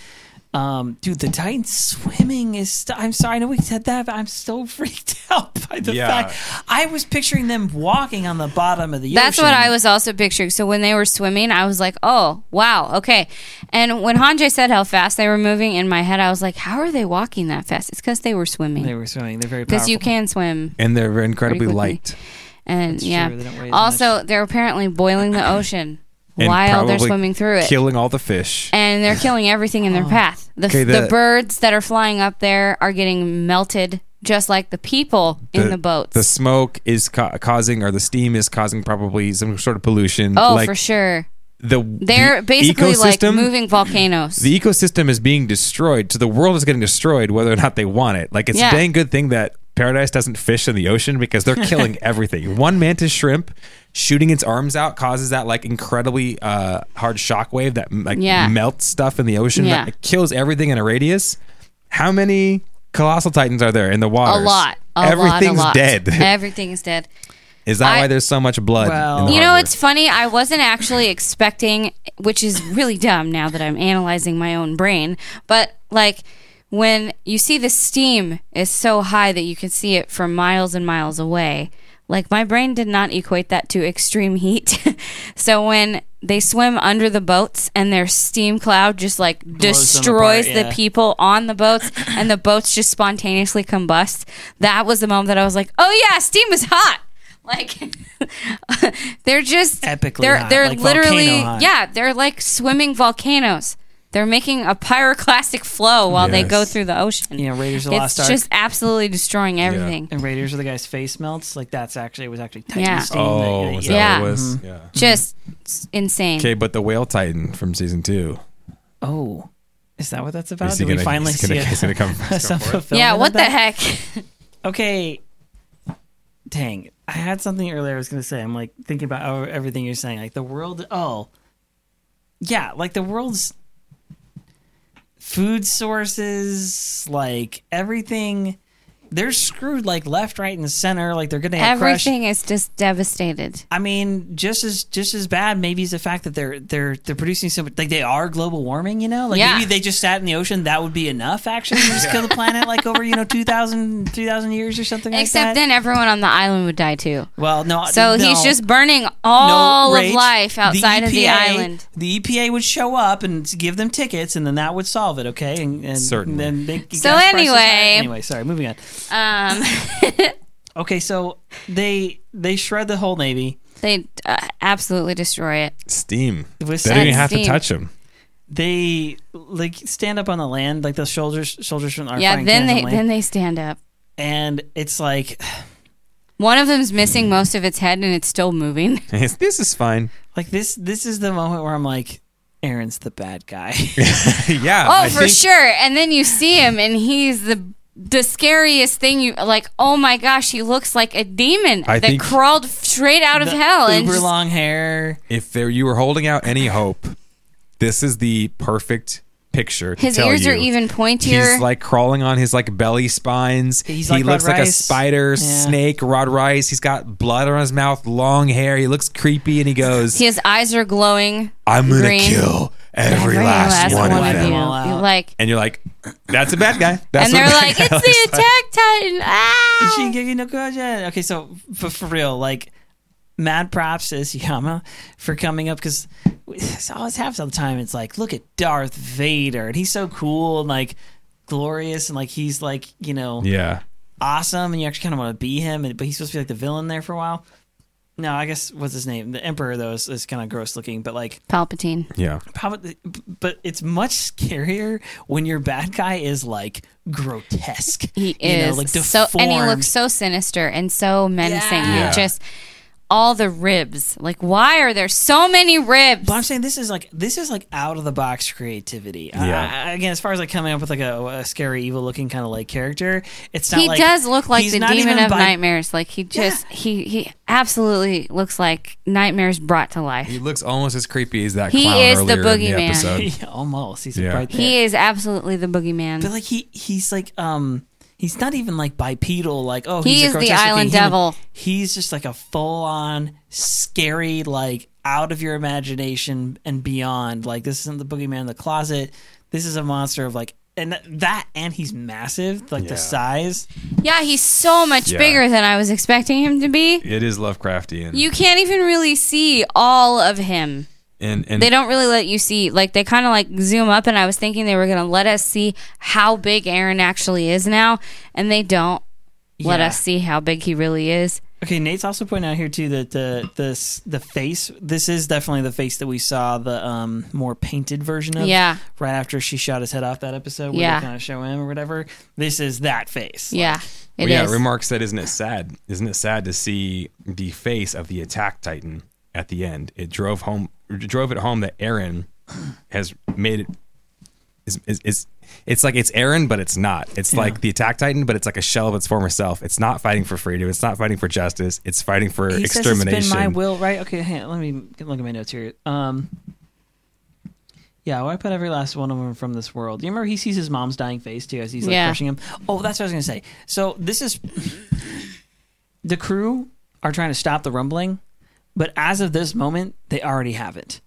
Um, dude, the titans swimming is. St- I'm sorry, I know we said that, but I'm so freaked out by the Yeah. fact I was picturing them walking on the bottom of the ocean. That's ocean. what I was also picturing. So when they were swimming, I was like, "Oh, wow, okay." And when Hanji said how fast they were moving, in my head, I was like, "How are they walking that fast?" It's because they were swimming. They were swimming. They're very powerful. Because you can swim, and they're incredibly light. and That's yeah. true, they don't weigh as Also, they're apparently boiling the ocean And while they're swimming through it. Killing all the fish. and they're killing everything in their oh. path. The, Okay, the the- birds that are flying up there are getting melted, just like the people in the boats. The smoke is ca- causing, or the steam is causing probably some sort of pollution. oh, like for sure. The They're the basically like ecosystem- moving volcanoes. The ecosystem is being destroyed, so the world is getting destroyed, whether or not they want it. Like it's Yeah. a dang good thing that Paradise doesn't fish in the ocean because they're killing everything. One mantis shrimp shooting its arms out causes that like incredibly uh, hard shockwave that like Yeah. melts stuff in the ocean. Yeah. That kills everything in a radius. How many colossal titans are there in the water? a lot. A Everything's lot, a lot. dead. Everything's dead. is that I- why there's so much blood? Well- in the You know, harbor? it's funny. I wasn't actually expecting, which is really dumb now that I'm analyzing my own brain. But like when you see the steam is so high that you can see it from miles and miles away. Like my brain did not equate that to extreme heat. so when they swim under the boats and their steam cloud just like them destroys apart, the yeah. people on the boats and the boats just spontaneously combust. That was the moment that I was like, "Oh yeah, steam is hot." Like they're just Epically They're hot, they're like literally yeah, they're like swimming volcanoes. They're making a pyroclastic flow while they go through the ocean. You know, Raiders of the it's Lost Ark. just absolutely destroying everything. and Raiders of the guy's face melts. Like that's actually it was actually Titan Yeah. steam. Oh, that, is yeah. that Yeah. what it was? Mm-hmm. Yeah. Just s- insane. Okay, but the whale titan from season two. Oh, is that what that's about? Is he Did we gonna- finally he's gonna- see he's gonna it? come- come some forth? fulfillment Yeah, what the that? heck? Okay. Dang, I had something earlier I was going to say. I'm like thinking about how- everything you're saying. Like the world. Oh, yeah, like the world's food sources, like everything. They're screwed like left, right, and center. Like they're going to get crushed. Everything is just devastated. I mean, just as just as bad maybe is the fact that they're they're they're producing so much like they are global warming, you know? Like Yeah. maybe they just sat in the ocean, that would be enough actually to just kill the planet like over, you know, 2000 3000 years or something like Except that. then everyone on the island would die too. well, no. So he's just burning all No, of life outside of the island. The EPA would show up and give them tickets, and then that would solve it. Okay, and, and Certainly. then make So gas prices anyway- anyway, sorry, moving on. Um, Okay, so they they shred the whole navy. they uh, absolutely destroy it. Steam. With They sad don't even have steam. to touch them. They like stand up on the land, like the soldiers soldiers from our yeah, then they then they stand up. and it's like One of them's missing most of its head and it's still moving. this is fine. like this this is the moment where I'm like, Eren's the bad guy. yeah. Oh, I for think- sure. And then you see him, and he's the the scariest thing. You like. Oh my gosh, he looks like a demon I that think- crawled straight out of The hell. And uber just- long hair. If there you were holding out any hope, this is the perfect picture. To his tell ears you. are even pointier. He's like crawling on his like belly spines. He's he like looks Rod like a Reiss. spider, Yeah. snake, Rod Reiss. He's got blood on his mouth, long hair. He looks creepy, and he goes, his eyes are glowing. "I'm gonna green. kill every, last, one, of them." them. You out. like, And you're like, "That's a bad guy." That's and they're a bad like, guy it's looks the like." attack titan. Ah! Shingeki no Kyojin. Okay, so for, for real, like, mad props to Isayama for coming up because it always happens all the time. It's like, look at Darth Vader, and he's so cool and like glorious, and like he's like you know Yeah, awesome, and you actually kind of want to be him, and, but he's supposed to be like the villain there for a while. No, I guess what's his name? The Emperor though is, is kind of gross looking, but like Palpatine. yeah. probably, but it's much scarier when your bad guy is like grotesque. He you know, is like so, and he looks so sinister and so menacing. Yeah. Yeah. Just all the ribs. Like, why are there so many ribs? But I'm saying this is like this is like out of the box creativity. Yeah. I- again, as far as like coming up with like a, a scary, evil looking kind of like character, it's not like he like does look like he's the not demon even of by- nightmares. Like he just he he absolutely looks like nightmares brought to life. He looks almost as creepy as that He clown is the earlier in the boogeyman. episode. Yeah, almost. He's Yeah. right there. He is absolutely the boogeyman. but like he he's like um he's not even like bipedal. Like oh He he's a is the island human. devil. He's just like a full on scary like out of your imagination and beyond. Like this isn't the boogeyman in the closet. This is a monster of like. And that, and he's massive, like Yeah. the size. yeah, he's so much Yeah. bigger than I was expecting him to be. It is Lovecraftian. You can't even really see all of him. And and They don't really let you see. Like they kind of like zoom up, and I was thinking they were gonna let us see how big Eren actually is now, and they don't let us see how big he really is. Okay, Nate's also pointing out here too that the the the face. This is definitely the face that we saw the um more painted version of. Yeah. Right after she shot his head off that episode, where Yeah. they kind of show him or whatever. This is that face. Yeah, it Well, yeah, is. Remark said, "Isn't it sad? Isn't it sad to see the face of the attack titan at the end? It drove home, drove it home that Eren has made it. Is, is, is it's like it's Eren, but it's not. It's like the attack titan, but it's like a shell of its former self. It's not fighting for freedom. It's not fighting for justice. It's fighting for He says extermination. it's been my will, right? Okay, hang on, let me look at my notes here. Um, yeah, well, I put every last one of them from this world. You remember he sees his mom's dying face too as he's like Yeah. crushing him? Oh, that's what I was gonna say. So this is the crew are trying to stop the rumbling, but as of this moment, they already have it.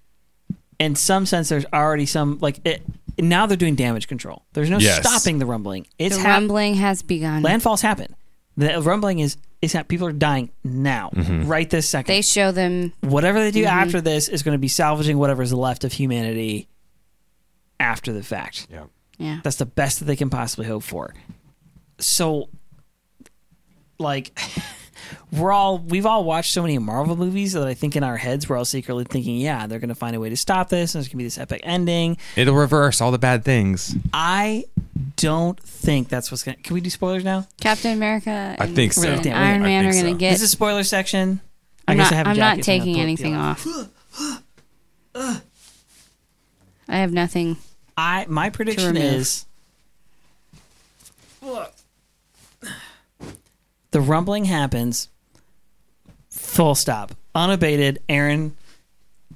In some sense, there's already some like it. now they're doing damage control. There's no Yes. stopping the rumbling. It's the hap- rumbling has begun. landfalls happen. The rumbling is is that people are dying now, Mm-hmm. right this second. they show them whatever they do Mhm. after this is going to be salvaging whatever's left of humanity after the fact. Yeah. yeah. That's the best that they can possibly hope for. So, like, we're all we've all watched so many Marvel movies that I think in our heads we're all secretly thinking, yeah, they're going to find a way to stop this, and there's going to be this epic ending. It'll reverse all the bad things. I don't think that's what's going. to... Can we do spoilers now? Captain America. I think so. and Damn, Iron I Man are think going so. to get. This is spoiler section. I'm I guess not. I have a I'm not jacket, I'm taking anything off. I have nothing. I my prediction is the rumbling happens. Full stop, unabated. Eren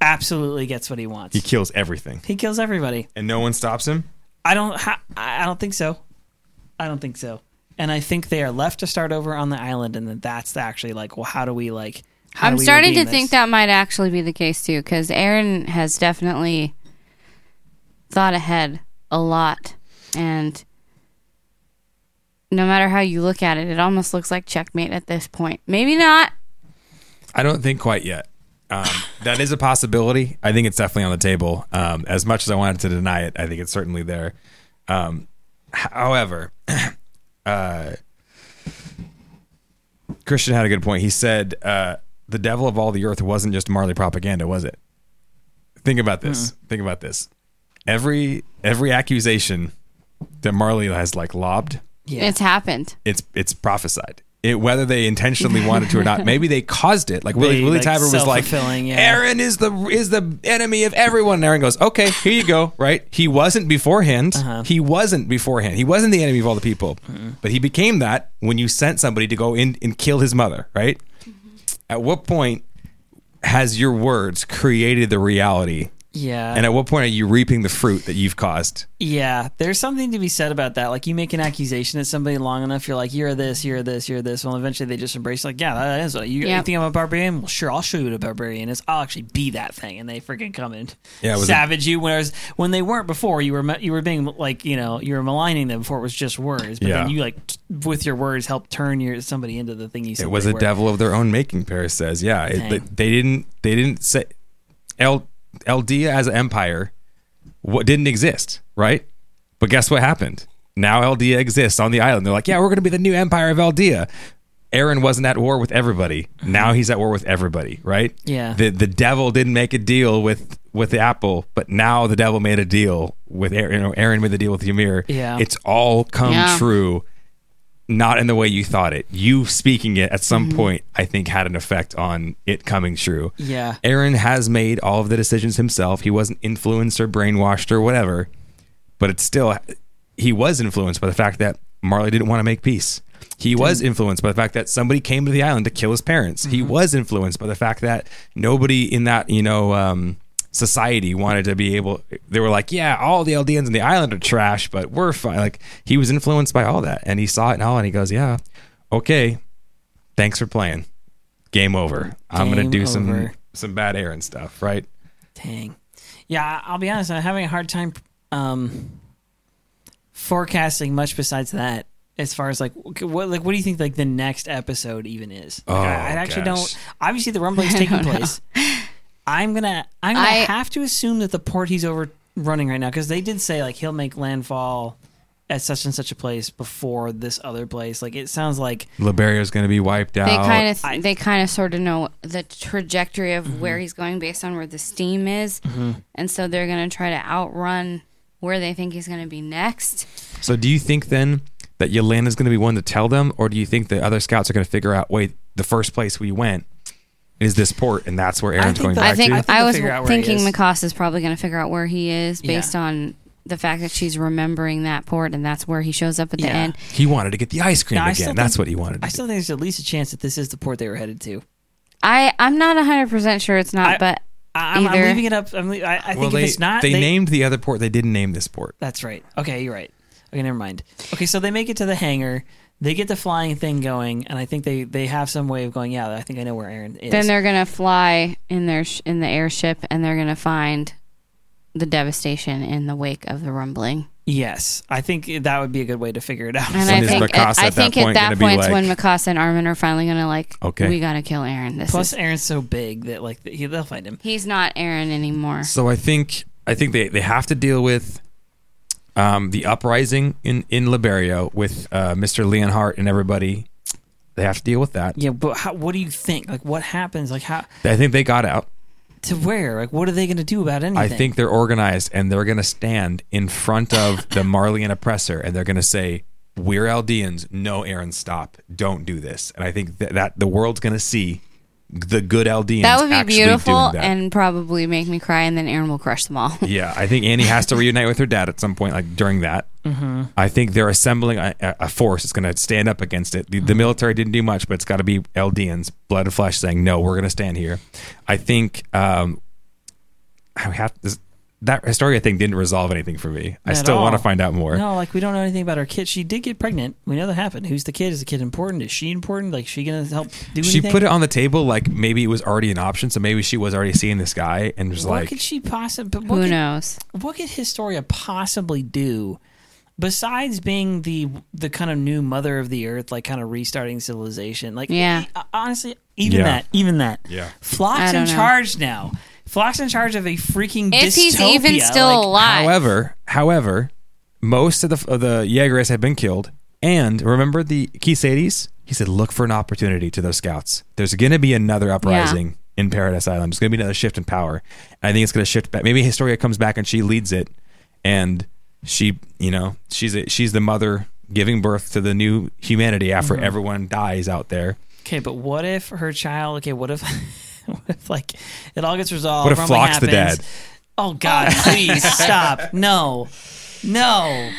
absolutely gets what he wants. He kills everything, He kills everybody. and no one stops him. I don't. Ha- I I don't think so. I don't think so. And I think they are left to start over on the island, and then that's actually like, well, how do we like? How I'm we starting to redeem think that might actually be the case too, because Eren has definitely thought ahead a lot, and no matter how you look at it, it almost looks like checkmate at this point. Maybe not. I don't think quite yet. Um, that is a possibility. I think it's definitely on the table. Um, as much as I wanted to deny it, I think it's certainly there. Um, however, uh, Christian had a good point. He said uh, the devil of all the earth wasn't just Marley propaganda, was it? Think about this. Think about this. Every every accusation that Marley has like lobbed, Yeah. It's happened. it's it's prophesied. It, whether they intentionally wanted to or not, maybe they caused it. Like Willy, They, Willy like, Tybur was like, yeah. "Eren is the is the enemy of everyone." And Eren goes, "Okay, here you go." Right? He wasn't beforehand. Uh-huh. He wasn't beforehand. He wasn't the enemy of all the people, but he became that when you sent somebody to go in and kill his mother. Right? At what point has your words created the reality? Yeah. And at what point are you reaping the fruit that you've caused? Yeah, there's something to be said about that. Like you make an accusation at somebody long enough, you're like, you're this, you're this, you're this. Well, eventually they just embrace, like, yeah, that is. What, you, you think I'm a barbarian? Well, sure, I'll show you what a barbarian is. I'll actually be that thing, and they freaking come and Yeah, it was a- savage you. Whereas when they weren't before, you were you were being like, you know, you were maligning them before it was just words. But Yeah. then you like t- with your words help turn your somebody into the thing you said. It was a were. devil of their own making. Paris says, "Yeah, it, they, they didn't. They didn't say El Eldia as an empire. What didn't exist, right? But guess what happened? Now Eldia exists on the island. They're like, yeah, we're going to be the new empire of Eldia. Eren wasn't at war with everybody. Mm-hmm. Now he's at war with everybody, right? Yeah. The the devil didn't make a deal with with the apple, but now the devil made a deal with Eren. You know, Eren made the deal with Ymir. Yeah. It's all come Yeah. true not in the way you thought it. You speaking it at some point, I think, had an effect on it coming true. Yeah. Eren has made all of the decisions himself. He wasn't influenced or brainwashed or whatever, but it's still, he was influenced by the fact that Marley didn't want to make peace. He was influenced by the fact that somebody came to the island to kill his parents. He was influenced by the fact that nobody in that, you know, um, society wanted to be able they were like yeah all the Eldians in the island are trash but we're fine like he was influenced by all that and he saw it now and he goes yeah okay thanks for playing game over i'm gonna do some over. some bad Eren stuff right Dang. Yeah, I'll be honest. I'm having a hard time um, forecasting much besides that. As far as like what like what do you think like the next episode even is? Like, Oh, I, I actually gosh. don't. Obviously, the rumbling's taking place. I'm gonna I'm gonna I- have to assume that the port he's over running right now because they did say like he'll make landfall at such and such a place before this other place. Like it sounds like Liberio's gonna be wiped out They kind of I- Mm-hmm. they kind of sort of know the trajectory of where he's going based on where the steam is, and so they're gonna try to outrun where they think he's gonna be next. so do you think then that Yolanda's gonna be one to tell them or do you think the other scouts are gonna figure out wait the first place we went is this port and that's where Eren's think going that- back I think to I I, was figure out where he thinking is. Mikasa is probably going to figure out where he is Yeah. based on the fact that she's remembering that port, and that's where he shows up at the Yeah. end. he wanted to get the ice cream No, I still again that's think- what he wanted to I still think there's at least a chance that this is the port they were headed to. I I'm not hundred percent sure it's not, I- but I, I'm, I'm Either. leaving it up. I'm, le- I, I think well, if it's not, they, named the other port. They didn't name this port. That's right. Okay, you're right. Okay, never mind. Okay, so they make it to the hangar. They get the flying thing going, and I think they they have some way of going. Yeah, I think I know where Eren is. then they're gonna fly in their sh- in the airship, and they're gonna find the devastation in the wake of the rumbling. Yes, I think that would be a good way to figure it out. And So I think Mikasa I at that think point at that point like- when Mikasa and Armin are finally gonna like, Okay. we gotta kill Eren. This Plus, is Eren's so big that like he, they'll find him. he's not Eren anymore. So I think I think they, they have to deal with um, the uprising in in Liberio with uh, Mr. Leonhardt and everybody. They have to deal with that. Yeah, but how, what do you think? Like, what happens? Like, how I think they got out. to where? Like, what are they going to do about anything? I think they're organized and they're going to stand in front of the Marleyan oppressor and they're going to say, "We're Eldians. No, Eren, stop. Don't do this." And I think that, that the world's going to see the good Eldians. That would be beautiful and probably make me cry, and then Eren will crush them all. Yeah, I think Annie has to reunite with her dad at some point, like during that. Mm-hmm. I think they're assembling a, a force that's going to stand up against it. The, the Mm-hmm. military didn't do much, but it's got to be Eldians, blood and flesh, saying no, we're going to stand here. I think um, I have this, that Historia thing didn't resolve anything for me. I still want to find out more. No, like we don't know anything about her kid. She did get pregnant. We know that happened. Who's the kid? Is the kid important? Is she important? Like, she gonna help do She anything? put it on the table like maybe it was already an option, so maybe she was already seeing this guy and was What like, could she possibly? Who could, knows? what could Historia possibly do besides being the the kind of new mother of the earth, like kind of restarting civilization? Like, Yeah. honestly, even Yeah. that, even that. Yeah. Floch's in know. charge now. Floch's in charge of a freaking If he's dystopia. even still like, alive. However, however, most of the of the Jaegers have been killed. And remember the Kisades? He said, look for an opportunity to those scouts. There's going to be another uprising in Paradise Island. There's going to be another shift in power. And I think it's going to shift back. Maybe Historia comes back and she leads it, and she, you know, she's a, she's the mother giving birth to the new humanity after Mm-hmm. everyone dies out there. Okay, but what if her child? Okay, what if, what if like it all gets resolved? What if rumbling Floch's the happens. dad? Oh God, please stop! No, no,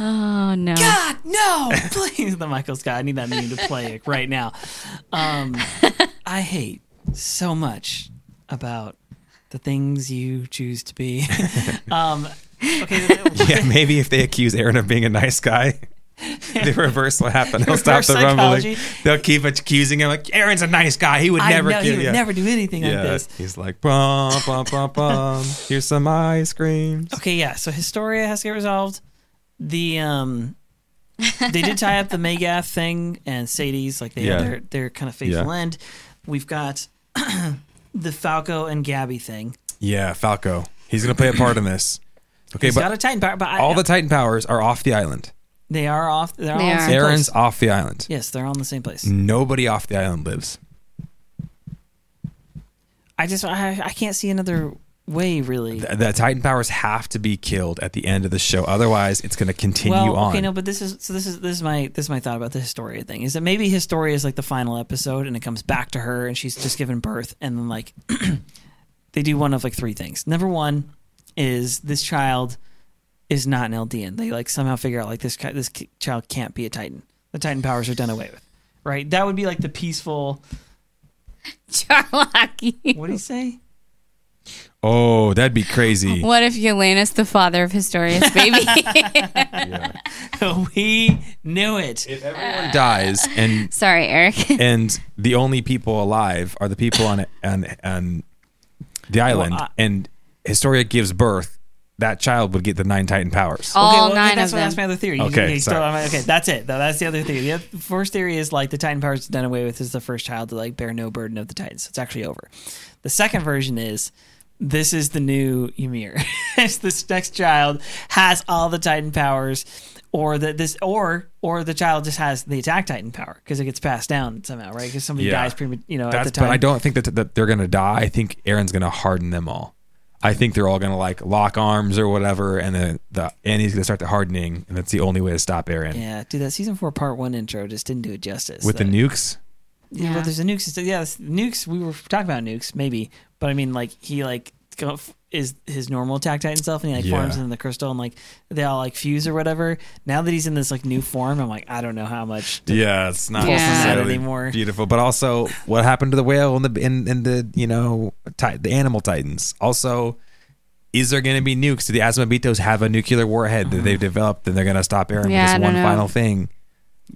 Oh no! God, no! Please, the Michael Scott. I need that meme to play like, right now. Um, I hate so much about the things you choose to be. um, okay, Yeah, maybe if they accuse Eren of being a nice guy, the reverse will happen. He'll stop the rumbling. They'll keep accusing him like Eren's a nice guy. He would I never know kill he would you. never do anything like this. he's like bum bum bum bum. Here's some ice cream. Okay, yeah. So Historia has to get resolved. The um, they did tie up the Magath thing and Shadis like they Yeah. their their kind of faithful Yeah. end. We've got the Falco and Gabi thing. Yeah, Falco. He's gonna play a part in this. Okay, He's but got a Titan power, but I, all the Titan powers are off the island. They are off. They're all They in the are. same Eren's place. off the island. Yes, they're all in the same place. Nobody off the island lives. I just I, I can't see another way really. The, the Titan powers have to be killed at the end of the show. Otherwise, it's gonna continue well, on. okay, no, but this is so. This is this is my this is my thought about the Historia thing. Is that maybe Historia is like the final episode, and it comes back to her, and she's just given birth, and then like they do one of like three things. Number one is this child is not an Eldian. They like somehow figure out like this this child can't be a Titan. The Titan powers are done away with. Right? That would be like the peaceful. Charlaki. What do you say? oh, that'd be crazy. What if Yelena's the father of Historia's baby? we knew it. if everyone dies and Sorry, Eric. and the only people alive are the people on on on the island, Well, I- and Historia gives birth. That child would get the nine Titan powers. All okay, well, nine that's, of what- that's my other theory. You- Okay, you sorry. still- I'm- okay, that's it. though. That's the other theory. The other- first theory is like the Titan powers done away with is the first child to like bear no burden of the Titans. It's actually over. The second version is this is the new Ymir. This next child has all the Titan powers, or that this or or the child just has the attack Titan power because it gets passed down somehow, right? Because somebody Yeah. dies prema- you know at That's, the time. but I don't think that, that they're gonna die. I think Eren's gonna harden them all. I think they're all gonna like lock arms or whatever, and then the Annie's gonna start the hardening, and that's the only way to stop Eren. Yeah, dude, that season four part one intro just didn't do it justice. With the nukes, Yeah, Yeah. well, there's a nukes. Yeah, this- nukes. We were talking about nukes, maybe, but I mean, like he like go- is his normal attack titan self, and he like Yeah. forms in the crystal, and like they all like fuse or whatever. Now that he's in this like new form, I'm like, I don't know how much. Yeah, it's not pull from that necessarily anymore. beautiful. But also, what happened to the whale in the in, in the you know ti- the animal titans? Also, is there going to be nukes? Do the Azumabitos have a nuclear warhead that they've mm-hmm. developed, and they're going to stop Eren Yeah, with this one know. final thing?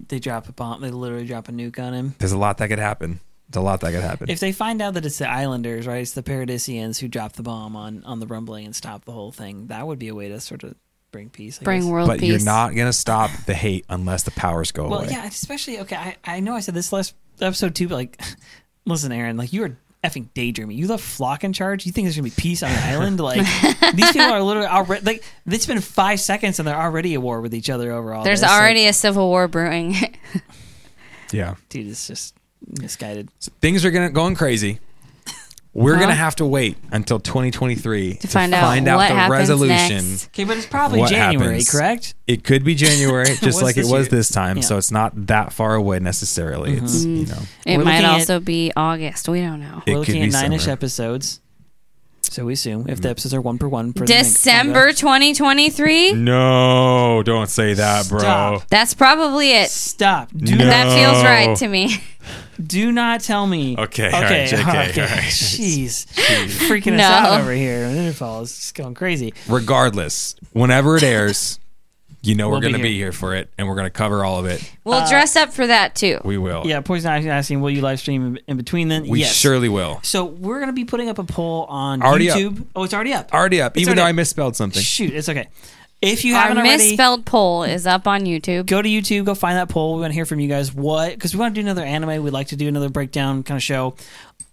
They drop a bomb. They literally drop a nuke on him. There's a lot that could happen. It's a lot that could happen. If they find out that it's the Islanders, right? It's the Paradisians who dropped the bomb on on the rumbling and stopped the whole thing. That would be a way to sort of bring peace. I Bring guess. world but peace. you're not gonna stop the hate unless the powers go Well, away. yeah, especially okay. I, I know I said this last episode too, but like, listen, Eren, like you are effing daydreaming. You left Floch in charge. You think there's gonna be peace on the island? Like these people are literally already like it's been five seconds and they're already at war with each other overall. There's this. Like, already a civil war brewing. yeah. dude. It's just misguided. things are gonna going crazy. We're Well- gonna have to wait until 2023 to, find out what the happens resolution. next. Okay, but it's probably What January, happens? correct? It could be January, just was like it this was year. this time. Yeah. So it's not that far away necessarily. It's mm-hmm. you know, it We're might looking at- also be August. We don't know. It We're could looking be at nine-ish summer. episodes. So we assume if the mm. episodes are one per one for the next December 2023? no, don't say that, bro. Stop. That's probably it. Stop. Do No. That feels right to me. Do not tell me. Okay, Okay. all right, JK, okay. all right. Jeez. Freaking us No. out over here. Interfall is just going crazy. Regardless, whenever it airs, you know We'll we're be gonna here. be here for it, and we're gonna cover all of it. We'll uh, dress up for that too. We will. Yeah, Poison Ivy asking, will you live stream in- in between then? we yes. surely will. So we're going to be putting up a poll on Already up. YouTube. Oh, it's already up. Already up, It's even though I misspelled something. Shoot, it's okay. If you Our haven't already, misspelled poll is up on YouTube. go to YouTube, go find that poll. We want to hear from you guys. What? Because we want to do another anime. We'd like to do another breakdown kind of show.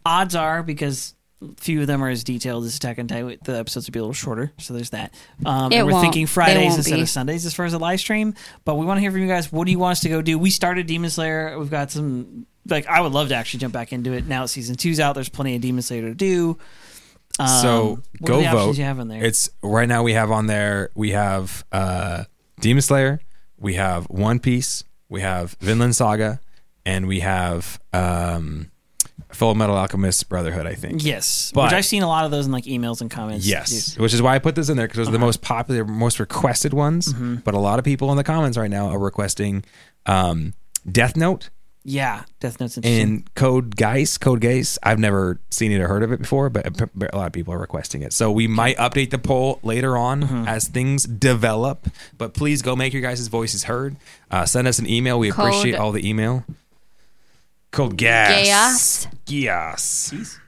Odds are because few of them are as detailed as Attack on Titan. The episodes would be a little shorter, so there's that. Um, It and we're won't- thinking Fridays won't instead be. of Sundays as far as the live stream. But we want to hear from you guys. What do you want us to go do? We started Demon Slayer. We've got some. Like I would love to actually jump back into it now. that Season two's out. There's plenty of Demon Slayer to do. Um, So what go are the vote. You have in there. It's right now we have on there. We have uh, Demon Slayer. We have One Piece. We have Vinland Saga, and we have um, Full Metal Alchemist Brotherhood. I think. yes, But- which I've seen a lot of those in like emails and comments. Yes, which is why I put this in there because those are the Uh-huh. most popular, most requested ones. Mm-hmm. But a lot of people in the comments right now are requesting um, Death Note Yeah, Death Note's interesting. and Code Geass. Code Geass. I've never seen it or heard of it before, but a a lot of people are requesting it. So we might update the poll later on Mm-hmm. as things develop. But please go make your guys' voices heard. Uh, send us an email. We Code- appreciate all the email. Code Gas. Gas. Gas.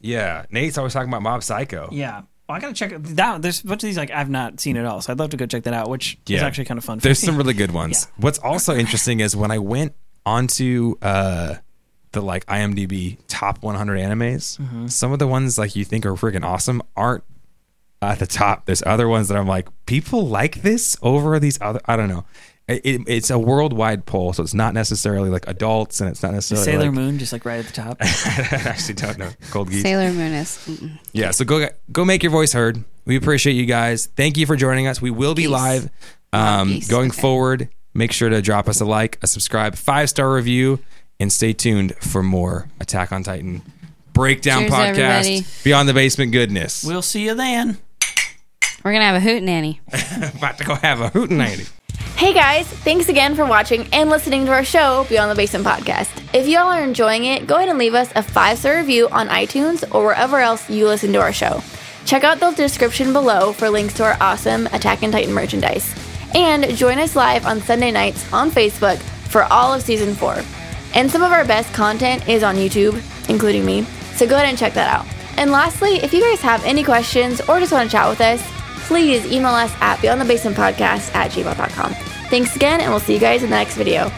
Yeah, Nate's always talking about Mob Psycho. yeah. Well, I gotta check it- that. There's a bunch of these like I've not seen at all, so I'd love to go check that out. Which is actually kind of fun. There's some really good ones. Yeah. What's also interesting is when I went onto uh, the like IMDb top 100 animes, Mm-hmm. some of the ones like you think are freaking awesome aren't at the top. There's other ones that I'm like, people like this over these other. I don't know. It, it- it's a worldwide poll, so it's not necessarily like adults, and it's not necessarily Sailor like, Moon, just like right at the top. I actually don't know. Cold geese. Sailor Moon is. mm-mm. Yeah, so go go make your voice heard. We appreciate you guys. Thank you for joining us. We will be Peace. live um, Peace. going Okay. forward. Make sure to drop us a like, a subscribe, five star review, and stay tuned for more Attack on Titan breakdown Cheers, podcast everybody. beyond the basement goodness. we'll see you then. We're gonna have a hoot nanny. about to go have a hootenanny. Hey guys, thanks again for watching and listening to our show, Beyond the Basement Podcast. If y'all are enjoying it, go ahead and leave us a five star review on iTunes or wherever else you listen to our show. Check out the description below for links to our awesome Attack and Titan merchandise. And join us live on Sunday nights on Facebook for all of season four. And some of our best content is on YouTube, including me, so go ahead and check that out. And lastly, if you guys have any questions or just want to chat with us, please email us at beyondthebasementpodcast at gmail.com. Thanks again, and we'll see you guys in the next video.